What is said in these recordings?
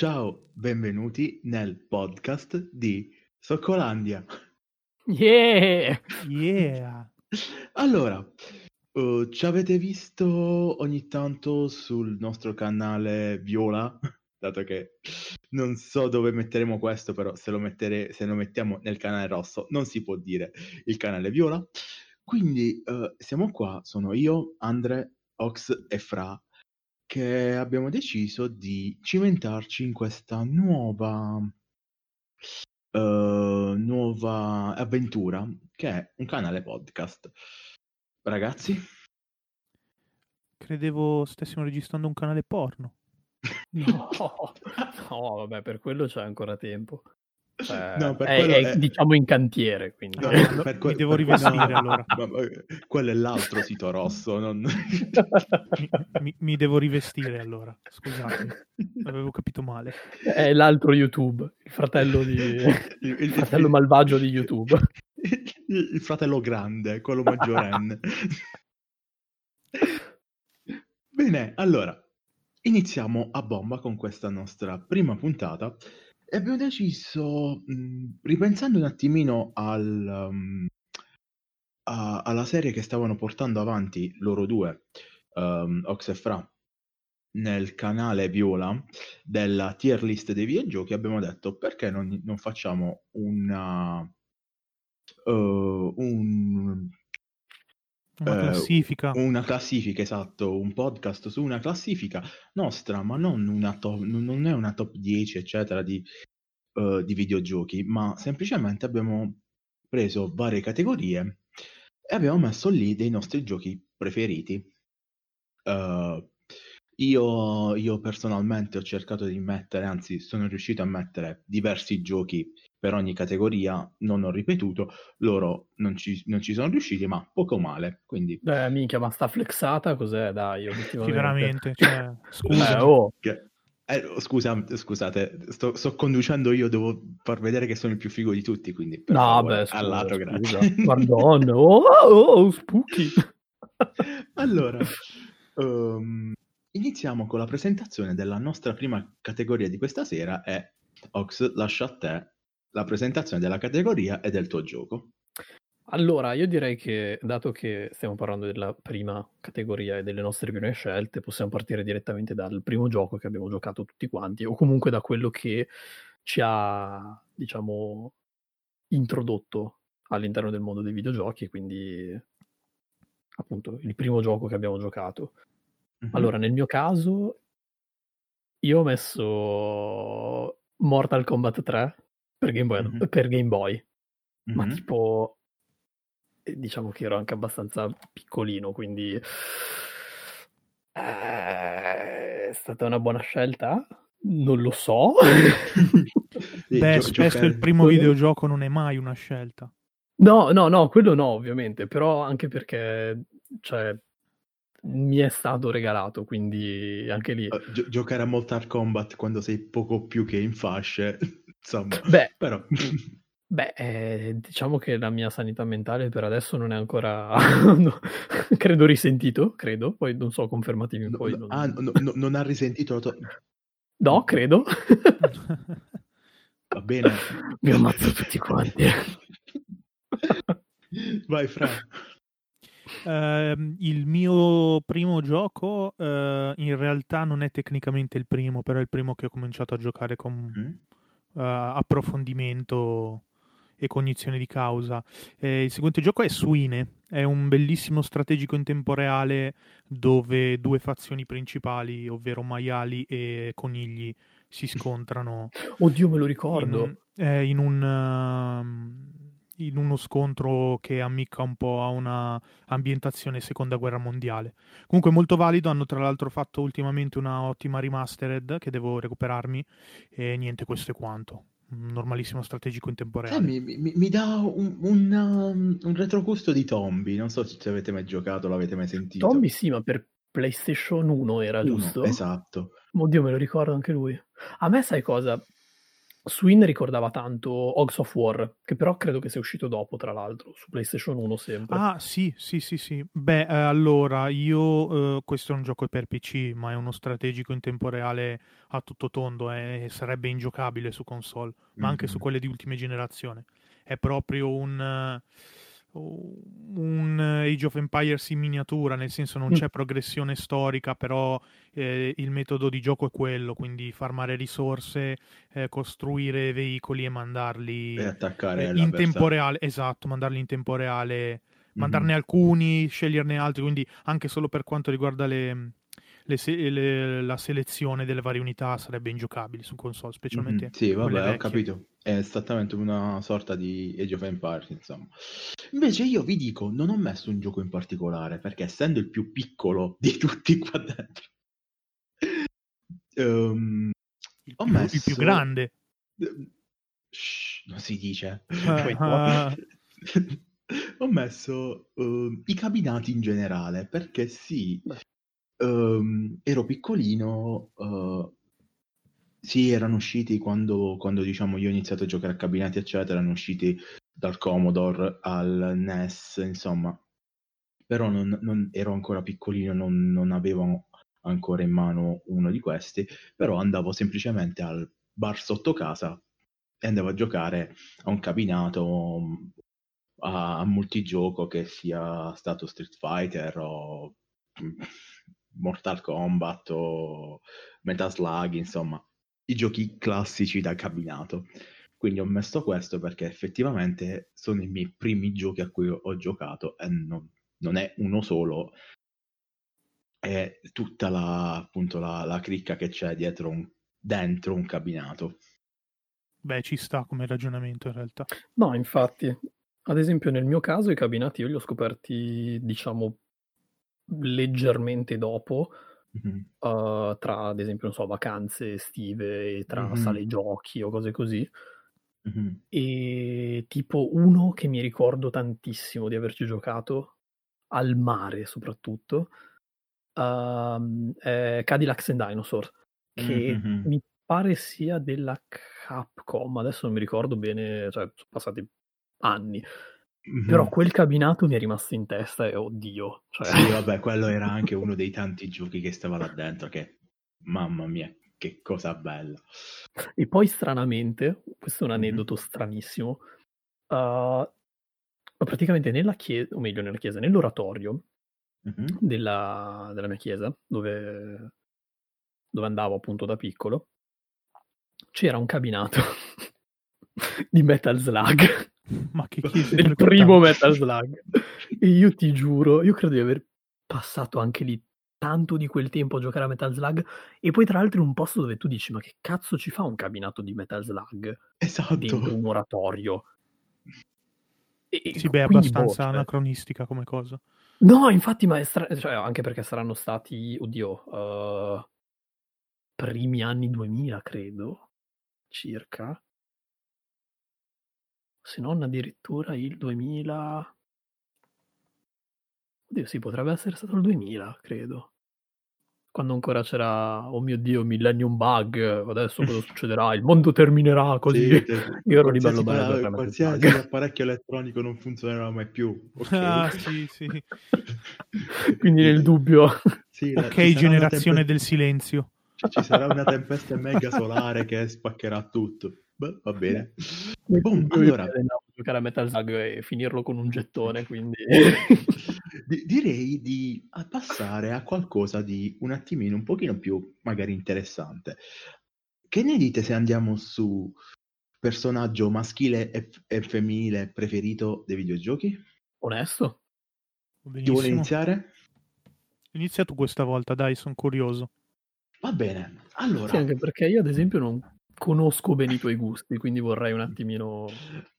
Ciao, benvenuti nel podcast di Soccolandia. Yeah! Yeah! Allora, uh, ci avete visto ogni tanto sul nostro canale Viola? Dato che non so dove metteremo questo, però se lo, mettere, se lo mettiamo nel canale rosso non si può dire il canale Viola. Quindi uh, siamo qua, sono io, Andre, Ox e Fra che abbiamo deciso di cimentarci in questa nuova, uh, nuova avventura che è un canale podcast. Ragazzi? Credevo stessimo registrando un canale porno. No, no vabbè, per quello c'è ancora tempo. Cioè, No, per è, quello è, è- diciamo in cantiere, quindi. No, no, per mi que- devo rivestire, allora. ma- ma- quello è l'altro sito rosso, non... Mi, mi- devo rivestire allora, scusatemi, avevo capito male. È l'altro YouTube, il fratello, di... il, il- il fratello malvagio di YouTube. il, il fratello grande, quello maggiorenne. Bene, allora, iniziamo a bomba con questa nostra prima puntata e abbiamo deciso, mh, ripensando un attimino al, um, a- alla serie che stavano portando avanti loro due, um, Ox e Fra, nel canale Viola della tier list dei videogiochi, abbiamo detto perché non, non facciamo una, eh, un, Una Eh, classifica. una classifica, esatto, un podcast su una classifica nostra, ma non, una top, non è una top 10, eccetera, di, eh, di videogiochi, ma semplicemente abbiamo preso varie categorie e abbiamo messo lì dei nostri giochi preferiti. Eh, io, io personalmente ho cercato di mettere, anzi sono riuscito a mettere diversi giochi per ogni categoria, non ho ripetuto, loro non ci, non ci sono riusciti, ma poco male, quindi Beh, minchia, ma sta flexata cos'è? Dai, obiettivamente. veramente. Cioè, Eh, scusa. oh. Che- eh, scusa, scusate, sto, sto conducendo io, devo far vedere che sono il più figo di tutti, quindi per No, favore, beh, scusa, al lato, scusa. grazie. Pardon. Oh, oh, spooky. allora, ehm, iniziamo con la presentazione della nostra prima categoria di questa sera e Ox, lascio a te la presentazione della categoria e del tuo gioco. Allora, io direi che, dato che stiamo parlando della prima categoria e delle nostre prime scelte, possiamo partire direttamente dal primo gioco che abbiamo giocato tutti quanti, o comunque da quello che ci ha, diciamo, introdotto all'interno del mondo dei videogiochi, quindi appunto il primo gioco che abbiamo giocato. Mhm. Allora, nel mio caso, io ho messo Mortal Kombat 3 per Game Boy, Mhm. per Game Boy ma Mhm. tipo eh, diciamo che ero anche abbastanza piccolino, quindi eh, è stata una buona scelta? Non lo so. Sì, Beh, gio- spesso giocare- il primo quello- videogioco non è mai una scelta. No, no, no, quello no, ovviamente, però anche perché cioè, mi è stato regalato, quindi anche lì. eh, gio- giocare a Mortal Kombat quando sei poco più che in fasce, insomma, Beh, però... beh, eh, diciamo che la mia sanità mentale per adesso non è ancora, no, credo risentito, credo, poi non so, confermatemi No, poi. no, non- ah, no, no, non ha risentito tua... No, credo. Va bene. Mi ammazzo tutti quanti. Vai, Fra. Ehm, il mio primo gioco eh, in realtà non è tecnicamente il primo, però è il primo che ho cominciato a giocare con eh, approfondimento e cognizione di causa. Eh, il seguente gioco è Suine, è un bellissimo strategico in tempo reale dove due fazioni principali, ovvero maiali e conigli, si scontrano Oddio, me lo in, ricordo. un- eh, in un, ehm, in uno scontro che ammicca un po' a una ambientazione seconda guerra mondiale. Comunque molto valido, hanno tra l'altro fatto ultimamente una ottima remastered che devo recuperarmi e niente, questo è quanto. Un normalissimo strategico in tempo reale. mi, mi- mi dà un, un, um, un retrogusto di Tombi. Non so se avete mai giocato, l'avete mai sentito. Tommy sì, ma per PlayStation 1 era Uno, giusto? Esatto. Oddio, me lo ricordo anche lui. A me sai cosa? Swin ricordava tanto Hogs of War, che però credo che sia uscito dopo, tra l'altro, su PlayStation 1 sempre. Ah, sì, sì, sì, sì. Beh, eh, allora, io, eh, questo è un gioco per PC, ma è uno strategico in tempo reale a tutto tondo e sarebbe ingiocabile su console, ma anche su Mhm. quelle di ultima generazione. È proprio un... eh, un Age of Empires in miniatura, nel senso non Mm. c'è progressione storica, però eh, il metodo di gioco è quello, quindi farmare risorse, eh, costruire veicoli e mandarli E attaccare eh, in tempo reale, esatto, mandarli in tempo reale, Mhm. mandarne alcuni, sceglierne altri, quindi anche solo per quanto riguarda le, le se- le- la selezione delle varie unità sarebbe ingiocabile su console, specialmente Mhm, Sì, quelle vabbè, ho vecchie. capito. È esattamente una sorta di Age of Empires, insomma. Invece io vi dico, non ho messo un gioco in particolare, perché essendo il più piccolo di tutti qua dentro, ehm, Il ho più, il più messo... grande. Shh, non si dice. Ah. Ho messo ehm, i cabinati in generale, perché sì, Ehm, ero piccolino, eh, sì, erano usciti quando, quando, diciamo, io ho iniziato a giocare a cabinati, eccetera, erano usciti dal Commodore al NES, insomma. Però non, non- ero ancora piccolino, non, non avevo ancora in mano uno di questi, però andavo semplicemente al bar sotto casa e andavo a giocare a un cabinato a, a multigioco che sia stato Street Fighter o Mortal Kombat o Metal Slug, insomma, i giochi classici da cabinato. Quindi ho messo questo perché effettivamente sono i miei primi giochi a cui ho, giocato e non, non è uno solo, è tutta la, appunto, la, la cricca che c'è dietro un, dentro un cabinato. Beh, ci sta come ragionamento in realtà. No, infatti, ad esempio nel mio caso i cabinati io li ho scoperti, diciamo, leggermente dopo, Mhm. uh, tra ad esempio, non so, vacanze estive e tra Mhm. sale giochi o cose così. Mhm. E tipo uno che mi ricordo tantissimo di averci giocato al mare soprattutto um, è Cadillacs and Dinosaurs che mi pare sia della Capcom adesso non mi ricordo bene cioè sono passati anni Mhm. però quel cabinato mi è rimasto in testa e oddio cioè, Sì, vabbè, quello era anche uno dei tanti giochi che stava là dentro che, mamma mia, che cosa bella. E poi stranamente, questo è un Mhm. aneddoto stranissimo, uh, praticamente nella chiesa, o meglio nella chiesa, nell'oratorio Mhm. della, della mia chiesa, dove, dove andavo appunto da piccolo, c'era un cabinato di Metal Slug, Ma che chiese del primo Metal Slug. E io ti giuro, io credo di aver passato anche lì tanto di quel tempo a giocare a Metal Slug e poi tra l'altro in un posto dove tu dici ma che cazzo ci fa un cabinato di Metal Slug Esatto. dentro un oratorio? E- Sì, beh, è abbastanza boh, cioè- anacronistica come cosa. No, infatti, ma è stra- cioè, anche perché saranno stati, oddio, eh, primi anni 2000, credo, circa. Se non addirittura il 2000. Oddio, sì, potrebbe essere stato il 2000, credo. Quando ancora c'era, oh mio Dio, Millennium Bug, adesso cosa succederà? Il mondo terminerà così. Sì, te- Io ero lì qualsiasi bello bello. qualsiasi apparecchio elettronico non funzionerà mai più. Ok. Ah, sì, sì. Quindi nel dubbio. Sì, la- Ok, generazione tempe- del silenzio. Ci sarà una tempesta mega solare che spaccherà tutto. Beh, va bene. Boom, allora, giocare a Metal Slug e finirlo con un gettone, quindi... di- direi di passare a qualcosa di un attimino, un pochino più magari interessante. Che ne dite se andiamo su personaggio maschile e, e femminile preferito dei videogiochi? Onesto? Va Chi vuole benissimo. iniziare? Inizia tu questa volta, dai, sono curioso. Va bene. Allora, Sì, anche perché io ad esempio non conosco bene i tuoi gusti, quindi vorrei un attimino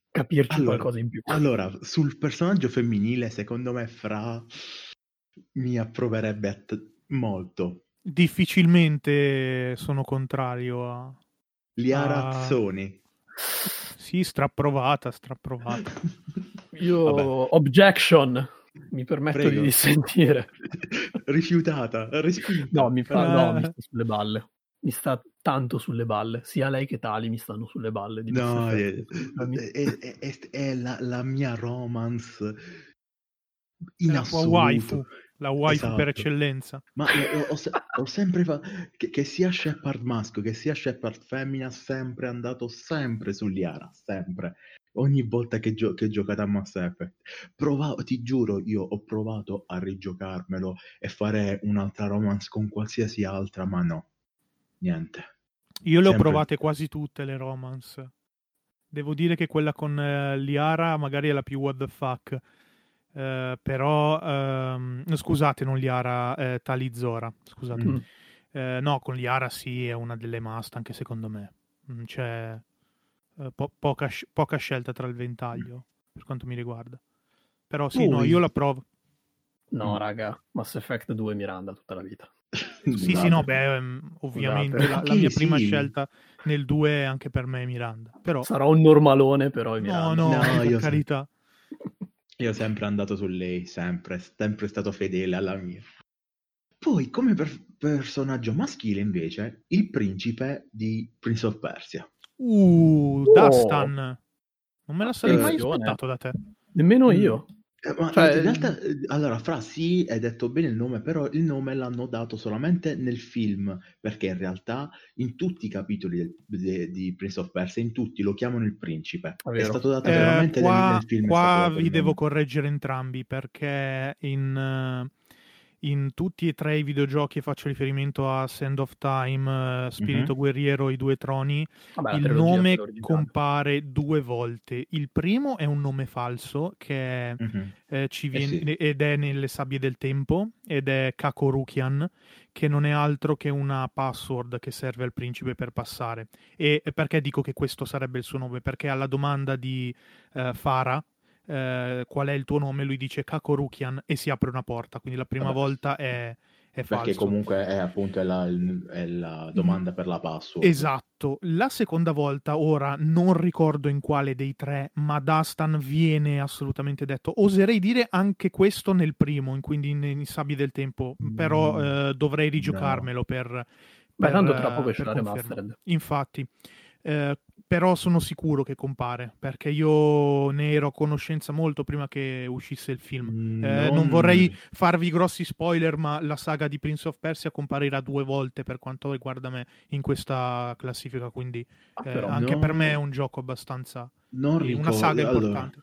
capirci Allora, qualcosa in più. Allora, sul personaggio femminile, secondo me, Fra mi approverebbe a t- molto. Difficilmente sono contrario a... Liara Ah. Azzoni. Sì, strapprovata, strapprovata. Io, Vabbè. objection, mi permetto Prego. di dissentire. Rifiutata, respinta. No, mi fa, no, Eh. mi sta sulle balle. Mi sta tanto sulle balle, sia lei che Tali mi stanno sulle balle. Di No, Mass è, Effect. è- è- è- è la, la mia romance È in la assoluto. waifu, la waifu per Esatto. eccellenza. Ma ho, ho ho sempre fatto che, che sia Shepard maschio che sia Shepard femmina, sempre andato sempre su Liara, sempre. Ogni volta che, gio- che ho giocato a Mass Effect, provavo, ti giuro, io ho provato a rigiocarmelo e fare un'altra romance con qualsiasi altra, ma no, niente. Io le ho Sempre. provate quasi tutte le romance. Devo dire che quella con eh, Liara magari è la più what the fuck. Eh, però, ehm, scusate, non Liara, eh, Talizora. Scusate. Mm. Eh, no, con Liara sì, è una delle must, anche secondo me. Mm, C'è eh, po- poca, sc- poca scelta tra il ventaglio, per quanto mi riguarda. Però sì, no, io la provo. No, Mm. raga, Mass Effect 2 Miranda tutta la vita. Sì, sì, no, beh, ehm, ovviamente Scusate. la, la Sì, mia prima sì. scelta nel 2 anche per me è Miranda. Però, Sarà un normalone, però è no, no, No, per io- carità. Io ho sempre andato su lei, sempre, sempre stato fedele alla mia. Poi, come per- personaggio maschile, invece, il principe di Prince of Persia. Uh, Oh. Dustin. Non me la sarei mai aspettato da te. Nemmeno Mm. Eh, ma Cioè- in realtà, eh, allora, Fra sì, hai detto bene il nome, però il nome l'hanno dato solamente nel film, perché in realtà in tutti i capitoli del- de- di Prince of Persia, in tutti lo chiamano il principe. È È vero. stato dato Eh, veramente nel, qua nel film. è qua dato vi il devo nome. correggere entrambi perché in, eh, in tutti e tre i videogiochi faccio riferimento a Sand of Time, eh, Spirito Mhm. Guerriero, I Due Troni, Vabbè, il nome compare due volte. Il primo è un nome falso che Mhm. eh, ci Eh viene, ed è nelle sabbie del tempo ed è Kakorukian che non è altro che una password che serve al principe per passare e e perché dico che questo sarebbe il suo nome perché alla domanda di eh, Farah eh, qual è il tuo nome lui dice Kakorukian e si apre una porta quindi la prima Vabbè. volta è, è falso Perché comunque è appunto è la, è la domanda per la password. Esatto, la seconda volta, ora non ricordo in quale dei tre, ma Dustin viene assolutamente detto. Oserei dire anche questo nel primo, in- quindi nei Sabbi del Tempo, però Mm, eh, dovrei rigiocarmelo per... Beh, tanto tra eh, poco per c'è la remastered. Infatti, eh, però sono sicuro che compare, perché io ne ero a conoscenza molto prima che uscisse il film. Mm, Eh, non vorrei farvi grossi spoiler, ma la saga di Prince of Persia comparirà due volte per quanto riguarda me in questa classifica, quindi Ah, eh, anche no. per me è un gioco abbastanza Non una ricordo, saga allora, importante.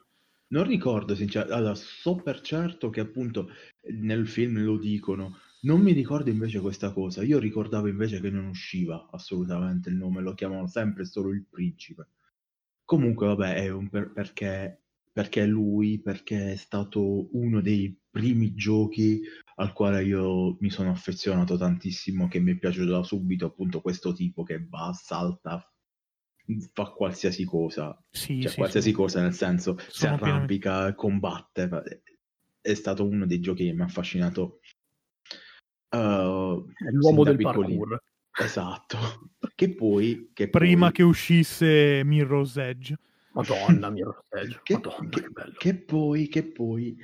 non ricordo sinceramente, allora, so per certo che appunto nel film lo dicono, non mi ricordo invece questa cosa, io ricordavo invece che non usciva assolutamente il nome, lo chiamano sempre solo il principe. Comunque vabbè, è un per- perché, perché lui, perché è stato uno dei primi giochi al quale io mi sono affezionato tantissimo, che mi è piaciuto da subito appunto questo tipo che va, salta, fa qualsiasi cosa, Sì, cioè sì, qualsiasi sì. cosa nel senso si Sono pienamente- arrampica, combatte, è stato uno dei giochi che mi ha affascinato. Uh, l'uomo del piccolino. parkour. Esatto. Che poi... Che Prima poi- che uscisse Mirror's Edge. Madonna mia, Sergio. che, Madonna, che- che bello. che poi, che poi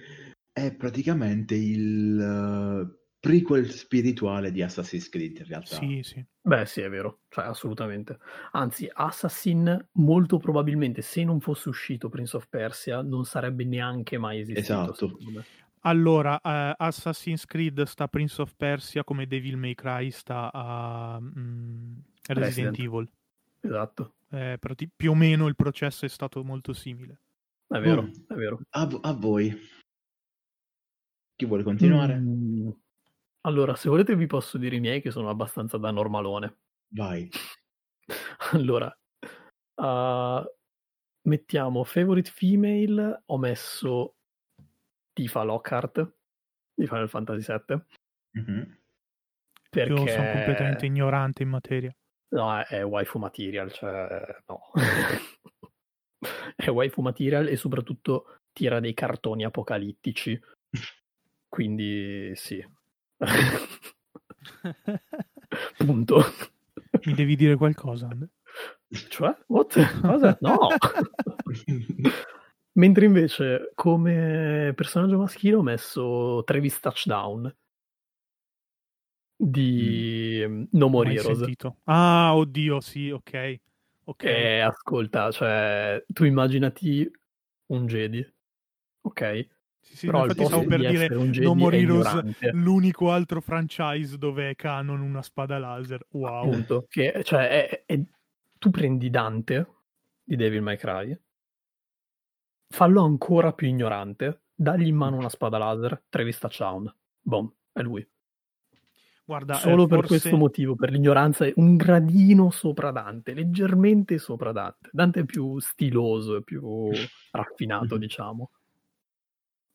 è praticamente il uh, prequel spirituale di Assassin's Creed in realtà. Sì, sì. Beh, sì, è vero, cioè assolutamente. Anzi, Assassin molto probabilmente se non fosse uscito Prince of Persia non sarebbe neanche mai esistito. Esatto. Allora, eh, Assassin's Creed sta Prince of Persia come Devil May Cry sta a mm, Resident, Resident. Evil. Esatto, Eh, prati- più o meno il processo è stato molto simile. è vero, Mm. è vero. A, a voi. Chi vuole continuare? Mm. Allora, se volete vi posso dire i miei che sono abbastanza da normalone. Vai. Allora, uh, mettiamo favorite female, ho messo Tifa Lockhart di Final Fantasy VII Mhm. perché Io sono completamente ignorante in materia. no, è, è waifu material, cioè no. è waifu material e soprattutto tira dei cartoni apocalittici. Quindi sì. Punto. Mi devi dire qualcosa, Ande? Cioè? What? Cosa? No! Mentre invece come personaggio maschile ho messo Travis Touchdown. di mm. No More Heroes. Ah, oddio, sì, ok. Ok. E ascolta, cioè, tu immaginati un Jedi, ok? Sì, sì, Però infatti stavo per di dire essere un Jedi No More Heroes, l'unico altro franchise dove è canon una spada laser. Wow. Appunto, che, cioè, è- è- tu prendi Dante di Devil May Cry, fallo ancora più ignorante, dagli in mano una spada laser, Travis Touchdown, boom, è lui. Guarda, eh, Solo per forse- questo motivo, per l'ignoranza, è un gradino sopra Dante, leggermente sopra Dante. Dante è più stiloso, è più raffinato, Mhm. diciamo.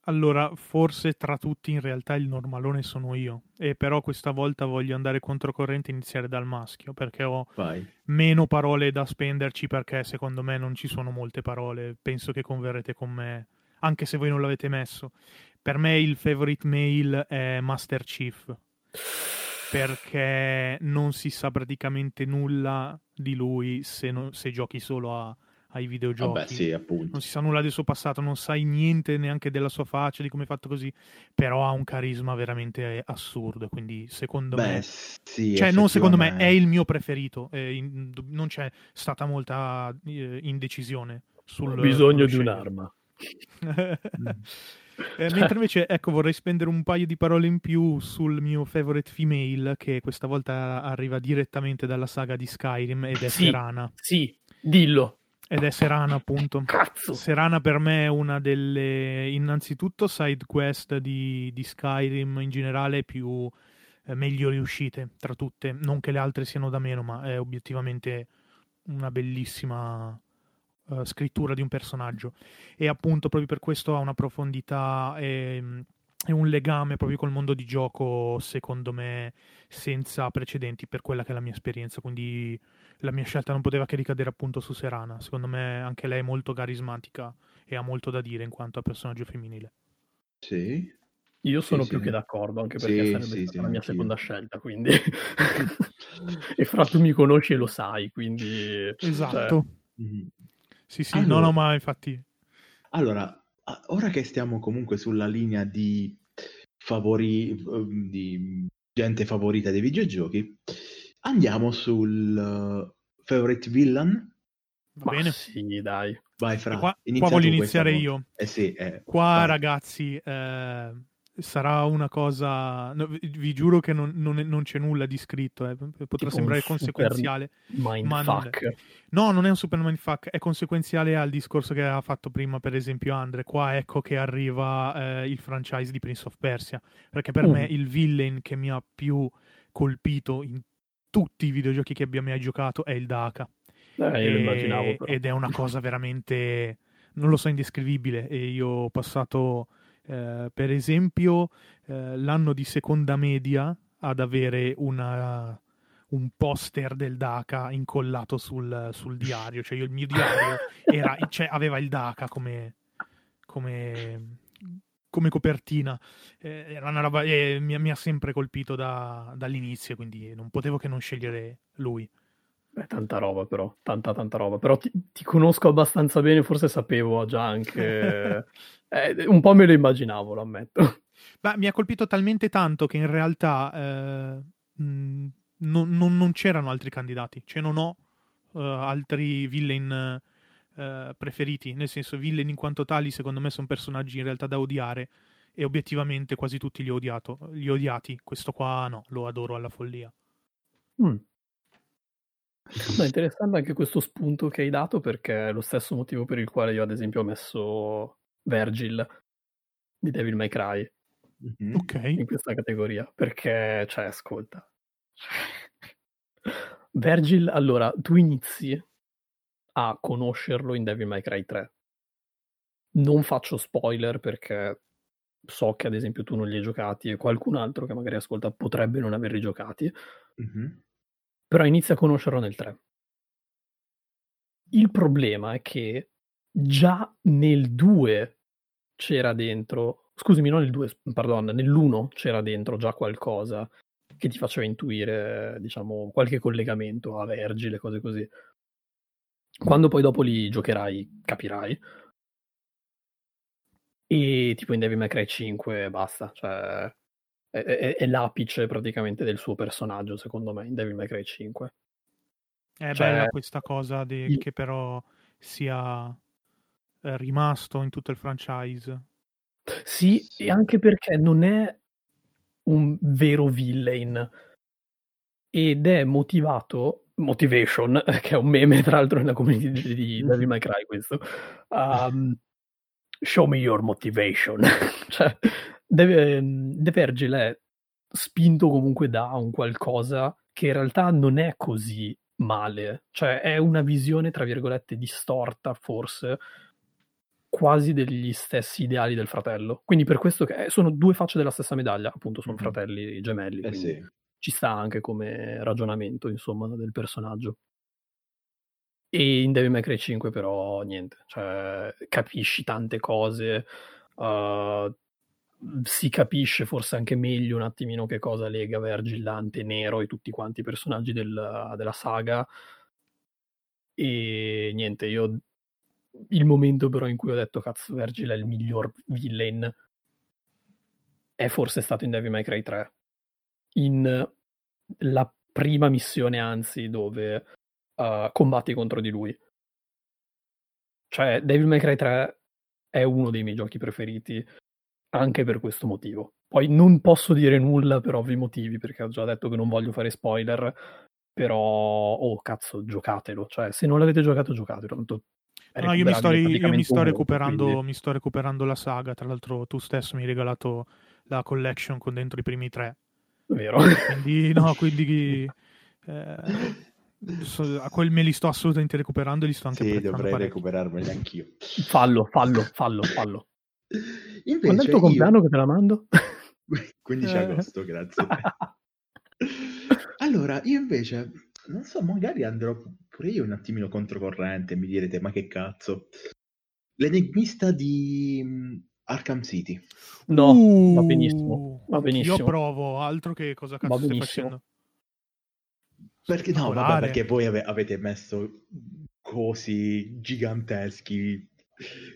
Allora, forse tra tutti in realtà il normalone sono io. E però questa volta voglio andare controcorrente e iniziare dal maschio, perché ho Vai. meno parole da spenderci, perché secondo me non ci sono molte parole. Penso che converrete con me, anche se voi non l'avete messo. Per me il favorite male è Master Chief, perché non si sa praticamente nulla di lui se, non- se giochi solo a- ai videogiochi. Vabbè, sì, appunto. Non si sa nulla del suo passato, non sai niente neanche della sua faccia, di come è fatto così, però ha un carisma veramente assurdo, quindi secondo Beh, me... sì, Cioè, non secondo me, è il mio preferito, eh, in- non c'è stata molta eh, indecisione sul... Ho bisogno di scegliere. un'arma. Eh, mentre invece, ecco, vorrei spendere un paio di parole in più sul mio favorite female, che questa volta arriva direttamente dalla saga di Skyrim, ed è Sì. Serana. Sì, dillo. Ed è Serana, appunto. Cazzo. Serana per me è una delle, innanzitutto, side quest di, di Skyrim in generale più eh, meglio riuscite tra tutte. Non che le altre siano da meno, ma è obiettivamente una bellissima eh, scrittura di un personaggio. E appunto proprio per questo ha una profondità e, e un legame proprio col mondo di gioco, secondo me, senza precedenti per quella che è la mia esperienza. Quindi la mia scelta non poteva che ricadere appunto su Serana. Secondo me anche lei è molto carismatica e ha molto da dire in quanto a personaggio femminile. Sì. Io sono Sì, più sì. che d'accordo, anche perché Sì, sarebbe sì, stata sì, la mia seconda scelta, quindi... e fra tu mi conosci e lo sai, quindi... Esatto. Mhm. Sì, sì, Allora- no, no, ma infatti Allora, ora che stiamo comunque sulla linea di favori, ehm, di gente favorita dei videogiochi, andiamo sul eh, favorite villain. va Ma bene. sì, dai. Vai, Fra. qua, qua voglio questa iniziare io. Eh sì, eh, Qua, vai. ragazzi, eh, sarà una cosa. no, vi, vi giuro che non, non non c'è nulla di scritto. eh, Potrà Tipo sembrare conseguenziale. Mindfuck. No, non è un super mindfuck, è conseguenziale al discorso che aveva fatto prima, per esempio, Andre. Qua ecco che arriva eh, il franchise di Prince of Persia. Perché per Mm. me il villain che mi ha più colpito in tutti i videogiochi che abbia mai giocato è il Daka. Eh, io lo immaginavo, però. Ed è una cosa veramente, non lo so, indescrivibile. E io ho passato, eh, per esempio, eh, l'anno di seconda media ad avere una- un poster del Daka incollato sul, sul diario. Cioè, io il mio diario era, cioè, aveva il Daka come, come, come copertina. Eh, era una roba, e mi, mi ha sempre colpito da- dall'inizio, quindi non potevo che non scegliere lui. Beh, tanta roba però, tanta tanta roba. Però ti, ti conosco abbastanza bene, forse sapevo già anche... eh, un po' me lo immaginavo, lo ammetto. Beh, mi ha colpito talmente tanto che in realtà eh, mh, non, non- non c'erano altri candidati, cioè non ho eh, altri villain eh, preferiti, nel senso villain in quanto tali secondo me sono personaggi in realtà da odiare e obiettivamente quasi tutti li ho, odiato, li ho odiati, questo qua no, lo adoro alla follia. Mm. Ma è interessante anche questo spunto che hai dato perché è lo stesso motivo per il quale io ad esempio ho messo Virgil di Devil May Cry Mhm. Ok, in questa categoria perché, cioè, ascolta. Virgil, allora, tu inizi a conoscerlo in Devil May Cry 3. Non faccio spoiler perché so che ad esempio tu non li hai giocati e qualcun altro che magari ascolta potrebbe non averli giocati, Mhm. però inizia a conoscerlo nel 3. Il problema è che già nel 2 c'era dentro, scusami, non nel 2, pardon, nell'1 c'era dentro già qualcosa che ti faceva intuire, diciamo, qualche collegamento a Vergile, cose così. Quando poi dopo li giocherai, capirai. E tipo in Devil May Cry 5 basta, cioè è, è, è, l'apice praticamente del suo personaggio, secondo me, in Devil May Cry 5. È cioè, bella questa cosa di, che però sia eh, rimasto in tutto il franchise. Sì, e anche perché non è un vero villain ed è motivato motivation che è un meme tra l'altro nella community di, di Devil May Cry questo um, show me your motivation cioè De, De Vergil è spinto comunque da un qualcosa che in realtà non è così male cioè è una visione tra virgolette distorta forse quasi degli stessi ideali del fratello. Quindi per questo che eh, sono due facce della stessa medaglia, appunto sono mm-hmm. fratelli gemelli. Eh sì. Ci sta anche come ragionamento, insomma, del personaggio. E in Devil May Cry 5 però niente, cioè capisci tante cose, uh, si capisce forse anche meglio un attimino che cosa lega Vergillante, Nero e tutti quanti i personaggi del, della saga. E niente, io il momento però in cui ho detto cazzo Vergil è il miglior villain è forse stato in Devil May Cry 3 in la prima missione anzi dove uh, combatti contro di lui cioè Devil May Cry 3 è uno dei miei giochi preferiti anche per questo motivo poi non posso dire nulla per ovvi motivi perché ho già detto che non voglio fare spoiler però oh cazzo giocatelo cioè se non l'avete giocato giocatelo tanto No, io mi sto, io mi sto recuperando, quindi... mi sto recuperando la saga. Tra l'altro, tu stesso mi hai regalato la collection con dentro i primi tre. Vero. Quindi, no, quindi eh, so, a quel me li sto assolutamente recuperando e li sto anche Sì, dovrei parecchio. recuperarmeli anch'io. Fallo, fallo, fallo, fallo. Invece Quando è il tuo compleanno io... che te la mando? 15 agosto, grazie. allora, io invece non so, magari andrò pure io un attimino controcorrente e mi direte, ma che cazzo? L'enigmista di Arkham City. No, uh, va benissimo, va benissimo. Io provo, altro che cosa cazzo stai facendo? Perché no, vabbè, perché voi ave- avete messo cosi giganteschi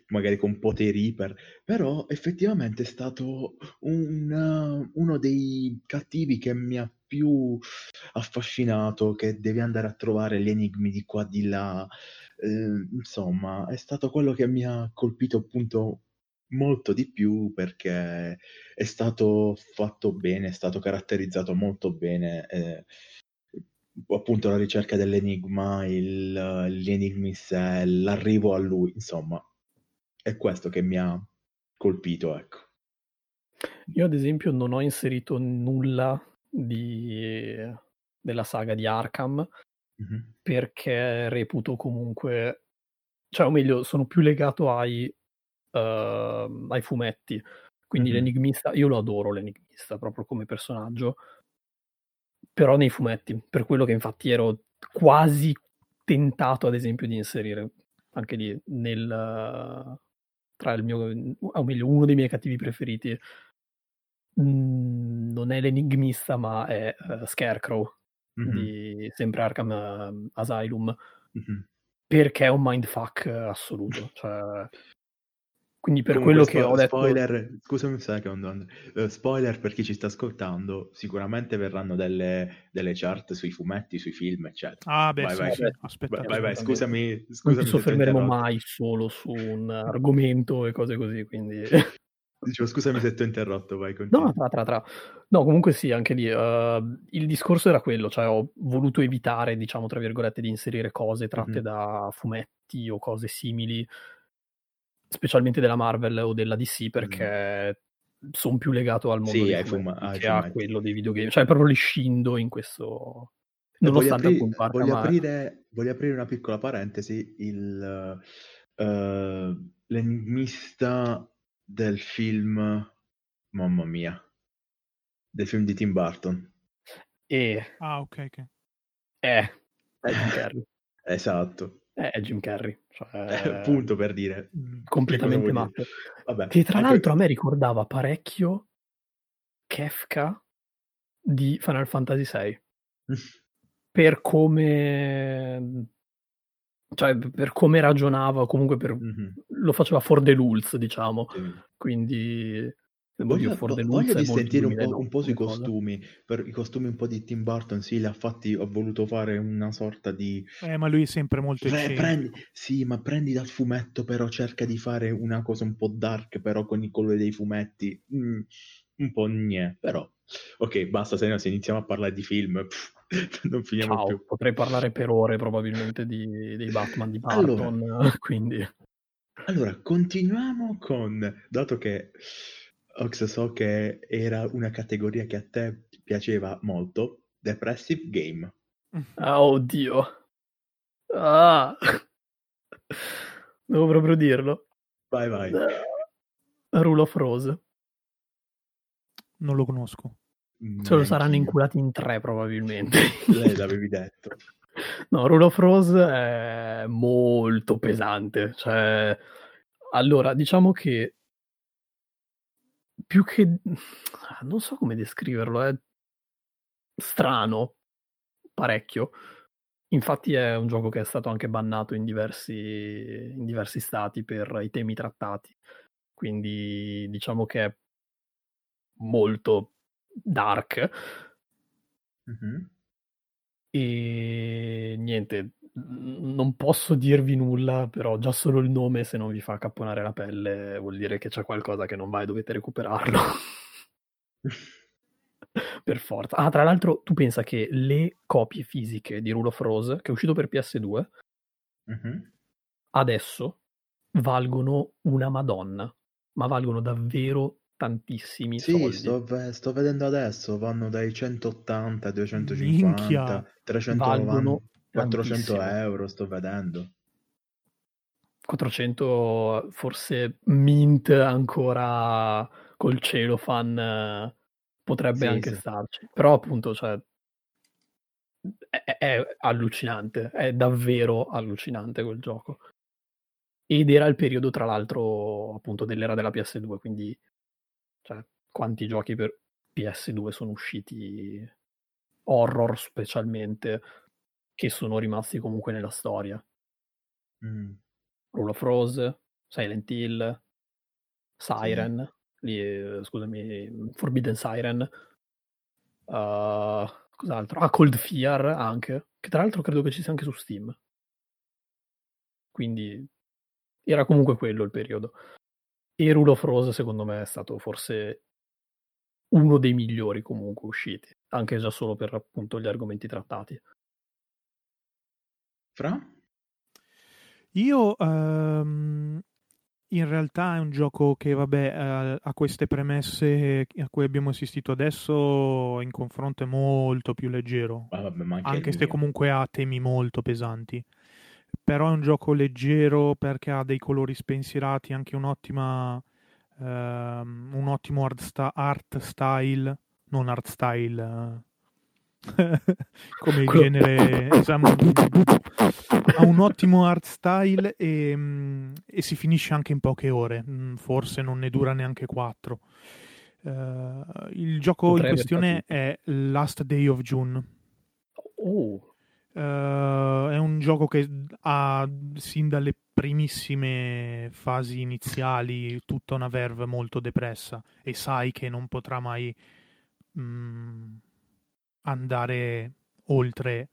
magari con poteri iper, però effettivamente è stato un, uh, uno dei cattivi che mi ha più affascinato, che devi andare a trovare gli enigmi di qua di là. Eh, insomma, è stato quello che mi ha colpito appunto molto di più perché è stato fatto bene, è stato caratterizzato molto bene. Eh, appunto la ricerca dell'enigma, il, gli enigmi in sé, l'arrivo a lui, insomma, è questo che mi ha colpito, ecco. Io ad esempio non ho inserito nulla di, della saga di Arkham mm-hmm. perché reputo comunque, cioè o meglio, sono più legato ai, uh, ai fumetti. Quindi mm-hmm. l'enigmista, io lo adoro l'enigmista proprio come personaggio, però nei fumetti, per quello che infatti ero quasi tentato ad esempio di inserire anche lì nel, tra il mio, o meglio, uno dei miei cattivi preferiti. Mm, non è l'enigmista, ma è uh, Scarecrow mm-hmm. di sempre Arkham uh, Asylum. Mm-hmm. Perché è un mindfuck assoluto. Cioè, quindi per Comunque, quello spo- che ho detto... Spoiler, scusami un secondo, uh, spoiler per chi ci sta ascoltando, sicuramente verranno delle, delle, chart sui fumetti, sui film, eccetera. Ah, beh, vai, sì, vai, sì. Aspetta, vai, vai, vai, scusami, scusami. Non ci soffermeremo mai solo su un argomento e cose così, quindi... Dicevo, scusami se ti ho interrotto, vai continua. No, tra, tra, tra. No, comunque sì, anche lì. Uh, il discorso era quello, cioè ho voluto evitare, diciamo, tra virgolette, di inserire cose tratte mm-hmm. da fumetti o cose simili specialmente della Marvel o della DC, perché mm. sono più legato al mondo sì, dei fuma- che a quello dei videogame. Cioè, proprio li scindo in questo... Voglio, apri- voglio, aprire, voglio, aprire, una piccola parentesi. Il, uh, l'enigmista del film, mamma mia, del film di Tim Burton. E... Ah, ok, ok. Eh, è Esatto. È Jim Carrey. Cioè, Punto per dire. Completamente matto. Vabbè, che tra anche... l'altro a me ricordava parecchio Kefka di Final Fantasy VI. per come... Cioè, per come ragionava, comunque per... mm-hmm. lo faceva for the rules, diciamo. Sì. Quindi Voglio, voglio di sentire un po', un po', sui costumi, per i costumi un po' di Tim Burton, sì, li ha fatti, ho voluto fare una sorta di... Eh, ma lui è sempre molto Pre- prendi, Sì, ma prendi dal fumetto, però cerca di fare una cosa un po' dark, però con i colori dei fumetti, mm, un po' gnè, però... Ok, basta, se no se iniziamo a parlare di film, pff, non finiamo Ciao, più. Potrei parlare per ore probabilmente di, dei Batman di Burton, allora, quindi... Allora, continuiamo con, dato che Ox so che era una categoria che a te piaceva molto, Depressive Game. Ah, oddio. Ah. Devo proprio dirlo. Vai, vai. Rule of Rose. Non lo conosco. Se lo saranno inculati in tre probabilmente. Lei l'avevi detto. No, Rule of Rose è molto pesante. Cioè, allora, diciamo che più che... non so come descriverlo, è strano, parecchio. Infatti è un gioco che è stato anche bannato in diversi, in diversi stati per i temi trattati. Quindi diciamo che è molto dark. Mm-hmm. E niente, non posso dirvi nulla, però già solo il nome, se non vi fa capponare la pelle, vuol dire che c'è qualcosa che non va e dovete recuperarlo. per forza. Ah, tra l'altro, tu pensa che le copie fisiche di Rule of Rose, che è uscito per PS2, mm-hmm. adesso valgono una madonna, ma valgono davvero tantissimi sì, soldi. Sto, sto vedendo adesso, vanno dai 180 ai 250, Minchia. 390. Valgono 400 euro sto vedendo. 400 forse mint ancora col cielo fan potrebbe sì, anche sì. starci. Però appunto cioè, è, è, allucinante, è davvero allucinante quel gioco. Ed era il periodo tra l'altro appunto dell'era della PS2, quindi cioè, quanti giochi per PS2 sono usciti horror specialmente che sono rimasti comunque nella storia. Mm. Rule of Rose, Silent Hill, Siren, sì. lì, eh, scusami, Forbidden Siren, uh, cos'altro? Ah, Cold Fear anche, che tra l'altro credo che ci sia anche su Steam. Quindi era comunque quello il periodo. E Rule of Rose secondo me è stato forse uno dei migliori comunque usciti, anche già solo per appunto gli argomenti trattati. Fra? Io um, in realtà è un gioco che, vabbè, uh, ha queste premesse a cui abbiamo assistito adesso, in confronto è molto più leggero, ah, vabbè, anche, anche se comunque ha temi molto pesanti. Però è un gioco leggero perché ha dei colori spensierati, anche un'ottima, uh, un ottimo art, sta- art, style, non art style. Come il genere esatto, ha un ottimo art style e, mm, e, si finisce anche in poche ore. Mm, forse non ne dura neanche quattro. Uh, il gioco Potrebbe in questione è Last Day of June. Oh. uh, è un gioco che ha sin dalle primissime fasi iniziali tutta una verve molto depressa. E sai che non potrà mai mm, andare oltre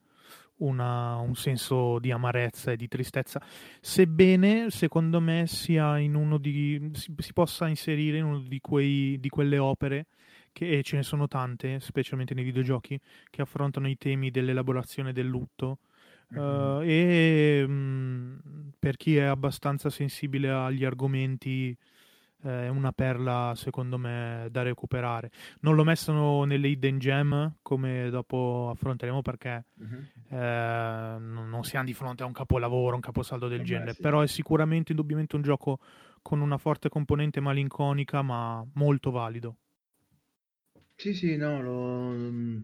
una, un senso di amarezza e di tristezza, sebbene secondo me sia in uno di, si, si possa inserire in una di, quei, di quelle opere che ce ne sono tante, specialmente nei videogiochi, che affrontano i temi dell'elaborazizione del lutto. Mm-hmm. Uh, e mh, mm, per chi è abbastanza sensibile agli argomenti è una perla secondo me da recuperare. Non l'ho messo nelle hidden gem come dopo affronteremo perché uh-huh. eh, non siamo di fronte a un capolavoro, un caposaldo del eh genere, sì. però è sicuramente indubbiamente un gioco con una forte componente malinconica ma molto valido. Sì, sì, no, lo...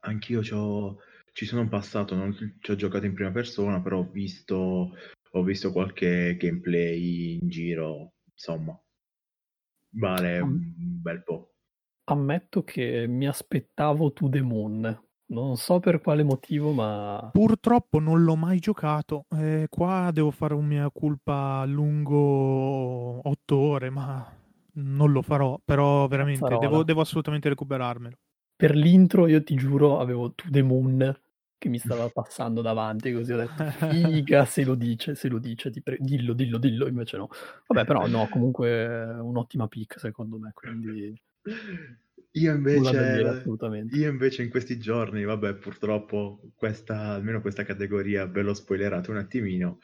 anch'io ci sono passato, non ci ho giocato in prima persona, però ho visto, ho visto qualche gameplay in giro insomma, vale un bel po'. Ammetto che mi aspettavo To The Moon. Non so per quale motivo, ma... Purtroppo non l'ho mai giocato. Eh, qua devo fare un mia colpa lungo otto ore, ma non lo farò, però veramente devo, devo, assolutamente recuperarmelo. Per l'intro, io ti giuro, avevo To The Moon che mi stava passando davanti, così ho detto, figa, se lo dice, se lo dice, pre- dillo, dillo, dillo, invece no. Vabbè, però no, comunque un'ottima pick secondo me, quindi... Io invece, io invece in questi giorni, vabbè, purtroppo questa, almeno questa categoria ve l'ho spoilerato un attimino,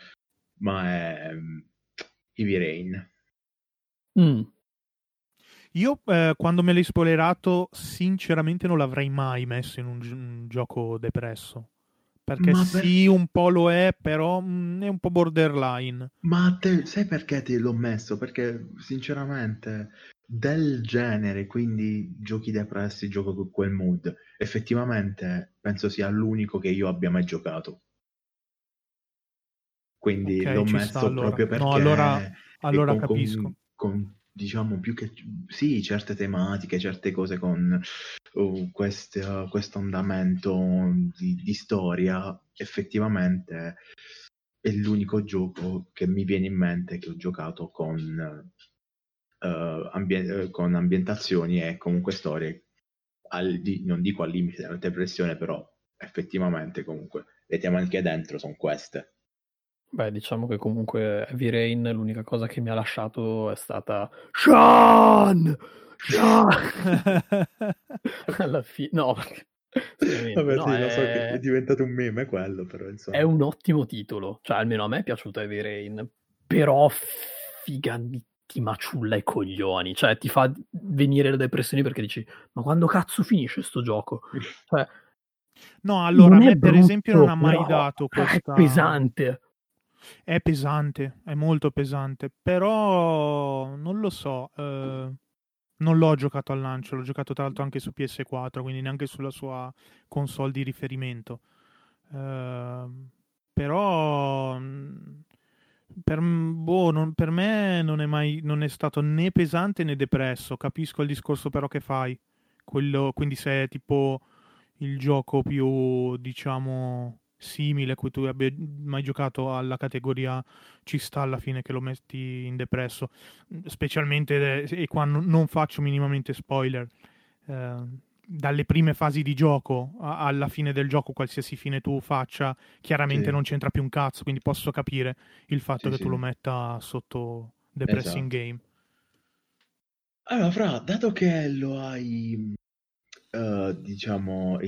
ma è um, Heavy Rain. Mm. Io eh, quando me l'hai spoilerato, sinceramente non l'avrei mai messo in un, gi- un gioco depresso. Perché per... sì, un po' lo è, però mh, mm, è un po' borderline. Ma te, sai perché te l'ho messo? Perché sinceramente del genere, quindi giochi depressi, gioco con quel mood, effettivamente penso sia l'unico che io abbia mai giocato. Quindi okay, l'ho messo sta, allora. proprio perché... No, allora, allora con, capisco. Con, con diciamo più che sì, certe tematiche, certe cose con uh, questo, questo andamento di, di, storia, effettivamente è l'unico gioco che mi viene in mente che ho giocato con, uh, ambien- con ambientazioni e comunque storie, al, di, non dico al limite della depressione, però effettivamente comunque le tematiche dentro sono queste. Beh, diciamo che comunque Heavy Rain l'unica cosa che mi ha lasciato è stata Sean! Sean! Alla fine, no, Vabbè, no, sì, è... lo so che è diventato un meme quello, però insomma. È un ottimo titolo, cioè almeno a me è piaciuto Heavy Rain, però figa ti maciulla i coglioni, cioè ti fa venire le depressioni perché dici ma quando cazzo finisce sto gioco? Cioè, no, allora a me per esempio non ha mai dato questa... È pesante. È pesante, è molto pesante, però non lo so. Eh, non l'ho giocato al lancio, l'ho giocato tra l'altro anche su PS4, quindi neanche sulla sua console di riferimento. Eh, però mm, per, boh, non, per, me non è mai non è stato né pesante né depresso. Capisco il discorso però che fai. Quello, quindi se è tipo il gioco più, diciamo, simile a cui tu abbia mai giocato alla categoria ci sta alla fine che lo metti in depresso specialmente e qua non faccio minimamente spoiler eh, dalle prime fasi di gioco alla fine del gioco qualsiasi fine tu faccia chiaramente sì. non c'entra più un cazzo quindi posso capire il fatto sì, che sì. tu lo metta sotto depressing esatto. game allora Fra dato che lo hai uh, diciamo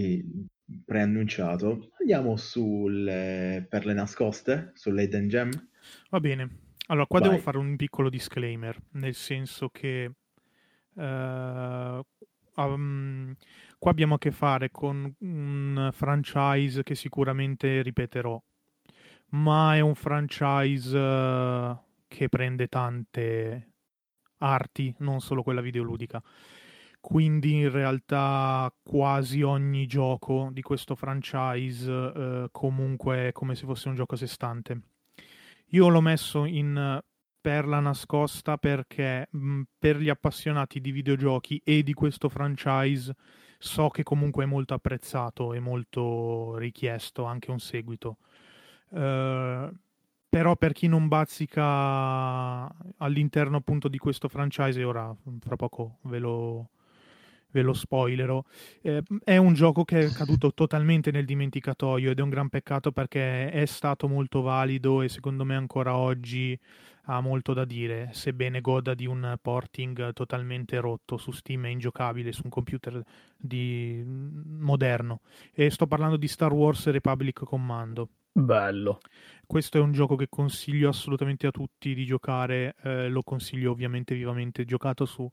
preannunciato. Andiamo sulle perle nascoste, sull'Eden Gem. Va bene. Allora, qua Vai. devo fare un piccolo disclaimer, nel senso che uh, um, qua abbiamo a che fare con un franchise che sicuramente ripeterò, ma è un franchise uh, che prende tante arti, non solo quella videoludica quindi in realtà quasi ogni gioco di questo franchise eh, comunque è come se fosse un gioco a sé stante. Io l'ho messo in perla nascosta perché mh, mm, per gli appassionati di videogiochi e di questo franchise so che comunque è molto apprezzato e molto richiesto anche un seguito. Uh, però per chi non bazzica all'interno appunto di questo franchise, ora fra poco ve lo, ve lo spoilerò. Eh, è un gioco che è caduto totalmente nel dimenticatoio ed è un gran peccato perché è stato molto valido e secondo me ancora oggi ha molto da dire, sebbene goda di un porting totalmente rotto su Steam e ingiocabile su un computer di... moderno. E sto parlando di Star Wars Republic Commando. Bello. Questo è un gioco che consiglio assolutamente a tutti di giocare, eh, lo consiglio ovviamente vivamente giocato su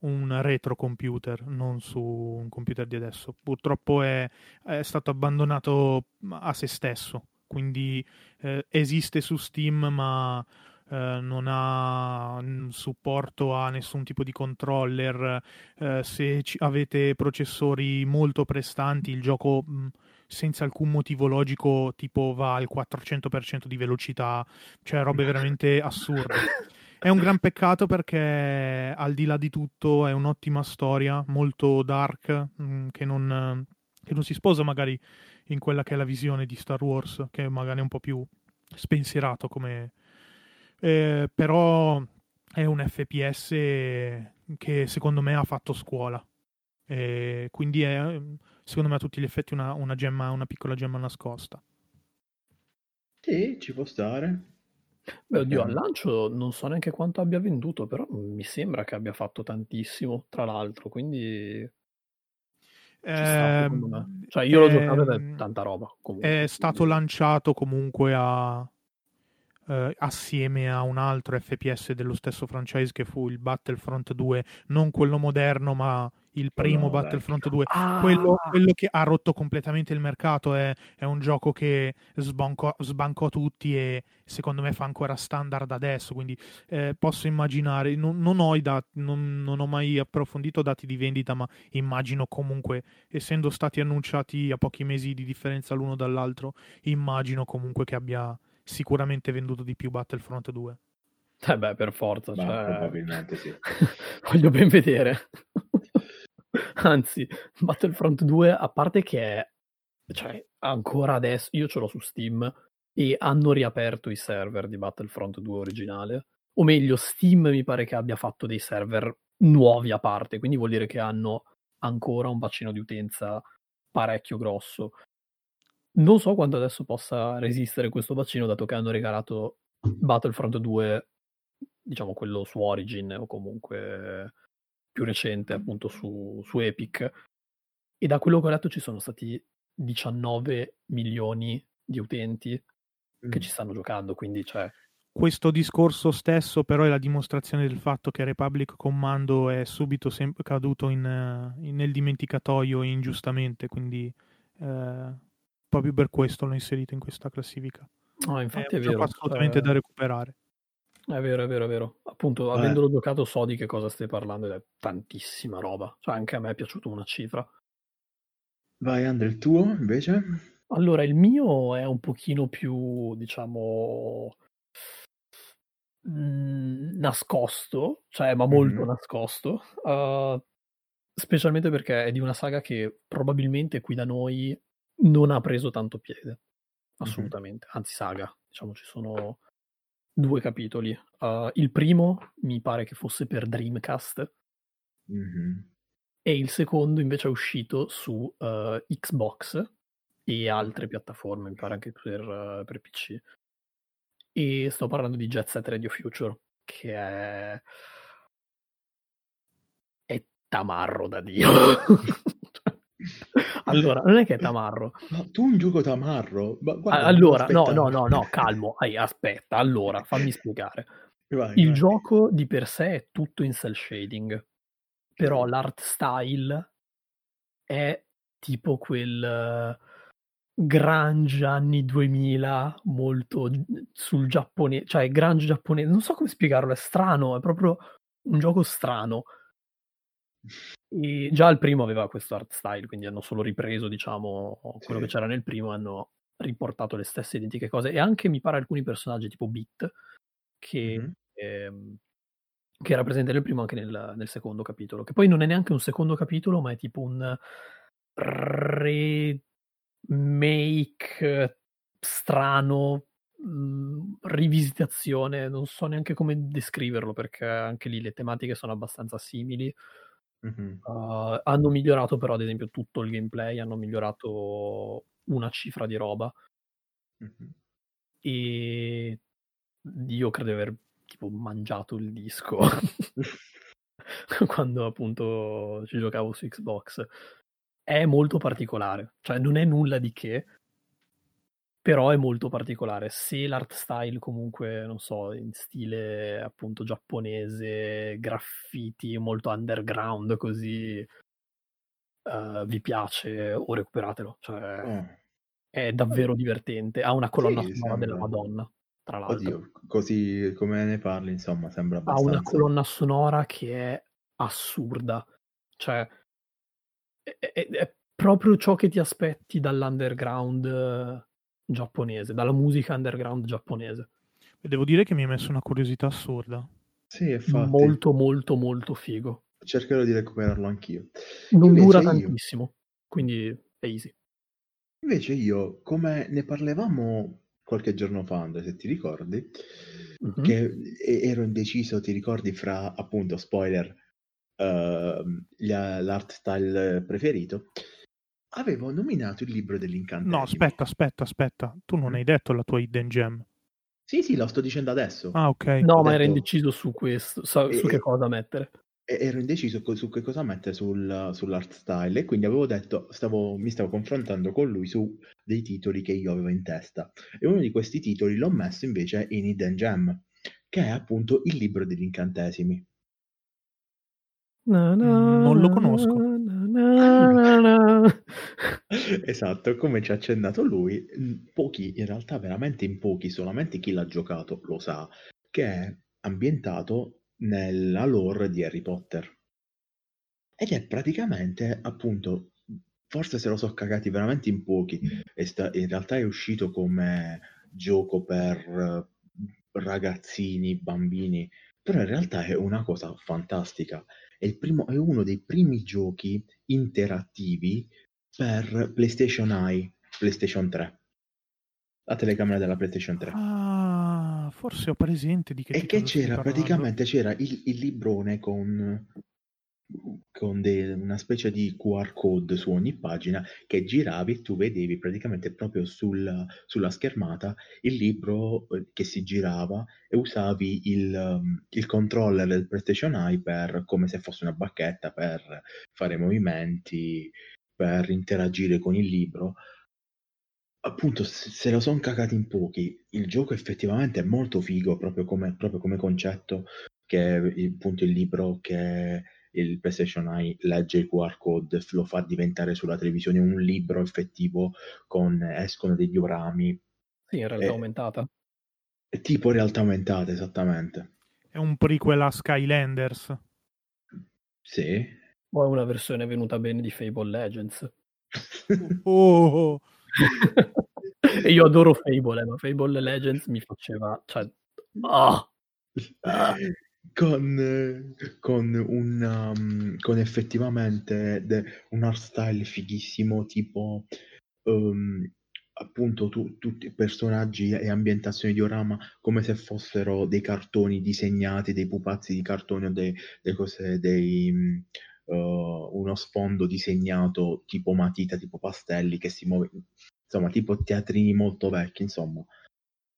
un retro computer, non su un computer di adesso. Purtroppo è, è stato abbandonato a se stesso, quindi eh, esiste su Steam ma eh, non ha supporto a nessun tipo di controller. Eh, se ci, avete processori molto prestanti, il gioco mh, senza alcun motivo logico tipo va al 400% di velocità, cioè robe veramente assurde. È un gran peccato perché al di là di tutto è un'ottima storia, molto dark, mh, mm, che, non, che non si sposa magari in quella che è la visione di Star Wars, che magari è un po' più spensierato come... Eh, però è un FPS che secondo me ha fatto scuola. E quindi è, secondo me, a tutti gli effetti una, una, gemma, una piccola gemma nascosta. Sì, ci può stare. Beh, oddio, al lancio non so neanche quanto abbia venduto, però mi sembra che abbia fatto tantissimo, tra l'altro, quindi... Sta, eh, cioè, io l'ho giocato ed è ehm, tanta roba. Comunque. È stato lanciato comunque a, eh, assieme a un altro FPS dello stesso franchise che fu il Battlefront 2, non quello moderno, ma il primo Battlefront 2, ah. quello, quello, che ha rotto completamente il mercato, è, è un gioco che sbancò, sbancò, tutti e secondo me fa ancora standard adesso, quindi eh, posso immaginare, non, non, ho dat- non, non, ho mai approfondito dati di vendita, ma immagino comunque, essendo stati annunciati a pochi mesi di differenza l'uno dall'altro, immagino comunque che abbia sicuramente venduto di più Battlefront 2. Eh beh, per forza. Cioè... Probabilmente sì. Voglio ben vedere. Anzi, Battlefront 2, a parte che è... Cioè, ancora adesso... Io ce l'ho su Steam e hanno riaperto i server di Battlefront 2 originale. O meglio, Steam mi pare che abbia fatto dei server nuovi a parte, quindi vuol dire che hanno ancora un bacino di utenza parecchio grosso. Non so quanto adesso possa resistere questo bacino, dato che hanno regalato Battlefront 2, diciamo quello su Origin o comunque più recente, appunto su, su Epic. E da quello che ho letto ci sono stati 19 milioni di utenti mm. che ci stanno giocando, quindi cioè... Questo discorso stesso però è la dimostrazione del fatto che Republic Commando è subito sem- caduto in, in, nel dimenticatoio ingiustamente, quindi eh, proprio per questo l'ho inserito in questa classifica. No, infatti è, è vero. assolutamente cioè... da recuperare. È vero, è vero, è vero. Appunto, Beh. avendolo giocato so di che cosa stai parlando ed è tantissima roba. Cioè, anche a me è piaciuta una cifra. Vai, Andre, il tuo invece? Allora, il mio è un pochino più, diciamo, mh, nascosto, cioè, ma molto mm-hmm. nascosto. Uh, specialmente perché è di una saga che probabilmente qui da noi non ha preso tanto piede, assolutamente, mm-hmm. anzi saga, diciamo ci sono due capitoli. Uh, il primo mi pare che fosse per Dreamcast mm-hmm. e il secondo invece è uscito su uh, Xbox e altre piattaforme, mi pare anche per, uh, per PC. E sto parlando di Jet Set Radio Future, che è... è tamarro da Dio. Allora, non è che è tamarro. Ma tu un gioco tamarro? Guarda, allora, no, no, no, no, calmo. Ehi, aspetta, allora, fammi spiegare. Vai, Il vai. gioco di per sé è tutto in cell shading, però l'art style è tipo quel grunge anni 2000 molto sul giapponese, cioè grunge giapponese, non so come spiegarlo, è strano, è proprio un gioco strano. E già il primo aveva questo art style, quindi hanno solo ripreso, diciamo, quello sì. che c'era nel primo, hanno riportato le stesse identiche cose. E anche mi pare alcuni personaggi tipo Beat, che, mm-hmm. ehm, che era presente nel primo anche nel, nel, secondo capitolo. Che poi non è neanche un secondo capitolo, ma è tipo un remake strano, mh, mm, rivisitazione, non so neanche come descriverlo, perché anche lì le tematiche sono abbastanza simili Mh-mh. Uh, hanno migliorato però ad esempio tutto il gameplay, hanno migliorato una cifra di roba. Mh-mh. E io credo di aver tipo mangiato il disco quando appunto ci giocavo su Xbox. È molto particolare, cioè non è nulla di che, però è molto particolare. Se l'art style comunque, non so, in stile appunto giapponese, graffiti, molto underground così, uh, vi piace o recuperatelo. Cioè, mm. È davvero divertente. Ha una colonna sì, sonora della Madonna, tra l'altro. Oddio, così come ne parli, insomma, sembra abbastanza... Ha una colonna sonora che è assurda. Cioè, è, è, è proprio ciò che ti aspetti dall'underground giapponese, dalla musica underground giapponese. devo dire che mi ha messo una curiosità assurda. Sì, infatti. Molto, molto, molto figo. Cercherò di recuperarlo anch'io. Non Invece dura tantissimo, io... quindi è easy. Invece io, come ne parlavamo qualche giorno fa, Andre, se ti ricordi, mm-hmm. che ero indeciso, ti ricordi, fra appunto spoiler uh, l'art style preferito, avevo nominato il libro dell'incantesimo. No, aspetta, aspetta, aspetta. Tu non hai detto la tua hidden gem. Sì, sì, lo sto dicendo adesso. Ah, ok. No, Ho ma ero detto- indeciso su questo, su, su E- che cosa mettere. Ero indeciso su che cosa mettere sul- sull'art style e quindi avevo detto, stavo, mi stavo confrontando con lui su dei titoli che io avevo in testa e uno di questi titoli l'ho messo invece in Hidden Gem, che è appunto il libro degli incantesimi. Na, na, Mm, non lo na, conosco. Esatto, come ci ha accennato lui, in pochi, in realtà veramente in pochi, solamente chi l'ha giocato lo sa, che è ambientato nella lore di Harry Potter. Ed è praticamente, appunto, forse se lo so cagati veramente in pochi, è sta- in realtà è uscito come gioco per eh, ragazzini, bambini, però in realtà è una cosa fantastica. È, il primo, è uno dei primi giochi interattivi per PlayStation Eye, PlayStation 3. La telecamera della PlayStation 3. Ah, forse ho presente di che E che c'era praticamente c'era il, il librone con, con de- una specie di QR code su ogni pagina che giravi e tu vedevi praticamente proprio sul- sulla schermata il libro eh, che si girava e usavi il, um, il controller del PlayStation Eye per, come se fosse una bacchetta per fare movimenti, per interagire con il libro. Appunto, se lo sono cagati in pochi. Il gioco effettivamente è molto figo proprio come, proprio come concetto, che appunto il libro che il PlayStation Eye legge il QR code, lo fa diventare sulla televisione un libro effettivo con escono degli orami, Sì, in realtà Eh. aumentata. è tipo realtà aumentata esattamente. È un prequel a Skylanders. Sì. O è una versione venuta bene di Fable Legends. Oh, e io adoro Fable, eh, ma Fable Legends mi faceva... Cioè, ah! Ah. con, con un um, con effettivamente de- un art style fighissimo tipo um, appunto tu- tutti personaggi e ambientazioni di orama come se fossero dei cartoni disegnati dei pupazzi di cartone o dei, dei cose dei mm, uh, uno sfondo disegnato tipo matita tipo pastelli che si muove insomma tipo teatrini molto vecchi insomma.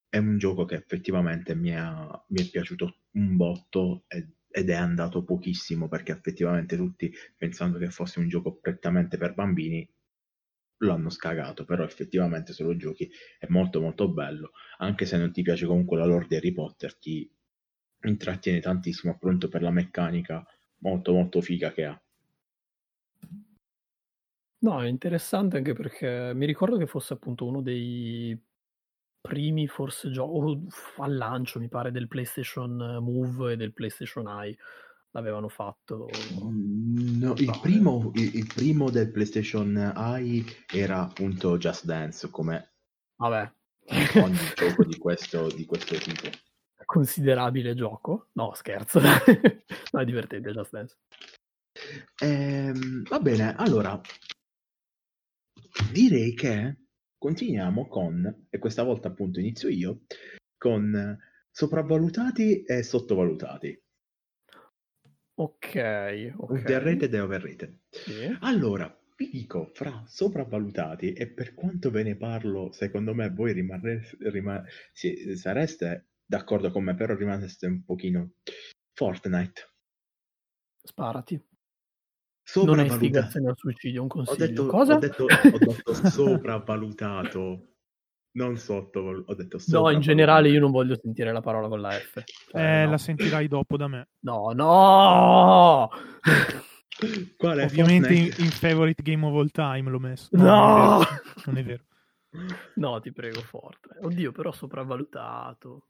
È un gioco che effettivamente mi, ha- mi è piaciuto un botto ed, ed è andato pochissimo perché effettivamente tutti pensando che fosse un gioco prettamente per bambini lo hanno scagato, però effettivamente se lo giochi è molto molto bello, anche se non ti piace comunque la lore di Harry Potter, ti intrattiene tantissimo appunto per la meccanica molto molto figa che ha. No, è interessante anche perché mi ricordo che fosse appunto uno dei primi forse giochi al lancio, mi pare, del PlayStation Move e del PlayStation Eye. L'avevano fatto. No, il, primo, il, il primo del PlayStation Eye era appunto Just Dance, come Vabbè, ogni gioco di questo, di questo tipo. Considerabile gioco. No, scherzo. no, è divertente Just Dance. Ehm, va bene, allora direi che continuiamo con, e questa volta appunto inizio io, con sopravvalutati e sottovalutati. Ok, ok. Underrated e overrated. Sì. Allora, vi dico, fra sopravvalutati, e per quanto ve ne parlo, secondo me voi rimarreste, rima- sì, sareste d'accordo con me, però rimaneste un pochino... Fortnite. Sparati. Non è Sopravvalutato. istigazione al suicidio, un Ho consiglio. detto, Cosa? ho detto, ho detto sopravvalutato, non sottovalutato. Ho detto No, in generale io non voglio sentire la parola con la F. Cioè, eh, no. la sentirai dopo da me. no, no! Qual è Ovviamente in, in favorite game of all time l'ho messo. No! Non è vero. Non è vero. No, ti prego, forte. Oddio, però sopravvalutato.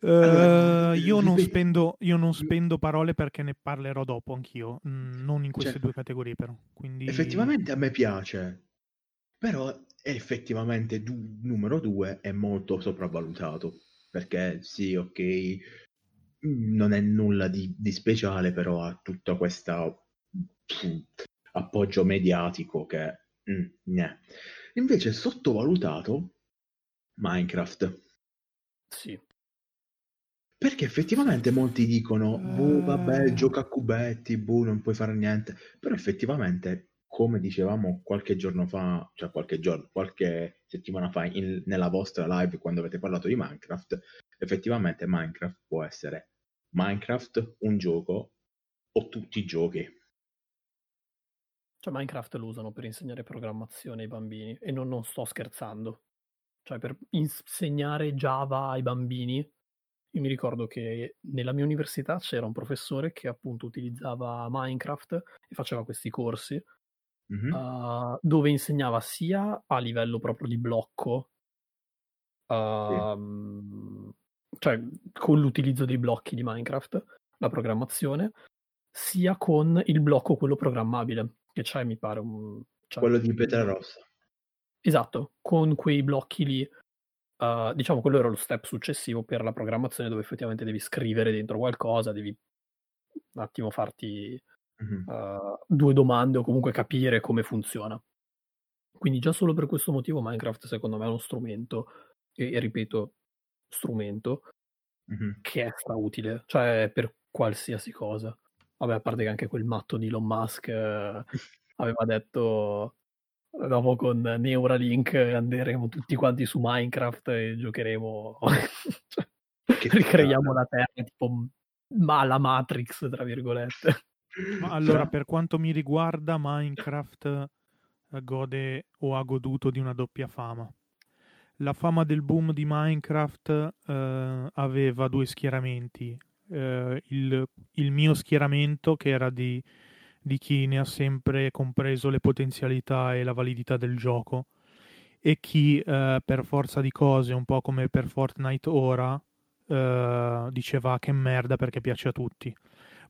Allora, io, non spendo, io non spendo parole perché ne parlerò dopo anch'io, mm, non in queste Cioè, due categorie però. Quindi... Effettivamente a me piace, però effettivamente du- numero due è molto sopravvalutato, perché sì, ok, mm, non è nulla di, di speciale, però ha tutta questa mm, appoggio mediatico che... mm, gnè. Invece sottovalutato Minecraft. Sì. Perché effettivamente molti dicono, boh, vabbè, gioca a cubetti, boh, non puoi fare niente. Però effettivamente, come dicevamo qualche giorno fa, cioè qualche giorno, qualche settimana fa, in, nella vostra live quando avete parlato di Minecraft, effettivamente Minecraft può essere Minecraft, un gioco o tutti i giochi. Cioè Minecraft lo usano per insegnare programmazione ai bambini e non, non sto scherzando. Cioè per insegnare Java ai bambini io mi ricordo che nella mia università c'era un professore che appunto utilizzava Minecraft e faceva questi corsi mm-hmm. uh, dove insegnava sia a livello proprio di blocco, uh, sì. cioè con l'utilizzo dei blocchi di Minecraft, la programmazione, sia con il blocco quello programmabile, che c'è mi pare un... quello di Petra Rossa. Esatto, con quei blocchi lì Uh, diciamo quello era lo step successivo per la programmazione dove effettivamente devi scrivere dentro qualcosa, devi un attimo farti uh, due domande o comunque capire come funziona. Quindi già solo per questo motivo Minecraft secondo me è uno strumento, e, e ripeto, strumento, mm-hmm. che è strautile, cioè per qualsiasi cosa. Vabbè, a parte che anche quel matto di Elon Musk eh, aveva detto dopo con Neuralink andremo tutti quanti su Minecraft e giocheremo cioè, ricreiamo la terra tipo ma la Matrix tra virgolette. Ma allora per quanto mi riguarda Minecraft eh, gode o ha goduto di una doppia fama. La fama del boom di Minecraft eh, aveva due schieramenti. Eh, il, il mio schieramento che era di di chi ne ha sempre compreso le potenzialità e la validità del gioco e chi eh, per forza di cose, un po' come per Fortnite ora, eh, diceva che merda perché piace a tutti.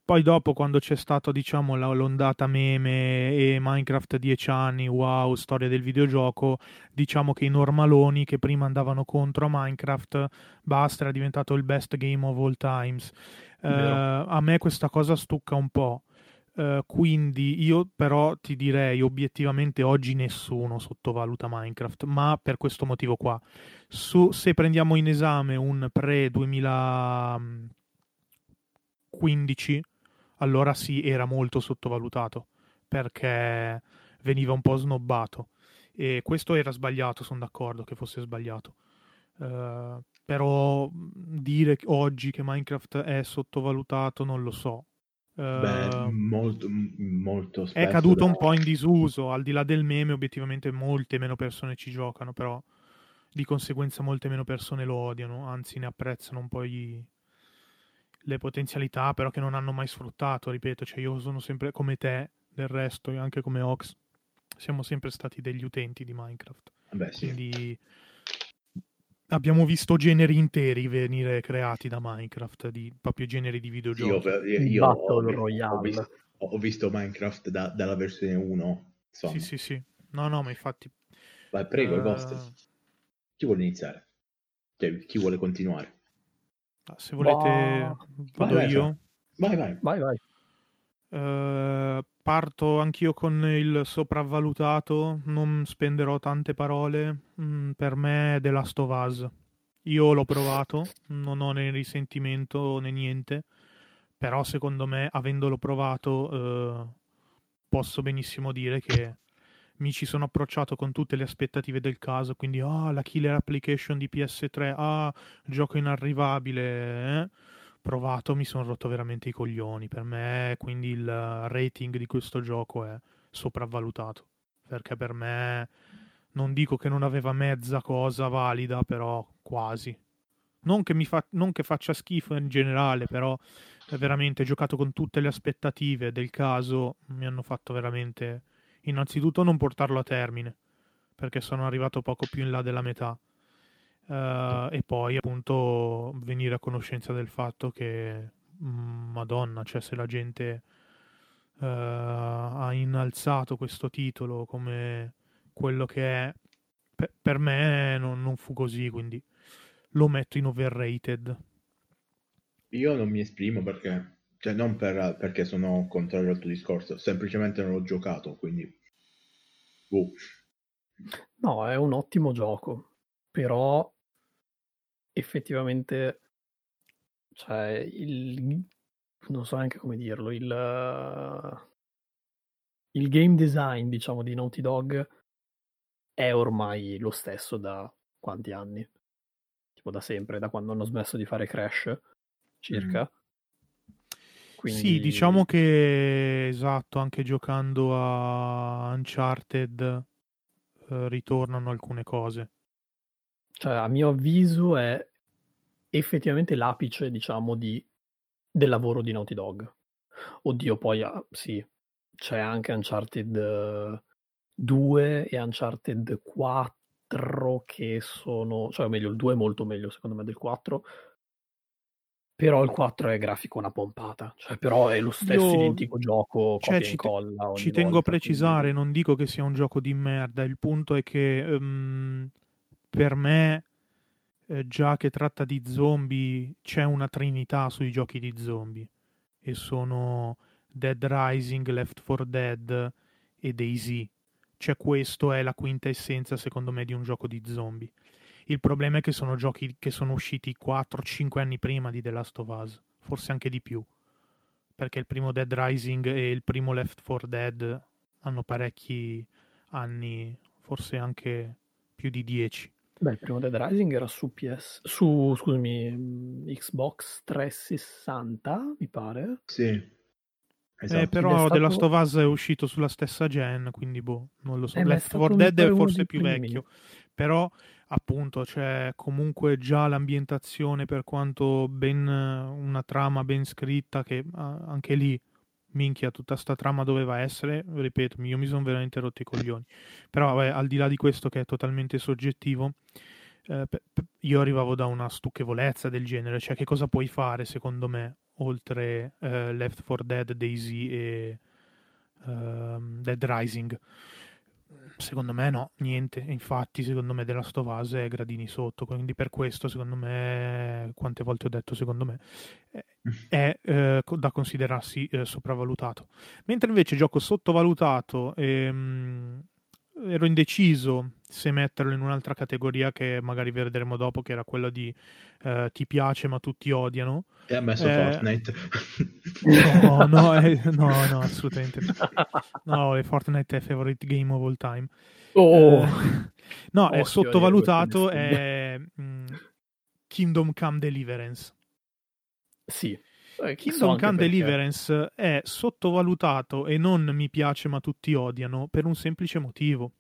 Poi dopo, quando c'è stata, diciamo, l'ondata meme e Minecraft 10 anni, wow, storia del videogioco, diciamo che i normaloni che prima andavano contro a Minecraft, basta, era diventato il best game of all times. Eh, a me questa cosa stucca un po'. Uh, quindi io però ti direi obiettivamente oggi nessuno sottovaluta Minecraft, ma per questo motivo qua. Su, se prendiamo in esame un pre 2015, allora sì, era molto sottovalutato perché veniva un po' snobbato e questo era sbagliato, sono d'accordo che fosse sbagliato. Uh, però dire oggi che Minecraft è sottovalutato non lo so Beh, uh, molto, molto spesso. È caduto da... un po' in disuso, al di là del meme, obiettivamente molte meno persone ci giocano, però di conseguenza molte meno persone lo odiano, anzi ne apprezzano un po' gli... le potenzialità, però che non hanno mai sfruttato, ripeto, cioè io sono sempre come te, del resto, e anche come Ox, siamo sempre stati degli utenti di Minecraft. Beh, sì. Quindi abbiamo visto generi interi venire creati da Minecraft, di, proprio generi di videogiochi. Io, io, io ho, ho, visto, ho, visto, Minecraft da, dalla versione 1. Insomma. Sì, sì, sì. No, no, ma infatti... Vai, prego, uh... Ghost. Chi vuole iniziare? Cioè, chi vuole continuare? Ah, se volete, bah... vado vai, io. Vai, vai. Vai, vai. Uh, parto anch'io con il sopravvalutato, non spenderò tante parole. Mm, per me è The Last of Us. Io l'ho provato, non ho né risentimento né niente, però secondo me, avendolo provato, uh, posso benissimo dire che mi ci sono approcciato con tutte le aspettative del caso, quindi ah, la killer application di PS3, ah, gioco inarrivabile, eh? Provato mi sono rotto veramente i coglioni. Per me, quindi il rating di questo gioco è sopravvalutato. Perché per me non dico che non aveva mezza cosa valida, però quasi. Non che, fa- non che faccia schifo in generale, però è veramente giocato con tutte le aspettative del caso. Mi hanno fatto veramente, innanzitutto, non portarlo a termine. Perché sono arrivato poco più in là della metà Uh, e poi appunto venire a conoscenza del fatto che mm, Madonna, cioè se la gente uh, ha innalzato questo titolo come quello che è, per, per me non, non, fu così, quindi lo metto in overrated. Io non mi esprimo perché, cioè non per, perché sono contrario al tuo discorso, semplicemente non l'ho giocato, quindi... Uh. No, è un ottimo gioco, però effettivamente Cioè, il... non so neanche come dirlo, il, il game design, diciamo, di Naughty Dog è ormai lo stesso da quanti anni? Tipo da sempre, da quando hanno smesso di fare Crash, circa. Mm. Quindi... Sì, diciamo che esatto, anche giocando a Uncharted eh, ritornano alcune cose. Cioè, a mio avviso è effettivamente l'apice, diciamo, di, del lavoro di Naughty Dog. Oddio, poi ah, sì, c'è anche Uncharted 2 e Uncharted 4 che sono, cioè meglio il 2 è molto meglio secondo me del 4, però il 4 è grafico una pompata, cioè, però è lo stesso Io... identico gioco, cioè, ci, incolla ci tengo volta, a precisare, quindi... non dico che sia un gioco di merda, il punto è che um, per me, eh, già che tratta di zombie, c'è una trinità sui giochi di zombie, e sono Dead Rising, Left 4 Dead e Daisy. Cioè questo è la quinta essenza secondo me di un gioco di zombie. Il problema è che sono giochi che sono usciti 4-5 anni prima di The Last of Us, forse anche di più. Perché il primo Dead Rising e il primo Left 4 Dead hanno parecchi anni, forse anche più di 10. Beh, il primo Dead Rising era su PS, su, scusami, Xbox 360, mi pare. Sì. Eh, esatto. Eh, però stato... The Last of Us è uscito sulla stessa gen, quindi boh, non lo so. Eh, Left 4 Dead è forse più vecchio, però appunto c'è comunque già l'ambientazione per quanto ben una trama ben scritta che anche lì minchia tutta sta trama doveva essere ripeto io mi sono veramente rotto i coglioni. Però vabbè, al di là di questo che è totalmente soggettivo eh, io arrivavo da una stucchevolezza del genere cioè che cosa puoi fare secondo me oltre eh, Left 4 Dead Daisy e uh, Dead Rising Secondo me no, niente. Infatti, secondo me della Stovase è gradini sotto. Quindi per questo, secondo me, quante volte ho detto secondo me, è eh, da considerarsi eh, sopravvalutato. Mentre invece gioco sottovalutato ehm, ero indeciso se metterlo in un'altra categoria che magari vedremo dopo, che era quella di eh, ti piace ma tutti odiano. E ha messo eh, Fortnite. No, no, eh, no, no, assolutamente. No, Fortnite è favorite game of all time. Oh. Eh, no, è sottovalutato, è mm, Kingdom Come Deliverance. Sì. Eh, Kingdom Come Deliverance è sottovalutato e non mi piace ma tutti odiano per un semplice motivo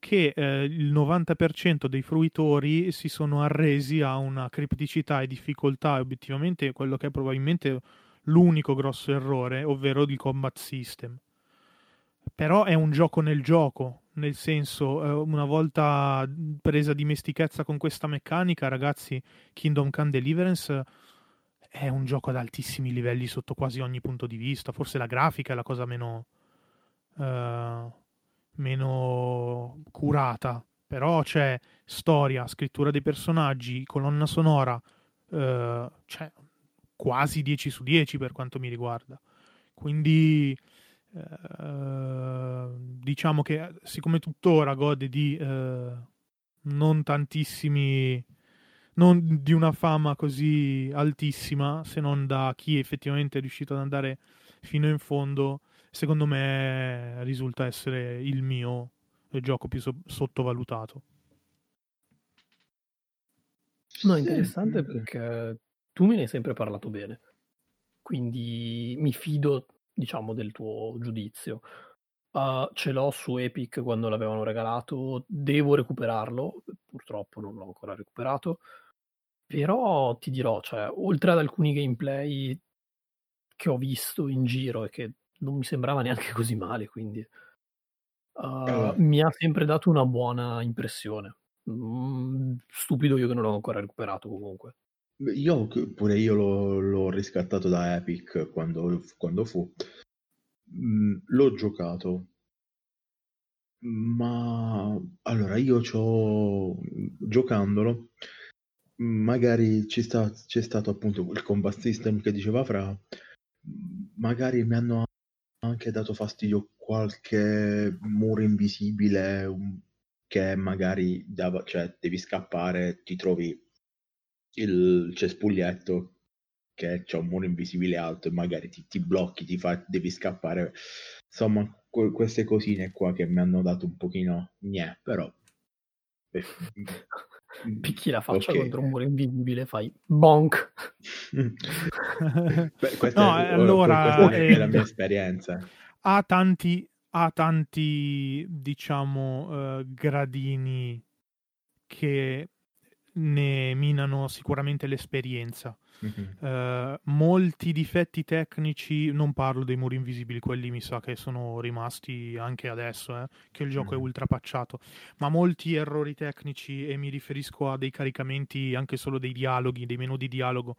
che eh, il 90% dei fruitori si sono arresi a una cripticità e difficoltà e obiettivamente quello che è probabilmente l'unico grosso errore, ovvero il combat system. Però è un gioco nel gioco, nel senso, eh, una volta presa dimestichezza con questa meccanica, ragazzi, Kingdom Come Deliverance è un gioco ad altissimi livelli sotto quasi ogni punto di vista. Forse la grafica è la cosa meno, uh, meno curata, però c'è storia, scrittura dei personaggi, colonna sonora, uh, cioè quasi 10 su 10 per quanto mi riguarda. Quindi uh, diciamo che siccome tuttora gode di non tantissimi non di una fama così altissima, se non da chi effettivamente è riuscito ad andare fino in fondo, secondo me risulta essere il mio gioco più so- sottovalutato. No, interessante perché tu me ne hai sempre parlato bene, quindi mi fido, diciamo, del tuo giudizio. Uh, ce l'ho su Epic quando l'avevano regalato, devo recuperarlo, purtroppo non l'ho ancora recuperato. Però ti dirò, cioè, oltre ad alcuni gameplay che ho visto in giro e che non mi sembrava neanche così male, quindi uh, mi ha sempre dato una buona impressione. Mm, stupido io che non l'ho ancora recuperato comunque. Io pure io l'ho, l'ho riscattato da Epic quando, quando fu. Mm, l'ho giocato, ma allora io c'ho giocandolo magari ci sta, c'è stato appunto il combat system che diceva Fra, magari mi hanno anche dato fastidio qualche muro invisibile che magari dava, cioè devi scappare, ti trovi il cespuglietto che c'è un muro invisibile alto e magari ti, ti blocchi, ti fa, devi scappare. Insomma, que- queste cosine qua che mi hanno dato un pochino gnè, però... Eh, Picchi la faccia okay. contro un muro invisibile, fai bonk. Beh, questa no, è, allora, questa è, è la mia esperienza. Ha tanti, ha tanti diciamo, uh, gradini che ne minano sicuramente l'esperienza. Uh, molti difetti tecnici, non parlo dei muri invisibili, quelli mi sa che sono rimasti anche adesso, eh, che il gioco mm-hmm. è ultra patchato, ma molti errori tecnici e mi riferisco a dei caricamenti anche solo dei dialoghi, dei menu di dialogo,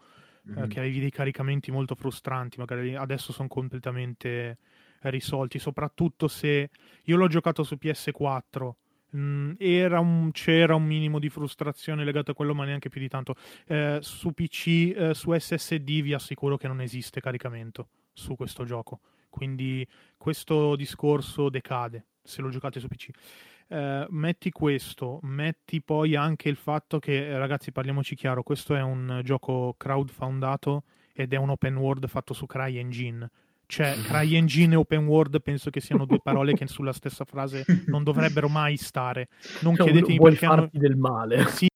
mm-hmm. uh, che avevi dei caricamenti molto frustranti, magari adesso sono completamente risolti, soprattutto se io l'ho giocato su PS4 Mm, un, c'era un minimo di frustrazione legato a quello, ma neanche più di tanto. Eh, su PC, eh, su SSD vi assicuro che non esiste caricamento su questo gioco. Quindi questo discorso decade se lo giocate su PC. Eh, metti questo, metti poi anche il fatto che, ragazzi, parliamoci chiaro, questo è un gioco crowdfundato ed è un open world fatto su CryEngine cioè, CryEngine e open world penso che siano due parole che sulla stessa frase non dovrebbero mai stare. Non cioè, chiedetemi perché hanno... del male. Sì,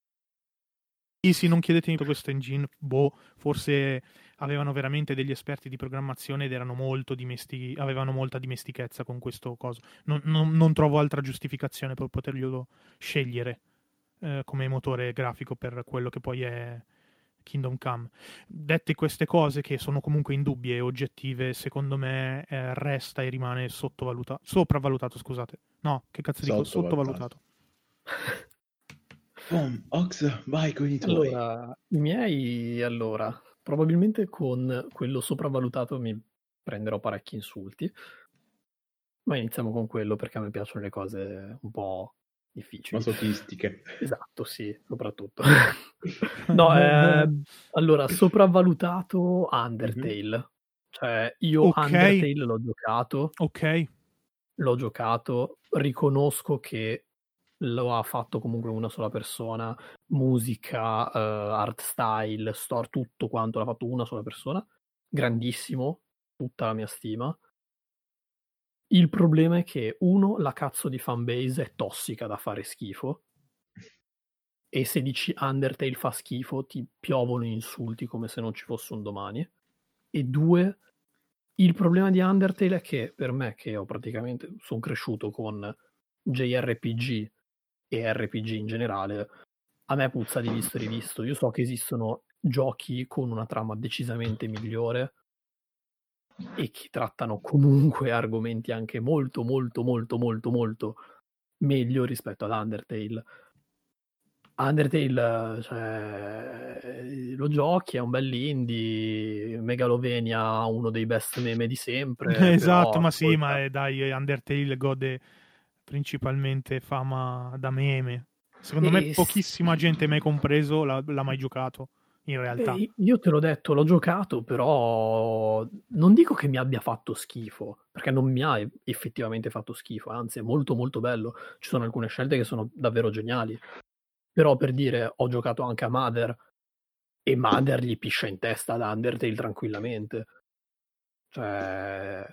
sì, non chiedetemi per questo engine, boh, forse avevano veramente degli esperti di programmazione ed erano molto dimesti- avevano molta dimestichezza con questo coso. Non, non, non trovo altra giustificazione per poterglielo scegliere eh, come motore grafico per quello che poi è Kingdom Come. Dette queste cose che sono comunque indubbie e oggettive, secondo me eh, resta e rimane sottovalutato, sopravvalutato, scusate. No, che cazzo dico? Sottovalutato. Boom, Ox, vai con i tuoi. Allora, i miei, allora, probabilmente con quello sopravvalutato mi prenderò parecchi insulti, ma iniziamo con quello perché a me piacciono le cose un po' difficili. Masochistiche. Esatto, sì, soprattutto. no, eh, allora, sopravvalutato Undertale. Mm-hmm. Cioè, io okay. Undertale l'ho giocato. Ok. L'ho giocato, riconosco che lo ha fatto comunque una sola persona, musica, uh, art style, store, tutto quanto l'ha fatto una sola persona. Grandissimo, tutta la mia stima. Il problema è che, uno, la cazzo di fanbase è tossica da fare schifo. E se dici Undertale fa schifo, ti piovono insulti come se non ci fosse un domani. E due, il problema di Undertale è che per me, che ho praticamente sono cresciuto con JRPG e RPG in generale, a me puzza di visto e rivisto. Io so che esistono giochi con una trama decisamente migliore e che trattano comunque argomenti anche molto molto molto molto molto meglio rispetto ad Undertale. Undertale cioè, lo giochi, è un bel indie, Megalovenia uno dei best meme di sempre. esatto, ma sì, ma è, dai, Undertale gode principalmente fama da meme. Secondo e me pochissima gente, mai compreso, l'ha, l'ha mai giocato in realtà. Eh, io te l'ho detto, l'ho giocato, però non dico che mi abbia fatto schifo, perché non mi ha effettivamente fatto schifo, anzi è molto molto bello. Ci sono alcune scelte che sono davvero geniali. Però per dire, ho giocato anche a Mother e Mother gli piscia in testa ad Undertale tranquillamente. Cioè,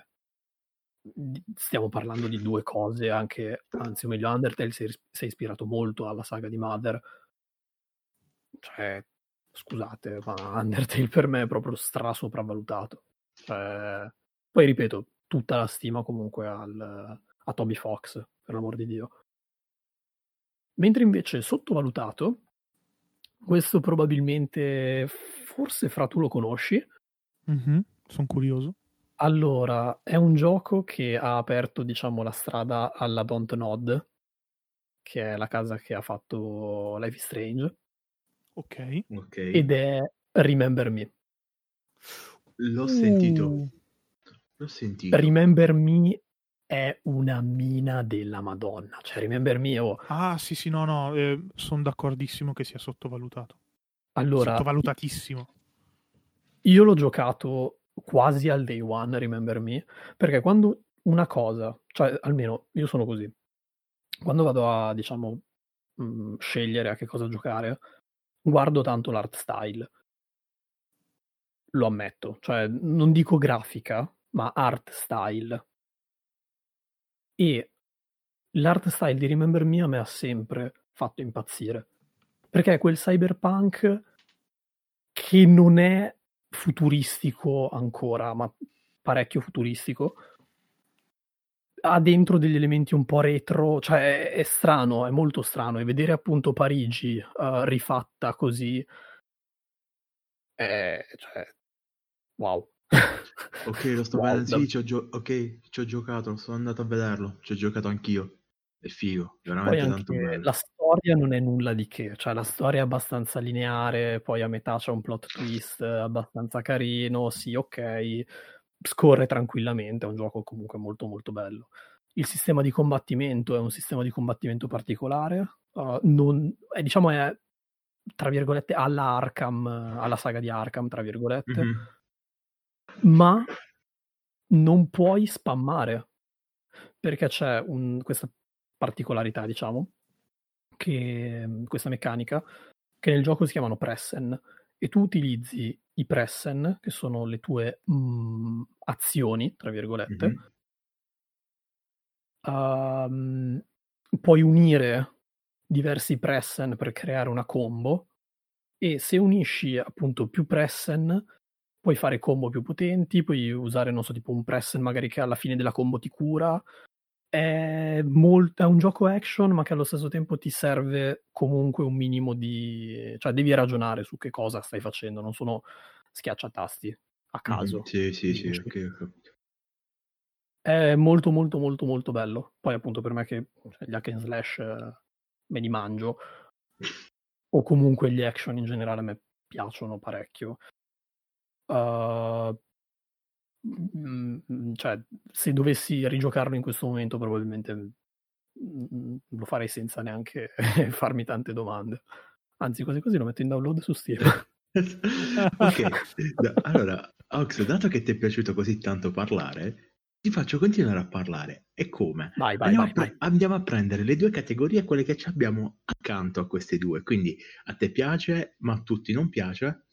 stiamo parlando di due cose anche, anzi o meglio Undertale si è ispirato molto alla saga di Mother. Cioè, scusate, ma Undertale per me è proprio stra sopravvalutato. Cioè, poi ripeto, tutta la stima comunque al, a Toby Fox, per l'amor di Dio. Mentre invece sottovalutato, questo probabilmente, forse fra tu lo conosci. Mm-hmm, Sono curioso. Allora, è un gioco che ha aperto, diciamo, la strada alla Don't Nod, che è la casa che ha fatto Life is Strange. Ok. okay. Ed è Remember Me. L'ho sentito. Uh. L'ho sentito. Remember Me è una mina della Madonna. Cioè, Remember Me oh. Ah, sì, sì, no, no, eh, sono d'accordissimo che sia sottovalutato. Allora, sottovalutatissimo. Io l'ho giocato quasi al day one, Remember Me, perché quando una cosa, cioè almeno io sono così, quando vado a, diciamo, mh, mm, scegliere a che cosa giocare, guardo tanto l'art style. lo ammetto, cioè non dico grafica, ma art style. E l'art style di Remember Me a me ha sempre fatto impazzire. Perché è quel cyberpunk che non è futuristico ancora, ma parecchio futuristico. Ha dentro degli elementi un po' retro, cioè è, è strano, è molto strano. E vedere appunto Parigi uh, rifatta così, è, cioè, wow. ok, lo sto wow, vedendo, sì, ci gio- ok, ci ho giocato, sono andato a vederlo, ci ho giocato anch'io. È figo, veramente tanto bello. La storia non è nulla di che, cioè la storia è abbastanza lineare, poi a metà c'è un plot twist abbastanza carino, sì, ok, scorre tranquillamente, è un gioco comunque molto molto bello. Il sistema di combattimento è un sistema di combattimento particolare, uh, non, è, diciamo è tra virgolette alla Arkham, alla saga di Arkham, tra virgolette, mm-hmm. ma non puoi spammare perché c'è un, questa particolarità, diciamo, che questa meccanica, che nel gioco si chiamano pressen, e tu utilizzi i pressen, che sono le tue mh, mhmm, azioni, tra virgolette, mm-hmm. um, puoi unire diversi pressen per creare una combo, e se unisci appunto più pressen puoi fare combo più potenti, puoi usare, non so, tipo un pressen magari che alla fine della combo ti cura, è, molt- è un gioco action, ma che allo stesso tempo ti serve comunque un minimo di... cioè devi ragionare su che cosa stai facendo, non sono schiacciatasti a caso. Mm, sì, sì, sì, okay, okay. È molto molto molto molto bello. Poi appunto per me che cioè, gli hack and slash eh, me li mangio, o comunque gli action in generale a me piacciono parecchio. Uh, Mhmm, cioè, se dovessi rigiocarlo in questo momento probabilmente mhmm, lo farei senza neanche farmi tante domande. Anzi, quasi così lo metto in download su Steam. ok, allora, Ox, dato che ti è piaciuto così tanto parlare, ti faccio continuare a parlare. E come? Vai, vai, andiamo, vai, a pre- andiamo, a prendere le due categorie, quelle che abbiamo accanto a queste due. Quindi a te piace, ma a tutti non piace.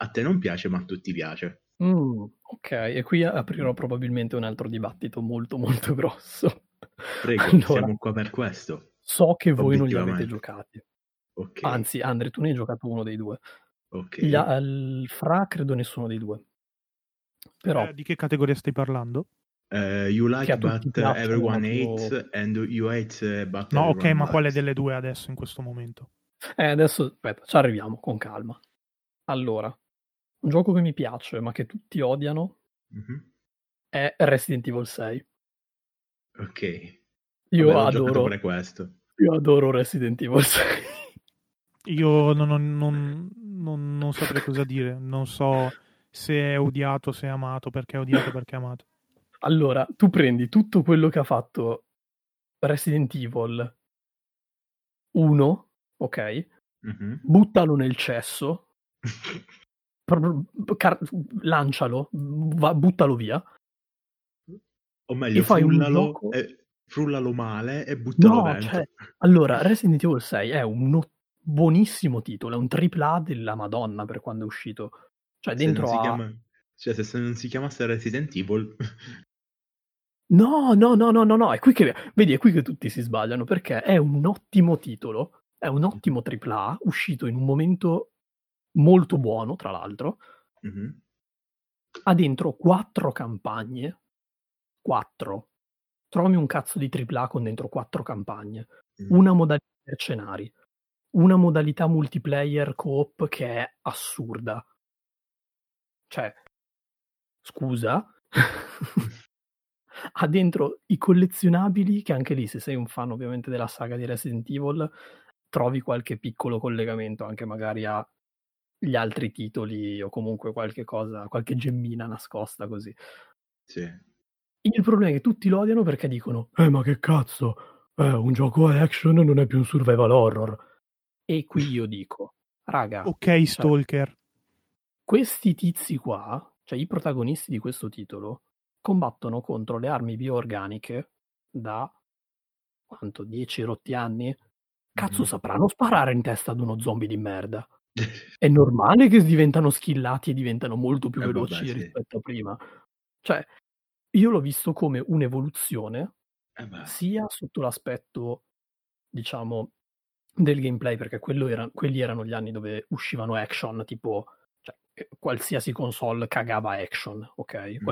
A te non piace, ma a tutti piace. Mm, ok, e qui aprirò probabilmente un altro dibattito molto molto grosso. Prego, allora, siamo qua per questo. So che voi non li avete giocati. Okay. Anzi, Andre, tu ne hai giocato uno dei due. Ok. Gli, il Fra credo nessuno dei due. Però... Eh, di che categoria stai parlando? Uh, you like but everyone hates and you hate but No, ok, ma quale delle due adesso in questo momento? Eh, adesso aspetta, ci arriviamo con calma. Allora, un gioco che mi piace, ma che tutti odiano, mm-hmm. è Resident Evil 6. Ok. Io Vabbè, adoro pure questo. Io adoro Resident Evil 6. Io non, non, non, non, saprei cosa dire. Non so se è odiato, se è amato, perché è odiato, perché è amato. Allora, tu prendi tutto quello che ha fatto Resident Evil 1, ok? Mm-hmm. Buttalo nel cesso car- lancialo, va, buttalo via. O meglio, frullalo, gioco... e, frullalo male e buttalo no, dentro. Cioè, allora, Resident Evil 6 è un buonissimo titolo, è un AAA della Madonna per quando è uscito. Cioè, se dentro a... chiama... Cioè, se non si chiamasse Resident Evil... No, no, no, no, no, no, è qui che, vedi, è qui che tutti si sbagliano, perché è un ottimo titolo, è un ottimo AAA, uscito in un momento molto buono, tra l'altro. Mm-hmm. Ha dentro quattro campagne. Quattro. Trovi un cazzo di AAA con dentro quattro campagne. Mm-hmm. Una modalità mercenari. Una modalità multiplayer coop che è assurda. Cioè, scusa. ha dentro i collezionabili, che anche lì, se sei un fan ovviamente della saga di Resident Evil, trovi qualche piccolo collegamento anche magari a gli altri titoli o comunque qualche cosa, qualche gemmina nascosta così. Sì. Il problema è che tutti lo odiano perché dicono: Eh, ma che cazzo, eh, un gioco action non è più un survival horror. E qui io dico, raga. Ok, cioè, Stalker. Questi tizi qua, cioè i protagonisti di questo titolo, combattono contro le armi bioorganiche da quanto? 10 rotti anni? Cazzo, mm. sapranno sparare in testa ad uno zombie di merda. È normale che diventano skillati e diventano molto più Eh, vabbè, veloci sì. rispetto a prima. Cioè, io l'ho visto come un'evoluzione Eh sia sotto l'aspetto, diciamo, del gameplay, perché era- quelli erano gli anni dove uscivano action, tipo, cioè, eh, qualsiasi console cagava action, ok? Mm.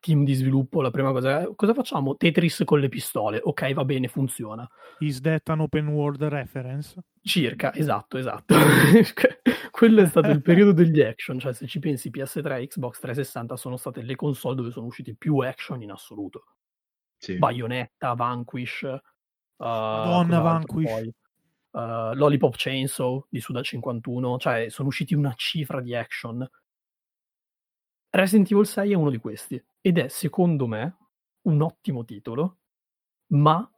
Team di sviluppo, la prima cosa è, cosa facciamo? Tetris con le pistole, ok, va bene, funziona. Is that an open world reference? Circa, esatto, esatto. Quello è stato il periodo degli action, cioè se ci pensi PS3 e Xbox 360 sono state le console dove sono usciti più action in assoluto. sì. Bayonetta, Vanquish, uh, Madonna, Vanquish. poi? Uh, Lollipop Chainsaw di Suda 51, cioè sono usciti una cifra di action. Resident Evil 6 è uno di questi ed è secondo me un ottimo titolo, ma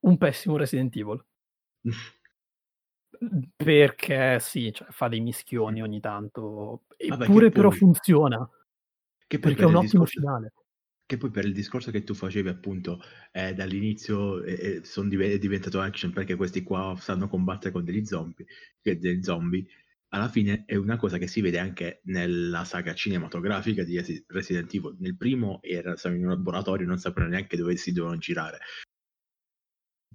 un pessimo Resident Evil. Perché sì, cioè, fa dei mischioni ogni tanto, eppure però poi- funziona, Che perché per è un ottimo discorso- finale. Che poi per il discorso che tu facevi appunto eh, dall'inizio eh, sono è diventato action perché questi qua sanno combattere con degli zombie, che dei zombie, alla fine è una cosa che si vede anche nella saga cinematografica di Resi- Resident Evil. Nel primo era, in un laboratorio, non sapevano neanche dove si dovevano girare.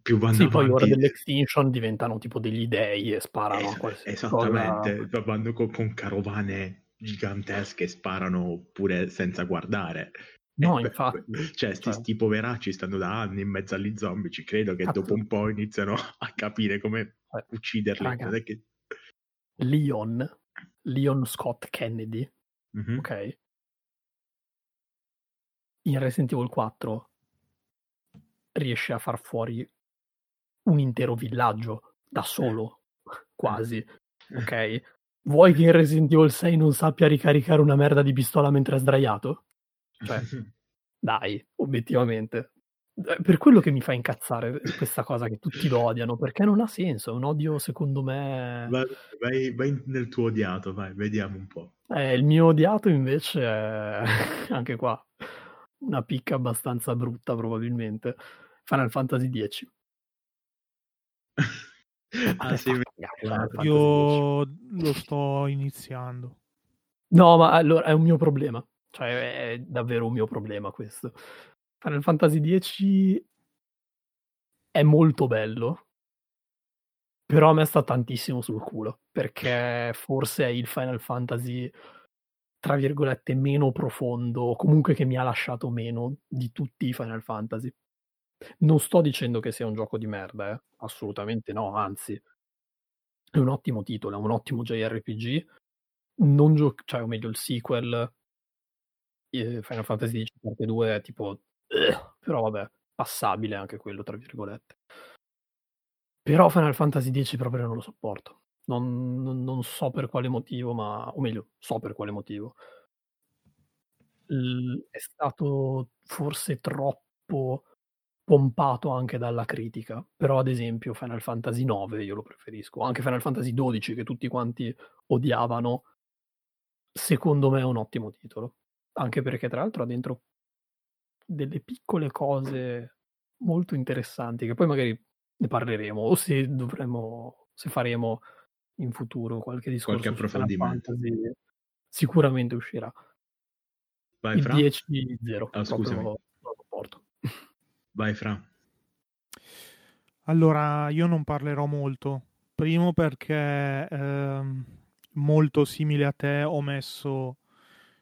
Più vanno Sì, poi ora avanti, dell'extinction diventano tipo degli dei e sparano a es- qualsiasi esattamente, cosa. vanno con, con carovane gigantesche, sparano pure senza guardare. No, Eh, infatti. Cioè, sti, Cioè. sti poveracci stanno da anni in mezzo agli zombie, ci credo che Cazzo. dopo un po' iniziano a capire come Eh, ucciderli. raga. Non è che- Leon, Leon Scott Kennedy, Mhm. ok? In Resident Evil 4 riesce a far fuori un intero villaggio da solo, quasi, ok? Vuoi che in Resident Evil 6 non sappia ricaricare una merda di pistola mentre è sdraiato? Cioè, dai, obiettivamente. Eh, Per quello che mi fa incazzare questa cosa che tutti lo odiano, perché non ha senso, è un odio secondo me... vai, vai- vai nel tuo odiato, vai, vediamo un po'. Eh, il mio odiato invece è anche qua una picca abbastanza brutta probabilmente. Final Fantasy X. ah, sì, Fantasy X. Io lo sto iniziando. No, ma allora è un mio problema. Cioè, è davvero un mio problema questo. Final Fantasy X è molto bello, però a me sta tantissimo sul culo, perché forse è il Final Fantasy, tra virgolette, meno profondo, o comunque che mi ha lasciato meno di tutti i Final Fantasy. Non sto dicendo che sia un gioco di merda, eh. assolutamente no, anzi, è un ottimo titolo, è un ottimo JRPG. Non gio- cioè, o meglio, il sequel eh, Final Fantasy X parte 2 è tipo eh, però vabbè, passabile anche quello, tra virgolette. Però Final Fantasy X proprio non lo sopporto. Non, non- non so per quale motivo, ma o meglio, so per quale motivo. L- è stato forse troppo pompato anche dalla critica. Però, ad esempio, Final Fantasy IX io lo preferisco. Anche Final Fantasy XII, che tutti quanti odiavano, secondo me è un ottimo titolo. Anche perché, tra l'altro, ha dentro delle piccole cose molto interessanti che poi magari ne parleremo o se dovremo, se faremo in futuro qualche discorso Qualche approfondimento. Fantasy, sicuramente uscirà. Vai, Il Fra. 10 0 Ah, scusami. lo. Vai, Fra. Allora, io non parlerò molto. Primo perché ehm, molto simile a te ho messo,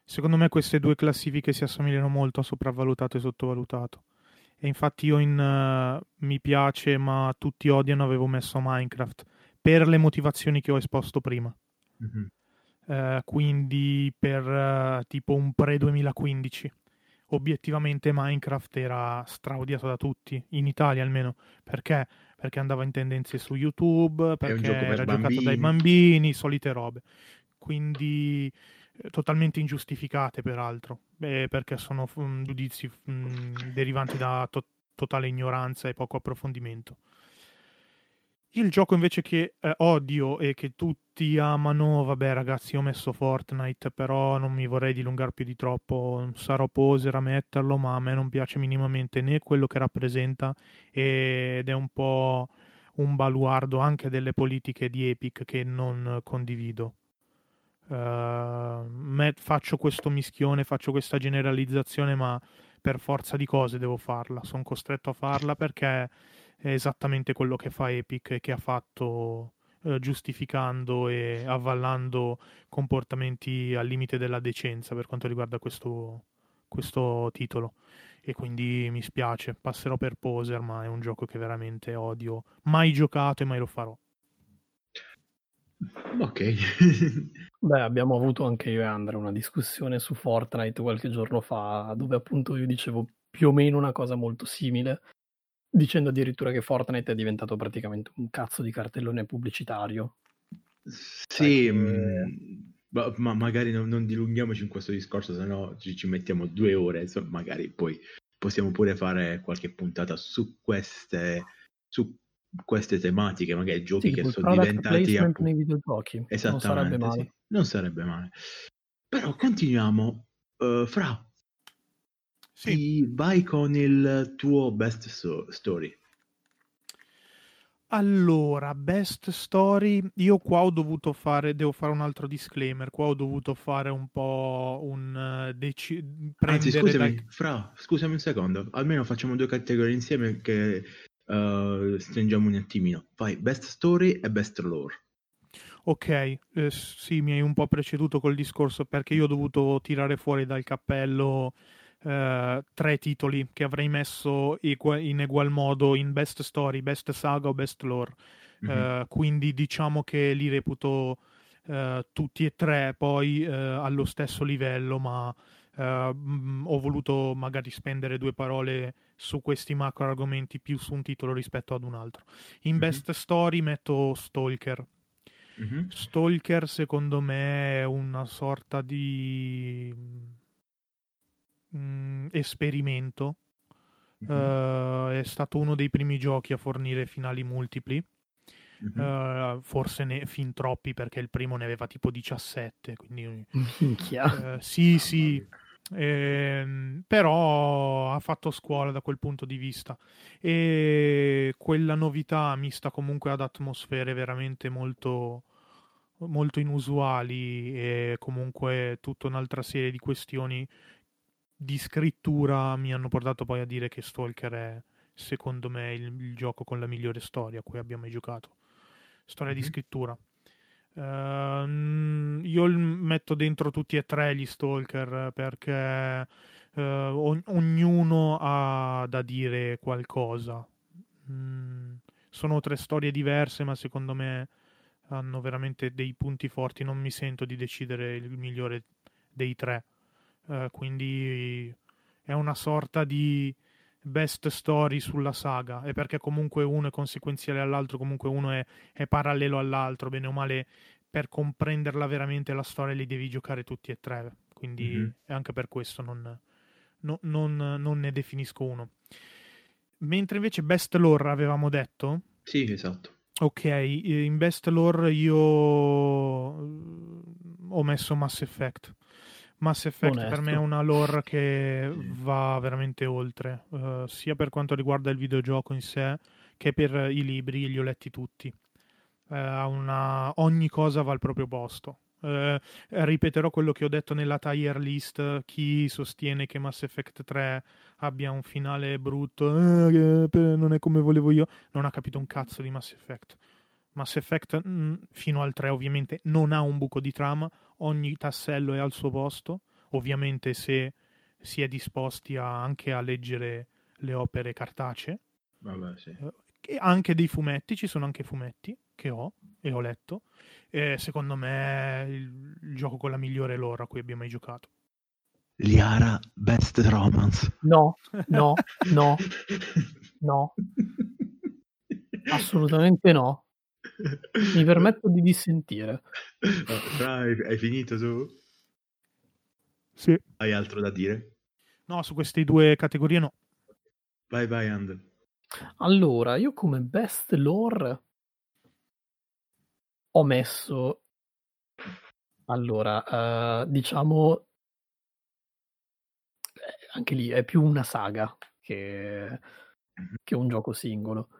secondo me queste due classifiche si assomigliano molto a sopravvalutato e sottovalutato. E infatti io in eh, mi piace ma tutti odiano avevo messo Minecraft per le motivazioni che ho esposto prima. Mhm. Eh, quindi per eh, tipo un pre-2015. Obiettivamente Minecraft era straodiato da tutti, in Italia almeno. Perché? Perché andava in tendenze su YouTube, perché per era giocato dai bambini. bambini, solite robe. Quindi totalmente ingiustificate peraltro, eh, perché sono mm, giudizi mm, derivanti da to- totale ignoranza e poco approfondimento. Il gioco invece che eh, odio e che tutti amano, vabbè ragazzi, ho messo Fortnite, però non mi vorrei dilungare più di troppo, sarò poser a metterlo, ma a me non piace minimamente né quello che rappresenta ed è un po' un baluardo anche delle politiche di Epic che non condivido. Uh, faccio questo mischione, faccio questa generalizzazione, ma per forza di cose devo farla. Sono costretto a farla perché è esattamente quello che fa Epic e che ha fatto uh, giustificando e avvallando comportamenti al limite della decenza per quanto riguarda questo, questo titolo. E quindi mi spiace, passerò per poser, ma è un gioco che veramente odio. Mai giocato e mai lo farò. Ok. Beh, abbiamo avuto anche io e Andrea una discussione su Fortnite qualche giorno fa, dove appunto io dicevo più o meno una cosa molto simile, dicendo addirittura che Fortnite è diventato praticamente un cazzo di cartellone pubblicitario. Sì, cioè, ma, ma, magari non, non, dilunghiamoci in questo discorso, se no ci, ci, mettiamo due ore, insomma, magari poi possiamo pure fare qualche puntata su queste, su queste tematiche, magari giochi sì, che sono diventati appunto... nei videogiochi. Esattamente, non sarebbe male. Sì, non sarebbe male. Però continuiamo. Uh, fra, sì. vai con il tuo best so- story. Allora, best story, io qua ho dovuto fare, devo fare un altro disclaimer, qua ho dovuto fare un po' un uh, deci- Anzi, scusami, dal... fra, scusami un secondo, almeno facciamo due categorie insieme che uh, stringiamo un attimino. Fai best story e best lore. Ok, eh, sì, mi hai un po' preceduto col discorso perché io ho dovuto tirare fuori dal cappello uh, tre titoli che avrei messo in egual modo in best story, best saga o best lore. Mm-hmm. Uh, quindi diciamo che li reputo uh, tutti e tre poi allo stesso livello, ma ho voluto magari spendere due parole su questi macro argomenti più su un titolo rispetto ad un altro. In mm-hmm. best story metto Stalker. Mm-hmm. Stalker secondo me è una sorta di mh, esperimento. Mm-hmm. Uh, è stato uno dei primi giochi a fornire finali multipli. Mm-hmm. Uh, forse ne, fin troppi perché il primo ne aveva tipo 17. Quindi, uh, sì, sì. Eh, però ha fatto scuola da quel punto di vista e quella novità mista comunque ad atmosfere veramente molto molto inusuali e comunque tutta un'altra serie di questioni di scrittura mi hanno portato poi a dire che Stalker è secondo me il, il gioco con la migliore storia a cui abbiamo mai giocato. Storia mm-hmm. di scrittura. Uh, io metto dentro tutti e tre gli Stalker perché uh, o- ognuno ha da dire qualcosa. Mm, sono tre storie diverse, ma secondo me hanno veramente dei punti forti. Non mi sento di decidere il migliore dei tre. Eh, quindi è una sorta di best story sulla saga e perché comunque uno è conseguenziale all'altro, comunque uno è, è, parallelo all'altro, bene o male, per comprenderla veramente la storia li devi giocare tutti e tre, quindi mm-hmm. è anche per questo non, no, non, non, ne definisco uno. Mentre invece best lore avevamo detto? Sì, esatto. Ok, in best lore io ho messo Mass Effect Mass Effect Onesto. per me è una lore che va veramente oltre, uh, sia per quanto riguarda il videogioco in sé che per i libri, li ho letti tutti. Uh, una... Ogni cosa va al proprio posto. Uh, ripeterò quello che ho detto nella tier list. Chi sostiene che Mass Effect 3 abbia un finale brutto, non è come volevo io, non ha capito un cazzo di Mass Effect. Mass Effect mh, mm, fino al 3 ovviamente non ha un buco di trama, ogni tassello è al suo posto, ovviamente se si è disposti a, anche a leggere le opere cartacee. Vabbè, sì. eh, anche dei fumetti, ci sono anche fumetti che ho e ho letto. E secondo me è il, il gioco con la migliore lore a cui abbia mai giocato. Liara Best Romance. No, no, no, no. Assolutamente no. Mi permetto di dissentire. Hai, hai finito tu? Sì. Hai altro da dire? No, su queste due categorie no. Vai, vai, And. Allora, io come best lore ho messo allora, uh, diciamo eh, anche lì è più una saga che, che un gioco singolo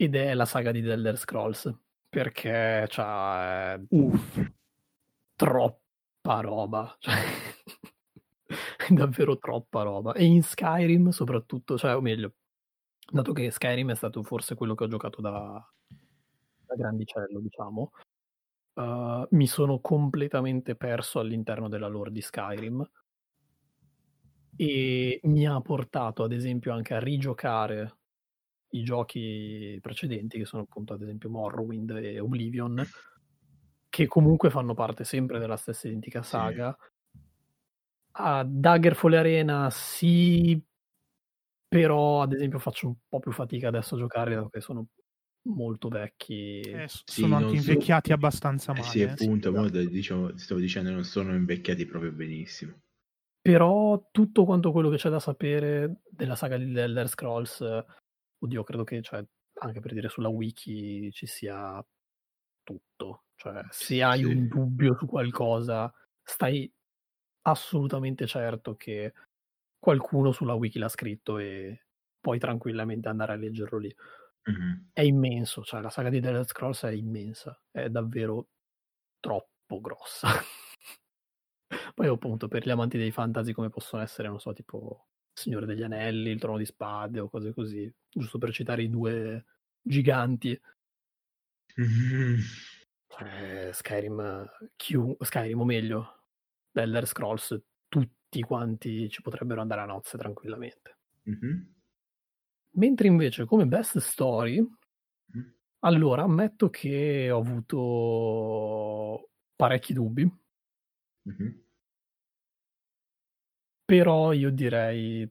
ed è la saga di The Elder Scrolls, perché c'ha Uff. troppa roba, cioè davvero troppa roba. E in Skyrim soprattutto, cioè, o meglio, dato che Skyrim è stato forse quello che ho giocato da, da grandicello, diciamo, uh, mi sono completamente perso all'interno della lore di Skyrim e mi ha portato ad esempio anche a rigiocare i giochi precedenti che sono appunto ad esempio Morrowind e Oblivion che comunque fanno parte sempre della stessa identica saga. Sì. a Daggerfall Arena sì però ad esempio faccio un po' più fatica adesso a giocare perché sono molto vecchi. Eh, sì, sono anche invecchiati sono... abbastanza male eh sì appunto sì, diciamo, stavo dicendo non sono invecchiati proprio benissimo. Però tutto quanto quello che c'è da sapere della saga di Elder Scrolls, oddio, credo che cioè, anche per dire sulla wiki ci sia tutto. Cioè, se hai sì. un dubbio su qualcosa, stai assolutamente certo che qualcuno sulla wiki l'ha scritto e puoi tranquillamente andare a leggerlo lì. Mm-hmm. È immenso, cioè la saga di Elder Scrolls è immensa, è davvero troppo grossa. Poi appunto per gli amanti dei fantasy come possono essere, non so, tipo Signore degli Anelli, il Trono di Spade o cose così, giusto per citare i due giganti. Mm-hmm. Cioè, Skyrim, Q, Skyrim o meglio, Elder Scrolls, tutti quanti ci potrebbero andare a nozze tranquillamente. Mm-hmm. Mentre invece come best story, mm-hmm. allora ammetto che ho avuto parecchi dubbi Mm-hmm. Però io direi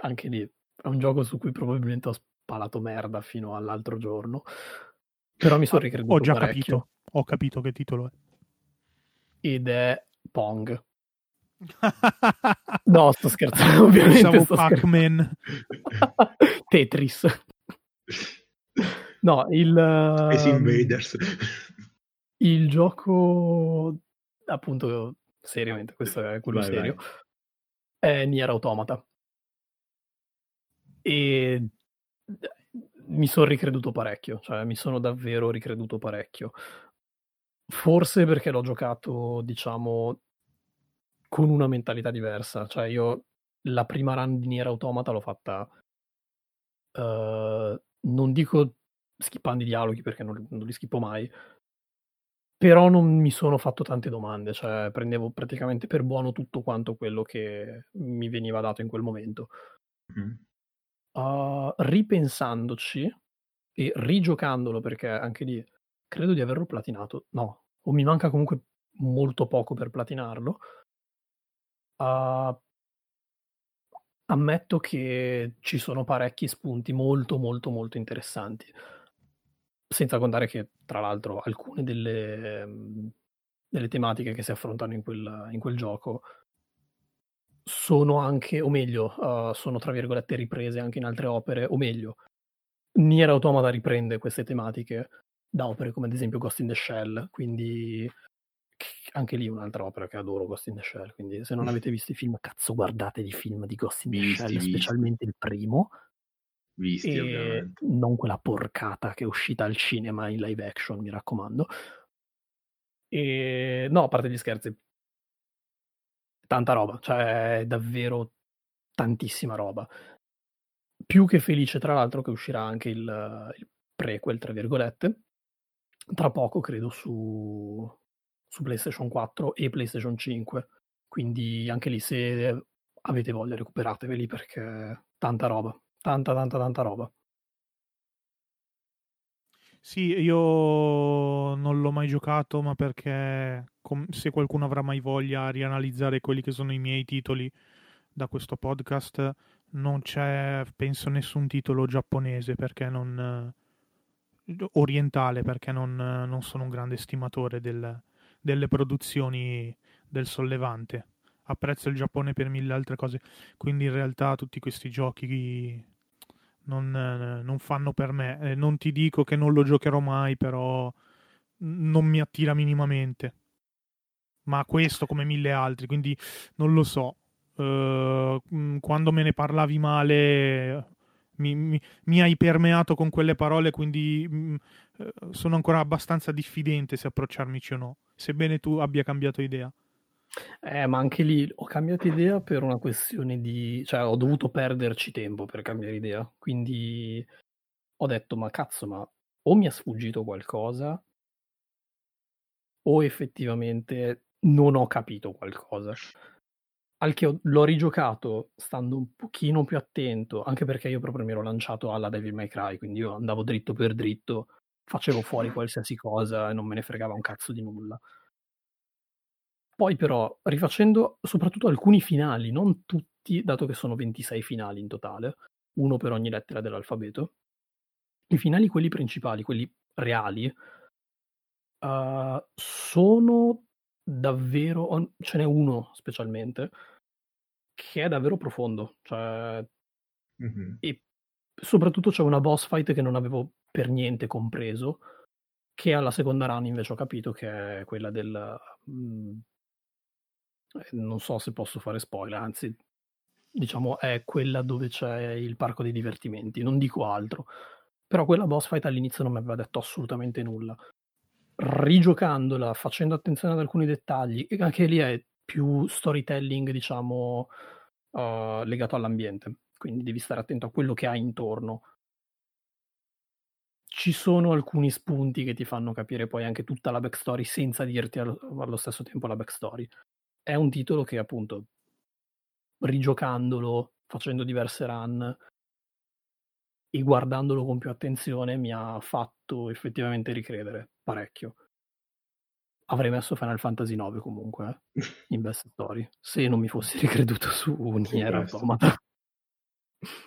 anche lì è un gioco su cui probabilmente ho spalato merda fino all'altro giorno. Però mi sono ah, ricreduto Ho già parecchio. capito, ho capito che titolo è. Ed è Pong. no, sto scherzando, ovviamente. Pensavo sto Pac-Man. Tetris. No, il... Space ehm, Invaders il gioco, appunto, seriamente, questo è quello vai, serio, vai. è Nier Automata. E mi sono ricreduto parecchio, cioè mi sono davvero ricreduto parecchio. Forse perché l'ho giocato, diciamo, con una mentalità diversa. Cioè io la prima run di Nier Automata l'ho fatta, uh, non dico skippando i dialoghi perché non, non li skippo mai, però non mi sono fatto tante domande, cioè prendevo praticamente per buono tutto quanto quello che mi veniva dato in quel momento. Mm. Uh, ripensandoci e rigiocandolo, perché anche lì credo di averlo platinato, no, o mi manca comunque molto poco per platinarlo. Uh, ammetto che ci sono parecchi spunti molto molto molto interessanti senza contare che, tra l'altro, alcune delle, mhmm, delle tematiche che si affrontano in quel, in quel, gioco sono anche, o meglio, uh, sono tra virgolette riprese anche in altre opere, o meglio, Nier Automata riprende queste tematiche da opere come ad esempio Ghost in the Shell, quindi anche lì un'altra opera che adoro, Ghost in the Shell, quindi se non avete visto i film, cazzo guardate i film di Ghost in the visti, Shell, visti. specialmente il primo, Visti, ovviamente. Non quella porcata che è uscita al cinema in live action, mi raccomando. E no, a parte gli scherzi, tanta roba, cioè davvero tantissima roba. Più che felice, tra l'altro, che uscirà anche il, il prequel, tra virgolette, tra poco, credo, su, su PlayStation 4 e PlayStation 5. Quindi anche lì, se avete voglia, recuperateveli perché tanta roba. Tanta, tanta, tanta roba. Sì, io non l'ho mai giocato, ma perché se qualcuno avrà mai voglia di rianalizzare quelli che sono i miei titoli da questo podcast, non c'è, penso, nessun titolo giapponese perché non orientale, perché non, non sono un grande stimatore del, delle produzioni del sollevante. Apprezzo il Giappone per mille altre cose, quindi in realtà tutti questi giochi non, eh, non fanno per me. Non ti dico che non lo giocherò mai, però non mi attira minimamente. Ma questo come mille altri, quindi non lo so. Uh, quando me ne parlavi male mi, mi, mi hai permeato con quelle parole, quindi mh, mm, eh, sono ancora abbastanza diffidente se approcciarmici o no, sebbene tu abbia cambiato idea. Eh, ma anche lì ho cambiato idea per una questione di... cioè ho dovuto perderci tempo per cambiare idea, quindi ho detto ma cazzo, ma o mi è sfuggito qualcosa o effettivamente non ho capito qualcosa. Al che ho, l'ho rigiocato stando un pochino più attento, anche perché io proprio mi ero lanciato alla Devil May Cry, quindi io andavo dritto per dritto, facevo fuori qualsiasi cosa e non me ne fregava un cazzo di nulla. Poi però, rifacendo soprattutto alcuni finali, non tutti, dato che sono 26 finali in totale, uno per ogni lettera dell'alfabeto, i finali, quelli principali, quelli reali, uh, sono davvero... ce n'è uno specialmente, che è davvero profondo. Cioè, mm-hmm. E soprattutto c'è una boss fight che non avevo per niente compreso, che alla seconda run invece ho capito che è quella del... Mh, mm, non so se posso fare spoiler, anzi, diciamo è quella dove c'è il parco dei divertimenti, non dico altro. Però quella boss fight all'inizio non mi aveva detto assolutamente nulla. Rigiocandola, facendo attenzione ad alcuni dettagli, anche lì è più storytelling, diciamo, uh, legato all'ambiente. Quindi devi stare attento a quello che hai intorno. Ci sono alcuni spunti che ti fanno capire poi anche tutta la backstory senza dirti allo stesso tempo la backstory. È un titolo che appunto, rigiocandolo, facendo diverse run, e guardandolo con più attenzione mi ha fatto effettivamente ricredere parecchio. Avrei messo Final Fantasy IX comunque eh, in Best Story se non mi fossi ricreduto su Nier Automata.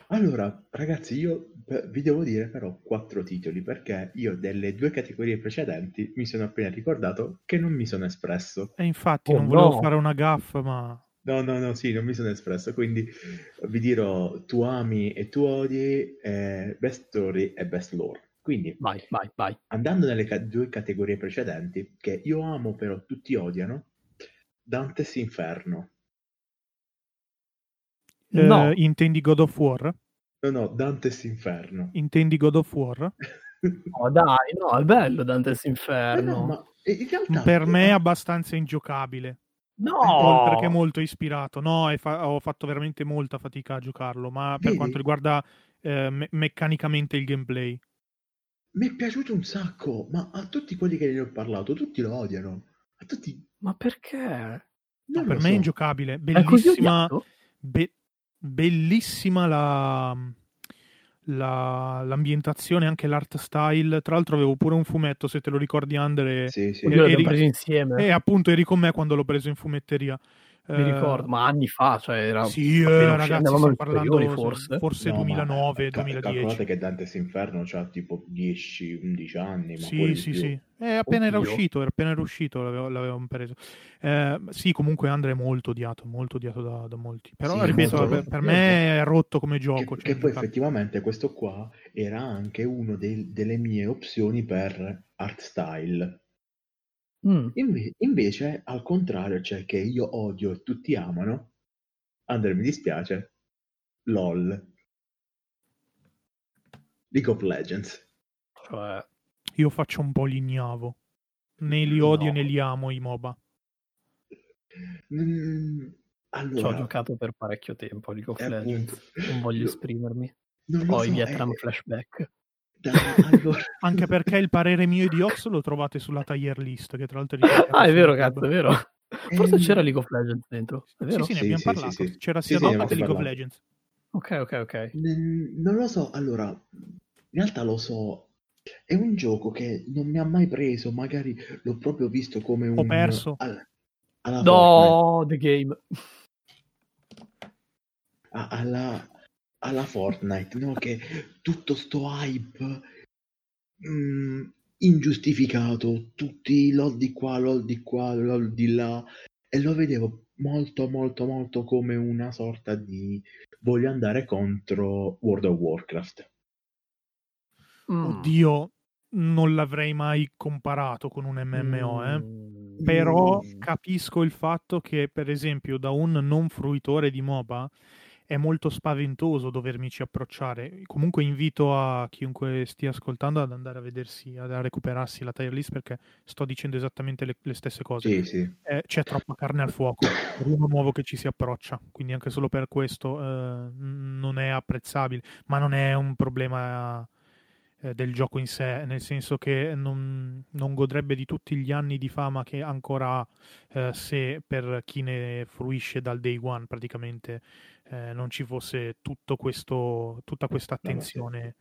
Allora, ragazzi, io vi devo dire però quattro titoli perché io delle due categorie precedenti mi sono appena ricordato che non mi sono espresso. E infatti oh, non volevo no. fare una gaffa, ma No, no, no, sì, non mi sono espresso, quindi vi dirò tu ami e tu odi, eh, best story e best lore. Quindi, vai, vai, vai. andando nelle ca- due categorie precedenti, che io amo però tutti odiano, Dante's Inferno. Eh, no. intendi God of War? No, no, Dante's Inferno. Intendi God of War? oh dai, no, è bello Dante's Inferno. No, no, ma in realtà... Per me è abbastanza ingiocabile. No! Oltre che molto ispirato. No, fa- ho fatto veramente molta fatica a giocarlo, ma per Vedi? quanto riguarda eh, me- meccanicamente il gameplay. Mi è piaciuto un sacco, ma a tutti quelli che ne ho parlato, tutti lo odiano. A tutti... Ma perché? No, per so. me è ingiocabile. Bellissima, be- bellissima la la, l'ambientazione, anche l'art style. Tra l'altro avevo pure un fumetto, se te lo ricordi Andre. Sì, sì. Eri, l'ho preso insieme. E appunto eri con me quando l'ho preso in fumetteria. Mi eh, ricordo, ma anni fa, cioè era sì, eh, ragazzi, stiamo parlando forse, forse no, 2009, ma, 2010. Calcolate che Dante's Inferno ha tipo 10-11 anni. sì, sì, sì. È appena Oddio. era uscito, era appena era uscito, l'avevo, l'avevamo preso. Eh, sì, comunque Andre è molto odiato, molto odiato da, da molti. Però, sì, ripeto, per, per, me è rotto come gioco. Che, cioè, che poi effettivamente questo qua era anche una delle mie opzioni per art style Mm. Inve- invece, al contrario, cioè che io odio e tutti amano, Andre mi dispiace, LOL. League of Legends. Cioè... Io faccio un po' l'ignavo. Né li odio no. né li amo i MOBA. Mm, allora... Ci ho giocato per parecchio tempo League of Legends. Appunto... Non voglio esprimermi. Poi so, Vietnam è... flashback. Allora... Anche perché il parere mio di Ox lo trovate sulla tier list, che tra l'altro è Ah, è vero, cazzo, è vero. Forse c'era League of Legends dentro, è vero? Sì, sì, ne abbiamo sì, parlato. Sì, c'era sia Dota che League of Legends. Ok, ok, ok. Non lo so, allora, in realtà lo so, è un gioco che non mi ha mai preso, magari l'ho proprio visto come un... Ho perso. Alla, alla no, The Game. Alla, alla Fortnite, no? che tutto sto hype mh, mm, ingiustificato, tutti lol di qua, lol di qua, lol di là, e lo vedevo molto molto molto come una sorta di voglio andare contro World of Warcraft. Mm. Oddio, non l'avrei mai comparato con un MMO, eh. mm. però capisco il fatto che, per esempio, da un non fruitore di MOBA è molto spaventoso dovermici approcciare. Comunque invito a chiunque stia ascoltando ad andare a vedersi, ad a recuperarsi la tier list perché sto dicendo esattamente le, le stesse cose. Sì, sì. Eh, c'è troppa carne al fuoco per uno nuovo che ci si approccia, quindi anche solo per questo eh, non è apprezzabile, ma non è un problema eh, del gioco in sé, nel senso che non, non, godrebbe di tutti gli anni di fama che ancora ha eh, se per chi ne fruisce dal day one praticamente eh, non ci fosse tutto questo, tutta questa attenzione.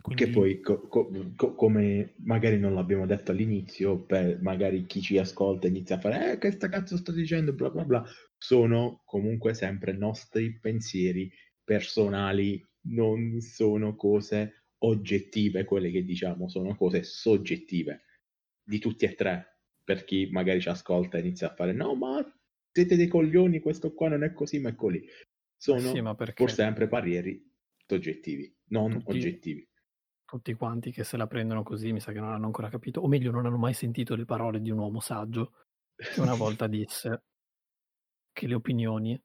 Quindi... Che poi, co- co- come magari non l'abbiamo detto all'inizio, per magari chi ci ascolta inizia a fare, eh, che sta cazzo sto dicendo, bla bla bla, sono comunque sempre nostri pensieri personali, non sono cose oggettive, quelle che diciamo sono cose soggettive di tutti e tre. Per chi magari ci ascolta e inizia a fare no, ma siete dei coglioni, questo qua non è così, ma è così. Sono sì, pur sempre pareri soggettivi, non tutti, oggettivi. Tutti quanti che se la prendono così mi sa che non hanno ancora capito, o meglio non hanno mai sentito le parole di un uomo saggio che una volta disse che le opinioni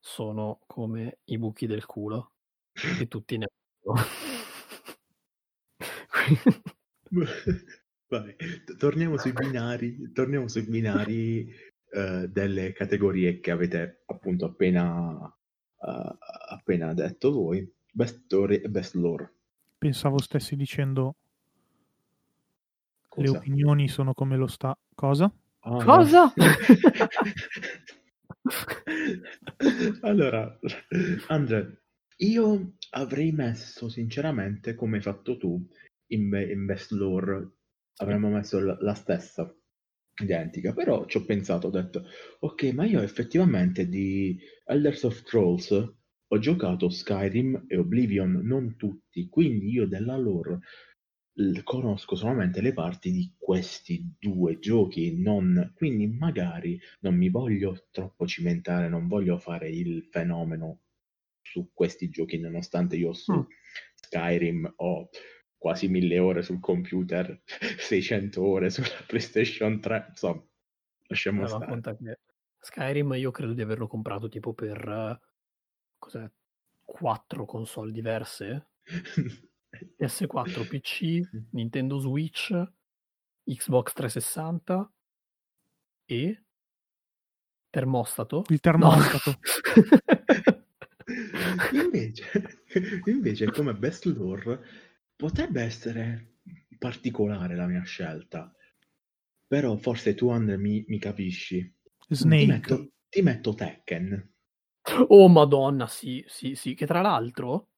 sono come i buchi del culo e tutti ne hanno. Vabbè, torniamo sui binari, torniamo sui binari uh, delle categorie che avete appunto appena, uh, appena detto voi, best story e best lore. Pensavo stessi dicendo Cosa? le opinioni sono come lo sta... Cosa? Oh, Cosa? No. allora, Andrea, io avrei messo sinceramente, come hai fatto tu, in, in Best Lore, avremmo messo la, la stessa, identica, però ci ho pensato, ho detto, ok, ma io effettivamente di Elders of Trolls ho giocato Skyrim e Oblivion, non tutti, quindi io della lore conosco solamente le parti di questi due giochi, non, quindi magari non mi voglio troppo cimentare, non voglio fare il fenomeno su questi giochi, nonostante io su mm. Skyrim ho quasi mille ore sul computer, 600 ore sulla PlayStation 3, insomma, lasciamo allora, stare. Conta che Skyrim io credo di averlo comprato tipo per cos'è, quattro console diverse. PS4, PC, Nintendo Switch, Xbox 360 e termostato. Il termostato. No. invece, invece, come best lore potrebbe essere particolare la mia scelta. Però forse tu, Andre, mi, mi capisci. Snake. Ti metto, ti metto Tekken. Oh madonna, sì, sì, sì. Che tra l'altro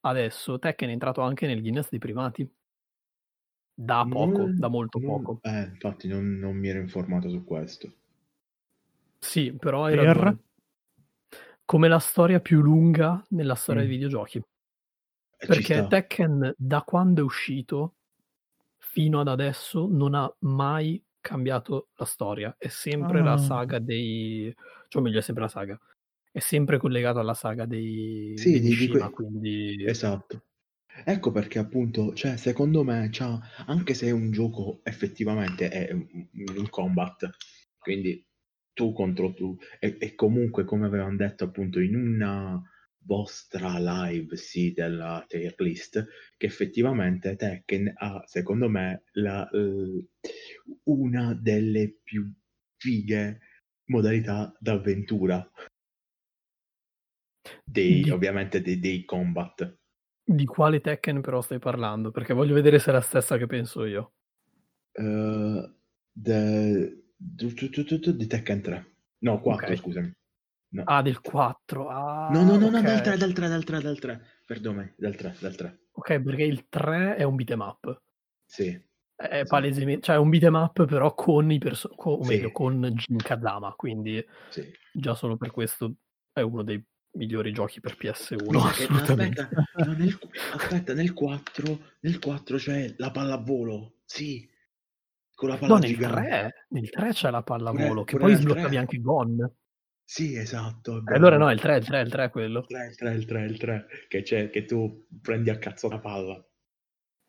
adesso Tekken è entrato anche nel Guinness dei primati. Da poco, non, da molto non, poco. Eh, infatti non, non, mi ero informato su questo. Sì, però hai ragione come la storia più lunga nella storia mm. dei videogiochi. Eh, Perché Tekken, da quando è uscito fino ad adesso, non ha mai cambiato la storia. È sempre ah. la saga dei. cioè, meglio, è sempre la saga. È sempre collegato alla saga dei. Sì, di Shima, que... quindi. Esatto. Ecco perché appunto, cioè, secondo me, cioè, anche se un gioco effettivamente è un combat, quindi tu contro tu e, e, comunque come avevamo detto appunto in una vostra live sì della tier list che effettivamente Tekken ha secondo me la, uh, una delle più fighe modalità d'avventura dei, di... ovviamente dei, dei combat di quale Tekken però stai parlando perché voglio vedere se è la stessa che penso io uh, the di Tekken 3. No, 4, okay. scusami. No. Ah, del 4. Ah, no, no, no, okay. no, dal 3, dal 3, dal 3, dal 3. Perdone, dal 3, dal 3. Ok, perché il 3 è un beat'em up. Sì. È sì. palesemente, cioè è un beat'em up però con i personaggi, o meglio, sì. con Jin Kazama, quindi sì. già solo per questo è uno dei migliori giochi per PS1. Aspetta, no, nel, aspetta, nel 4, nel 4 c'è la pallavolo. Sì, con la palla no, nel 3, nel 3 c'è la pallavolo, che poi sbloccavi anche Gon. Sì, esatto. Eh, allora no, il 3, il 3, il 3 è quello. Il 3, il 3, il 3, il 3, che c'è, che tu prendi a cazzo la palla.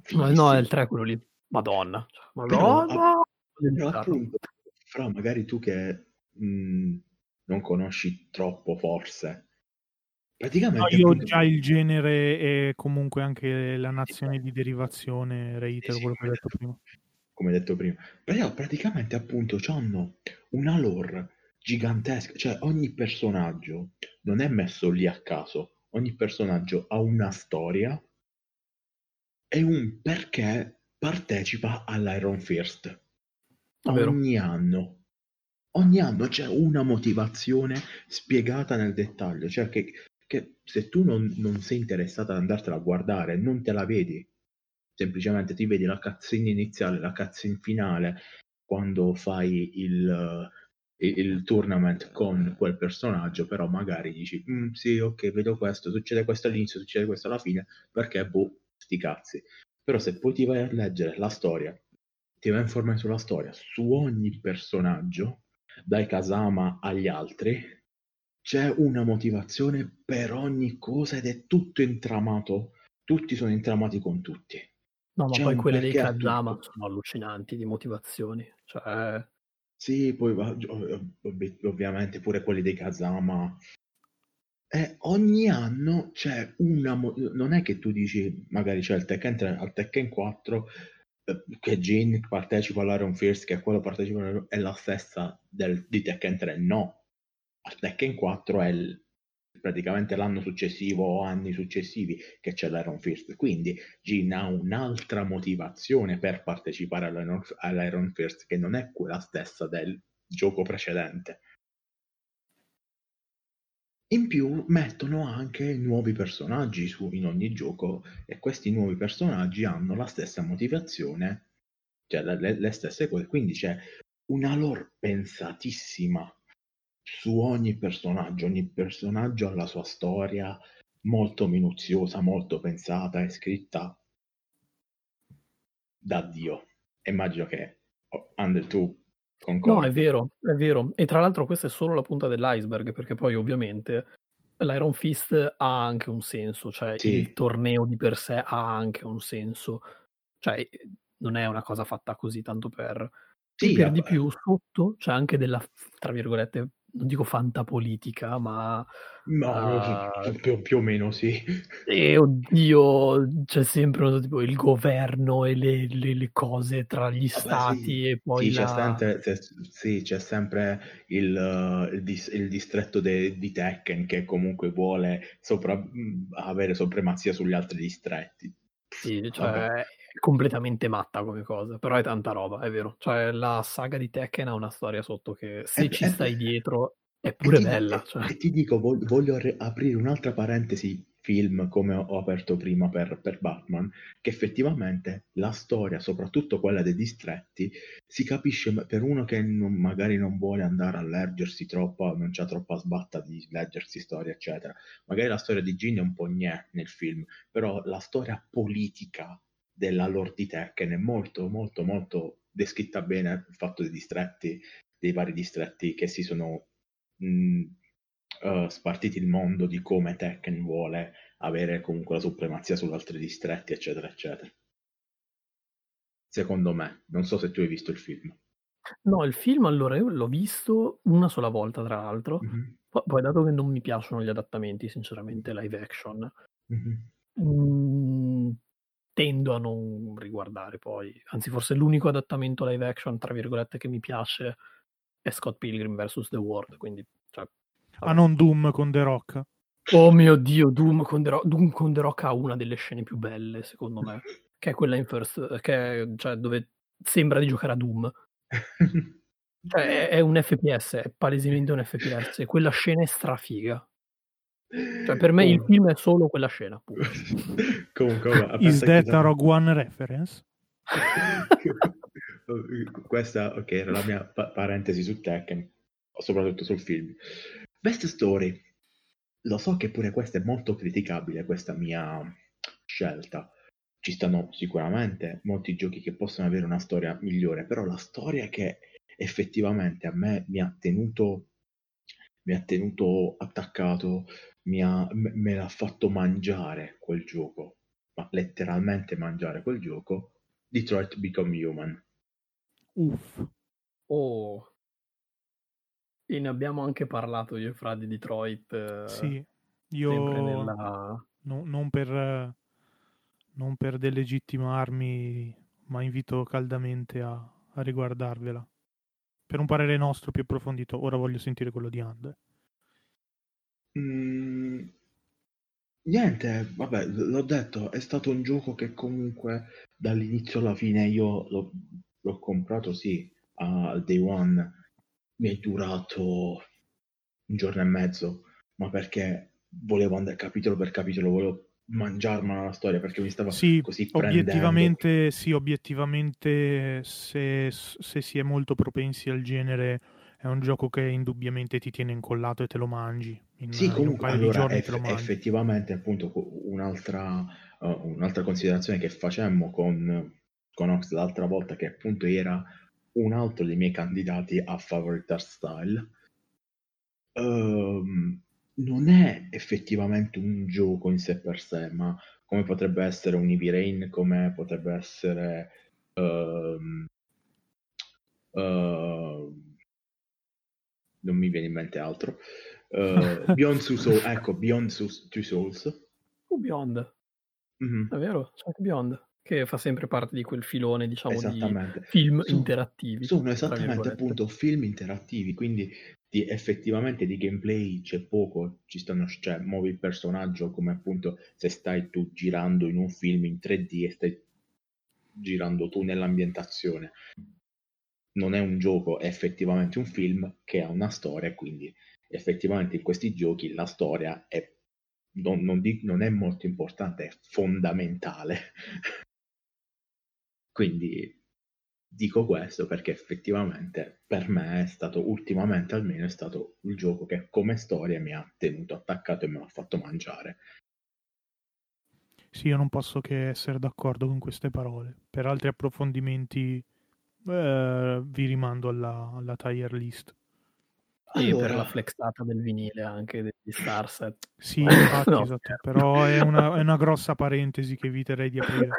No, no, è il 3 quello lì. Madonna. Madonna. Però, però appunto, però magari tu che mh, non conosci troppo forse praticamente... No, io appunto- già il genere e comunque anche la nazione di derivazione, reitero Sì, quello che ho detto prima. come detto prima. Però praticamente appunto hanno una lore gigantesca, cioè ogni personaggio non è messo lì a caso, ogni personaggio ha una storia e un perché partecipa all'Iron First. Vero. Ogni anno. Ogni anno c'è una motivazione spiegata nel dettaglio, cioè che, che se tu non, non sei interessato ad andartela a guardare, non te la vedi, semplicemente ti vedi la cutscene iniziale, la cutscene finale, quando fai il, il, tournament con quel personaggio, però magari dici, "Mm, sì, ok, vedo questo, succede questo all'inizio, succede questo alla fine, perché boh, sti cazzi. Però se poi ti vai a leggere la storia, ti vai a informare sulla storia, su ogni personaggio, dai Kasama agli altri, c'è una motivazione per ogni cosa ed è tutto intramato, tutti sono intramati con tutti. No, ma C'è poi quelle dei Kazama tutto. sono allucinanti di motivazioni. Cioè, Sì, poi ov- ov- ovviamente pure quelli dei Kazama. E ogni anno c'è una... mo- non è che tu dici, magari c'è il Tekken 3, al Tekken 4, eh, che Jin partecipa all'Iron Fist, che quello partecipa all'Iron... è la stessa del, di Tekken 3. No, al Tekken 4 è praticamente l'anno successivo o anni successivi che c'è l'Iron Fist. Quindi Jin ha un'altra motivazione per partecipare all'Iron, Fist che non è quella stessa del gioco precedente. In più mettono anche nuovi personaggi su, in ogni gioco e questi nuovi personaggi hanno la stessa motivazione, cioè le- le stesse cose, quindi c'è una lore pensatissima su ogni personaggio, ogni personaggio ha la sua storia molto minuziosa, molto pensata e scritta da Dio. Immagino che oh, Under tu no, concordi. è vero, è vero. E tra l'altro questa è solo la punta dell'iceberg, perché poi ovviamente l'Iron Fist ha anche un senso, cioè Sì. il torneo di per sé ha anche un senso. Cioè, non è una cosa fatta così tanto per... Sì, per vabbè. di più sotto c'è anche della, tra virgolette, non dico fantapolitica, ma... Ma Ah. più, più o meno sì. E oddio, c'è sempre so, tipo, il governo e le, le- le cose tra gli Vabbè, stati sì. e poi Sì, la... c'è sempre, c'è- sì, c'è sempre il, eh, il dis- il distretto de- di Tekken che comunque vuole sopra- avere supremazia sugli altri distretti. Sì, cioè completamente matta come cosa, però è tanta roba, è vero. Cioè la saga di Tekken ha una storia sotto che se E- ci e- stai dietro è pure ti, bella. e- Cioè. e ti dico, voglio, voglio re- aprire un'altra parentesi film come ho, ho aperto prima per, per Batman, che effettivamente la storia, soprattutto quella dei distretti, si capisce per uno che non- magari non vuole andare a leggersi troppo, non c'ha troppa sbatta di leggersi storia, eccetera. Magari la storia di Gin è un po' gnè nel film, però la storia politica della lore di Tekken è molto, molto, molto descritta bene, il fatto dei distretti, dei vari distretti che si sono mh, eh, spartiti il mondo di come Tekken vuole avere comunque la supremazia sugli altri distretti, eccetera, eccetera. Secondo me, non so se tu hai visto il film. No, il film allora io l'ho visto una sola volta, tra l'altro. Mhm, Poi, dato che non mi piacciono gli adattamenti, sinceramente, live action, mhm. mm, tendo a non riguardare poi. Anzi, forse l'unico adattamento live action, tra virgolette, che mi piace è Scott Pilgrim vs. The World, quindi... Cioè, Ah, non Doom con The Rock. Oh mio dio, Doom con, The Rock, Doom con The Rock ha una delle scene più belle, secondo me, che è quella in first, che è, cioè, dove sembra di giocare a Doom. Cioè, è, è un FPS, è palesemente un FPS, e quella scena è strafiga. Cioè, per me il Comunque- film è solo quella scena, appunto. Comunque, vabbè, Is that a Rogue One reference? Questa, ok, era la mia pa- parentesi su Tekken, soprattutto sul film. Best Story. Lo so che pure questa è molto criticabile, questa mia scelta. Ci stanno sicuramente molti giochi che possono avere una storia migliore, però la storia che effettivamente a me mi ha tenuto, mi ha tenuto attaccato, mi ha- me l'ha fatto mangiare quel gioco, ma letteralmente mangiare quel gioco, Detroit Become Human. Uff. Oh. E ne abbiamo anche parlato io e Fra di Detroit. eh, Sì. Io nella... no, non, per, non per delegittimarmi, ma invito caldamente a, a riguardarvela. Per un parere nostro più approfondito, ora voglio sentire quello di Ande. Mm, niente, vabbè, l'ho detto, è stato un gioco che comunque dall'inizio alla fine io l'ho, l'ho comprato, sì, al day one. Mi è durato un giorno e mezzo, ma perché volevo andare capitolo per capitolo, volevo mangiarmela la storia perché mi stava sì, così obiettivamente, prendendo. Sì, obiettivamente se, se, si è molto propensi al genere è un gioco che indubbiamente ti tiene incollato e te lo mangi. In, sì, comunque, allora, eff- effettivamente, appunto, un'altra, uh, un'altra considerazione che facemmo con, con Ox l'altra volta, che appunto era un altro dei miei candidati a favorite art style, um, non è effettivamente un gioco in sé per sé, ma come potrebbe essere un Eevee Rain, come potrebbe essere um, uh, non mi viene in mente altro. Uh, Beyond Two Souls, ecco, Beyond Two Souls. Oh, Beyond. Mm-hmm. È vero, c'è anche Beyond che fa sempre parte di quel filone, diciamo, di film sono, interattivi. Sono esattamente appunto film interattivi, quindi di, effettivamente di gameplay c'è poco, ci stanno, cioè muovi il personaggio come appunto se stai tu girando in un film in 3D e stai girando tu nell'ambientazione. Non è un gioco, è effettivamente un film che ha una storia, quindi effettivamente in questi giochi la storia è, non, non, dico, non è molto importante, è fondamentale. quindi dico questo perché effettivamente per me è stato, ultimamente almeno, è stato il gioco che come storia mi ha tenuto attaccato e mi ha fatto mangiare. Sì, io non posso che essere d'accordo con queste parole. Per altri approfondimenti eh, vi rimando alla, alla tier list. E allora... per la flexata del vinile anche degli Starset. Sì, infatti, no. esatto, però è una, è una grossa parentesi che eviterei di aprire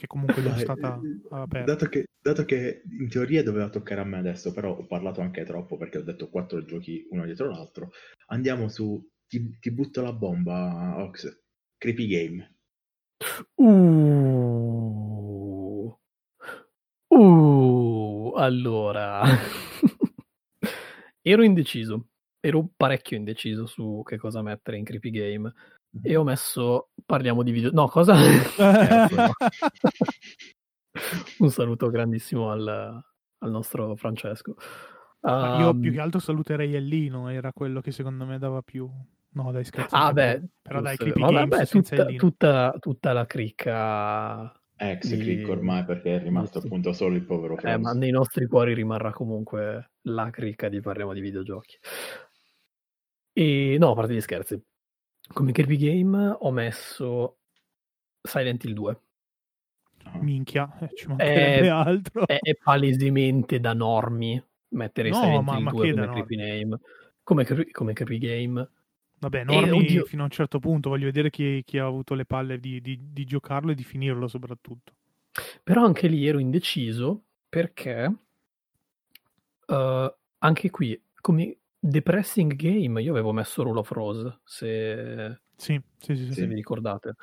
che comunque è stata aperta. Dato che, dato che, in teoria doveva toccare a me adesso, però ho parlato anche troppo perché ho detto quattro giochi uno dietro l'altro, andiamo su ti, ti butto la bomba, Ox. Creepy Game. Uh. Uh. Allora. Ero indeciso. Ero parecchio indeciso su che cosa mettere in Creepy Game. E ho messo parliamo di video no cosa? Un saluto grandissimo al, al nostro Francesco. Um, io più che altro saluterei Ellino era quello che secondo me dava più no dai scherzo ah beh però dai Creepy Vabbè, beh, tutta, tutta, tutta, la cricca ex di... crick ormai perché è rimasto appunto solo il povero eh, ma nei nostri cuori rimarrà comunque la cricca di parliamo di videogiochi e no a parte gli scherzi come Kirby Game ho messo Silent Hill 2. Minchia, eh, ci mancherebbe è, altro. È, è, palesemente da normi mettere no, Silent ma, Hill ma 2 come Creepy Name. Come, come Creepy Game. Vabbè, normi eh, fino a un certo punto. Voglio vedere chi, chi ha avuto le palle di, di, di, giocarlo e di finirlo soprattutto. Però anche lì ero indeciso perché uh, anche qui, come Depressing Game, io avevo messo Rule of Rose, se, sì, sì, sì, se vi ricordate.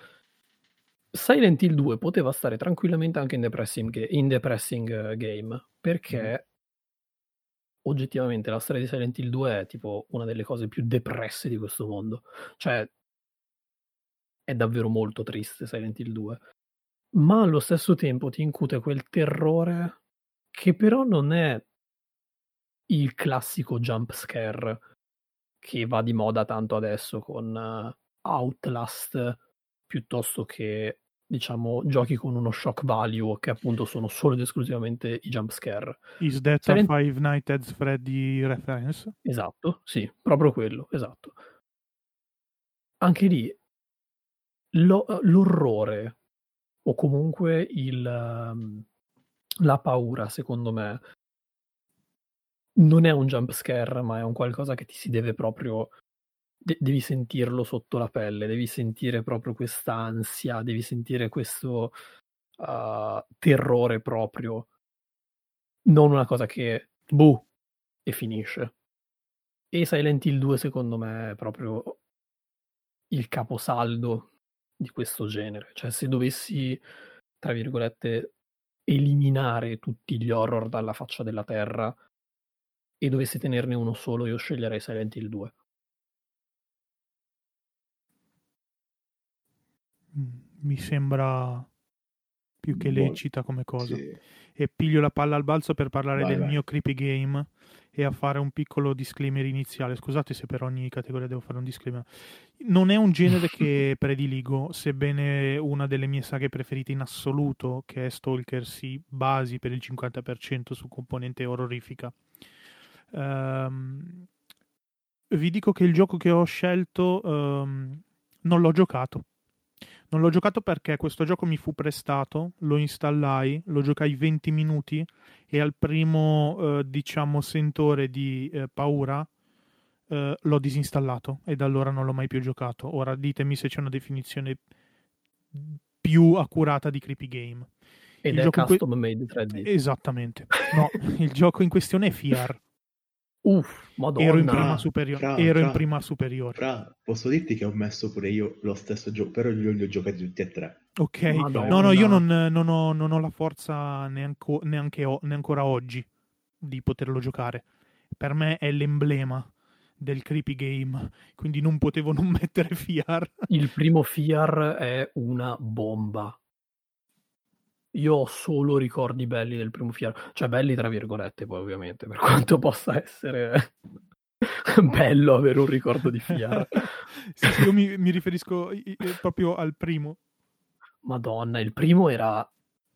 Silent Hill 2 poteva stare tranquillamente anche in Depressing, in depressing eh, Game, perché mm. oggettivamente la storia di Silent Hill 2 è tipo una delle cose più depresse di questo mondo. Cioè, è davvero molto triste Silent Hill 2. Ma allo stesso tempo ti incute quel terrore che però non è il classico jump scare che va di moda tanto adesso con uh, Outlast piuttosto che diciamo giochi con uno shock value che appunto sono solo ed esclusivamente i jump scare. Is that a Five Nights at Freddy reference? Esatto, sì, proprio quello, esatto. Anche lì lo, l'orrore o comunque il, um, la paura, secondo me, non è un jump scare, ma è un qualcosa che ti si deve proprio. De- devi sentirlo sotto la pelle, devi sentire proprio questa ansia, devi sentire questo uh, terrore proprio. Non una cosa che buh e finisce. E Silent Hill 2 secondo me è proprio il caposaldo di questo genere. Cioè, se dovessi, tra virgolette, eliminare tutti gli horror dalla faccia della terra e dovessi tenerne uno solo, io sceglierei Silent Hill 2. Mm, mi sembra più che lecita come cosa. Sì. E piglio la palla al balzo per parlare vai, del vai. mio creepy game e a fare un piccolo disclaimer iniziale. Scusate se per ogni categoria devo fare un disclaimer. Non è un genere che prediligo, sebbene una delle mie saghe preferite in assoluto, che è Stalker, si basi per il 50% su componente orrorifica. Um, vi dico che il gioco che ho scelto um, non l'ho giocato non l'ho giocato perché questo gioco mi fu prestato, lo installai, lo giocai 20 minuti e al primo, eh, diciamo, sentore di eh, paura eh, l'ho disinstallato e da allora non l'ho mai più giocato. Ora ditemi se c'è una definizione più accurata di creepy game. Ed il è custom que- made 3D. Esattamente. No, il gioco in questione è FIAR. Uff, madonna. Ero in prima superiore. Fra, Ero fra, in prima superiore. Fra, posso dirti che ho messo pure io lo stesso gioco, però io li ho giocati tutti e tre. Ok, madonna. no, no, io non, non, ho, non ho, la forza neanche, neanche, neanche ancora oggi di poterlo giocare. Per me è l'emblema del creepy game, quindi non potevo non mettere FIAR. Il primo FIAR è una bomba. Io ho solo ricordi belli del primo FIAR, cioè belli tra virgolette poi ovviamente, per quanto possa essere bello avere un ricordo di FIAR. sì, io mi, mi riferisco proprio al primo. Madonna, il primo era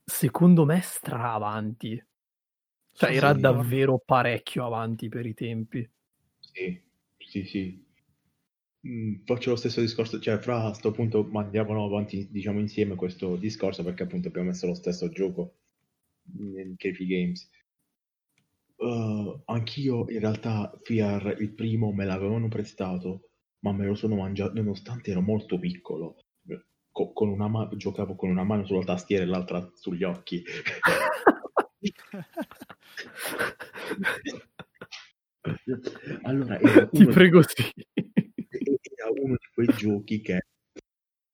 secondo me stra avanti. Cioè sì, era sì, davvero parecchio avanti per i tempi. Sì, sì, sì. Mm, faccio lo stesso discorso, cioè fra a questo punto mandiamo avanti diciamo insieme questo discorso perché appunto abbiamo messo lo stesso gioco in KP Games. Uh, anch'io in realtà FIAR il primo me l'avevano prestato, ma me lo sono mangiato nonostante ero molto piccolo. Co- con una ma- giocavo con una mano sulla tastiera e l'altra sugli occhi. allora, ti prego, sì uno di quei giochi che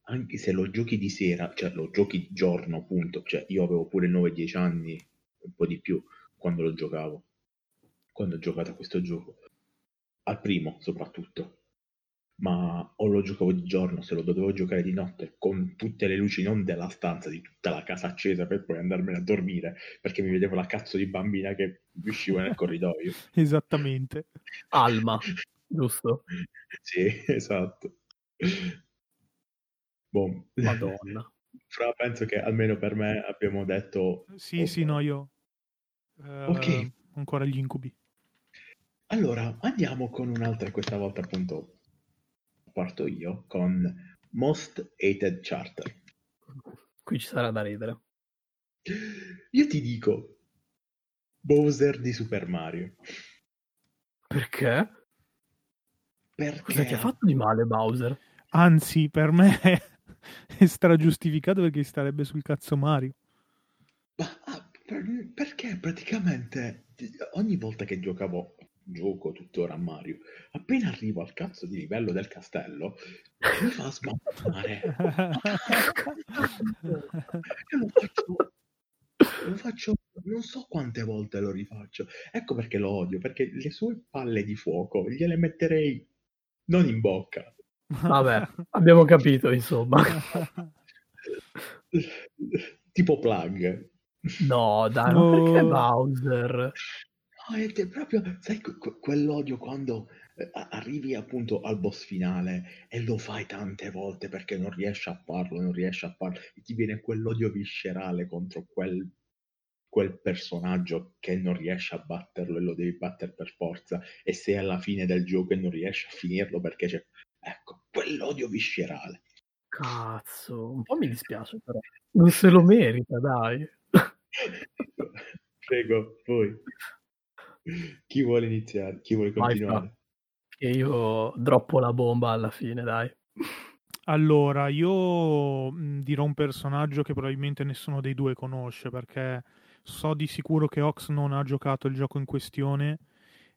anche se lo giochi di sera, cioè lo giochi di giorno, appunto, cioè io avevo pure 9-10 anni, un po' di più, quando lo giocavo, quando ho giocato a questo gioco, al primo soprattutto, ma o lo giocavo di giorno, se lo dovevo giocare di notte, con tutte le luci non della stanza, di tutta la casa accesa per poi andarmene a dormire, perché mi vedevo la cazzo di bambina che usciva nel corridoio. Esattamente. Alma giusto? sì, esatto. Boh. Madonna. Fra penso che almeno per me abbiamo detto... Sì, okay. sì, no, io... Uh, ok. Ancora gli incubi. Allora, andiamo con un'altra, questa volta appunto parto io, con Most Hated Charter. Qui ci sarà da ridere. Io ti dico, Bowser di Super Mario. Perché? Perché? Cosa ti ha fatto di male Bowser? Anzi, per me è stragiustificato perché starebbe sul cazzo Mario. Ma ah, perché praticamente ogni volta che giocavo, gioco tuttora a Mario, appena arrivo al cazzo di livello del castello, mi fa smattare. lo faccio lo faccio non so quante volte lo rifaccio. Ecco perché lo odio, perché le sue palle di fuoco gliele metterei non in bocca. Vabbè, abbiamo capito, insomma. tipo plug. No, dai, no. perché Bowser? No, è proprio, sai, que- quell'odio quando eh, arrivi appunto al boss finale e lo fai tante volte perché non riesci a farlo, non riesci a farlo, e ti viene quell'odio viscerale contro quel quel personaggio che non riesce a batterlo e lo devi battere per forza e sei alla fine del gioco e non riesci a finirlo perché c'è ecco quell'odio viscerale. Cazzo un po' mi dispiace però. Non se lo merita dai. Prego poi chi vuole iniziare? Chi vuole continuare? Che io droppo la bomba alla fine dai. Allora, io dirò un personaggio che probabilmente nessuno dei due conosce perché so di sicuro che Ox non ha giocato il gioco in questione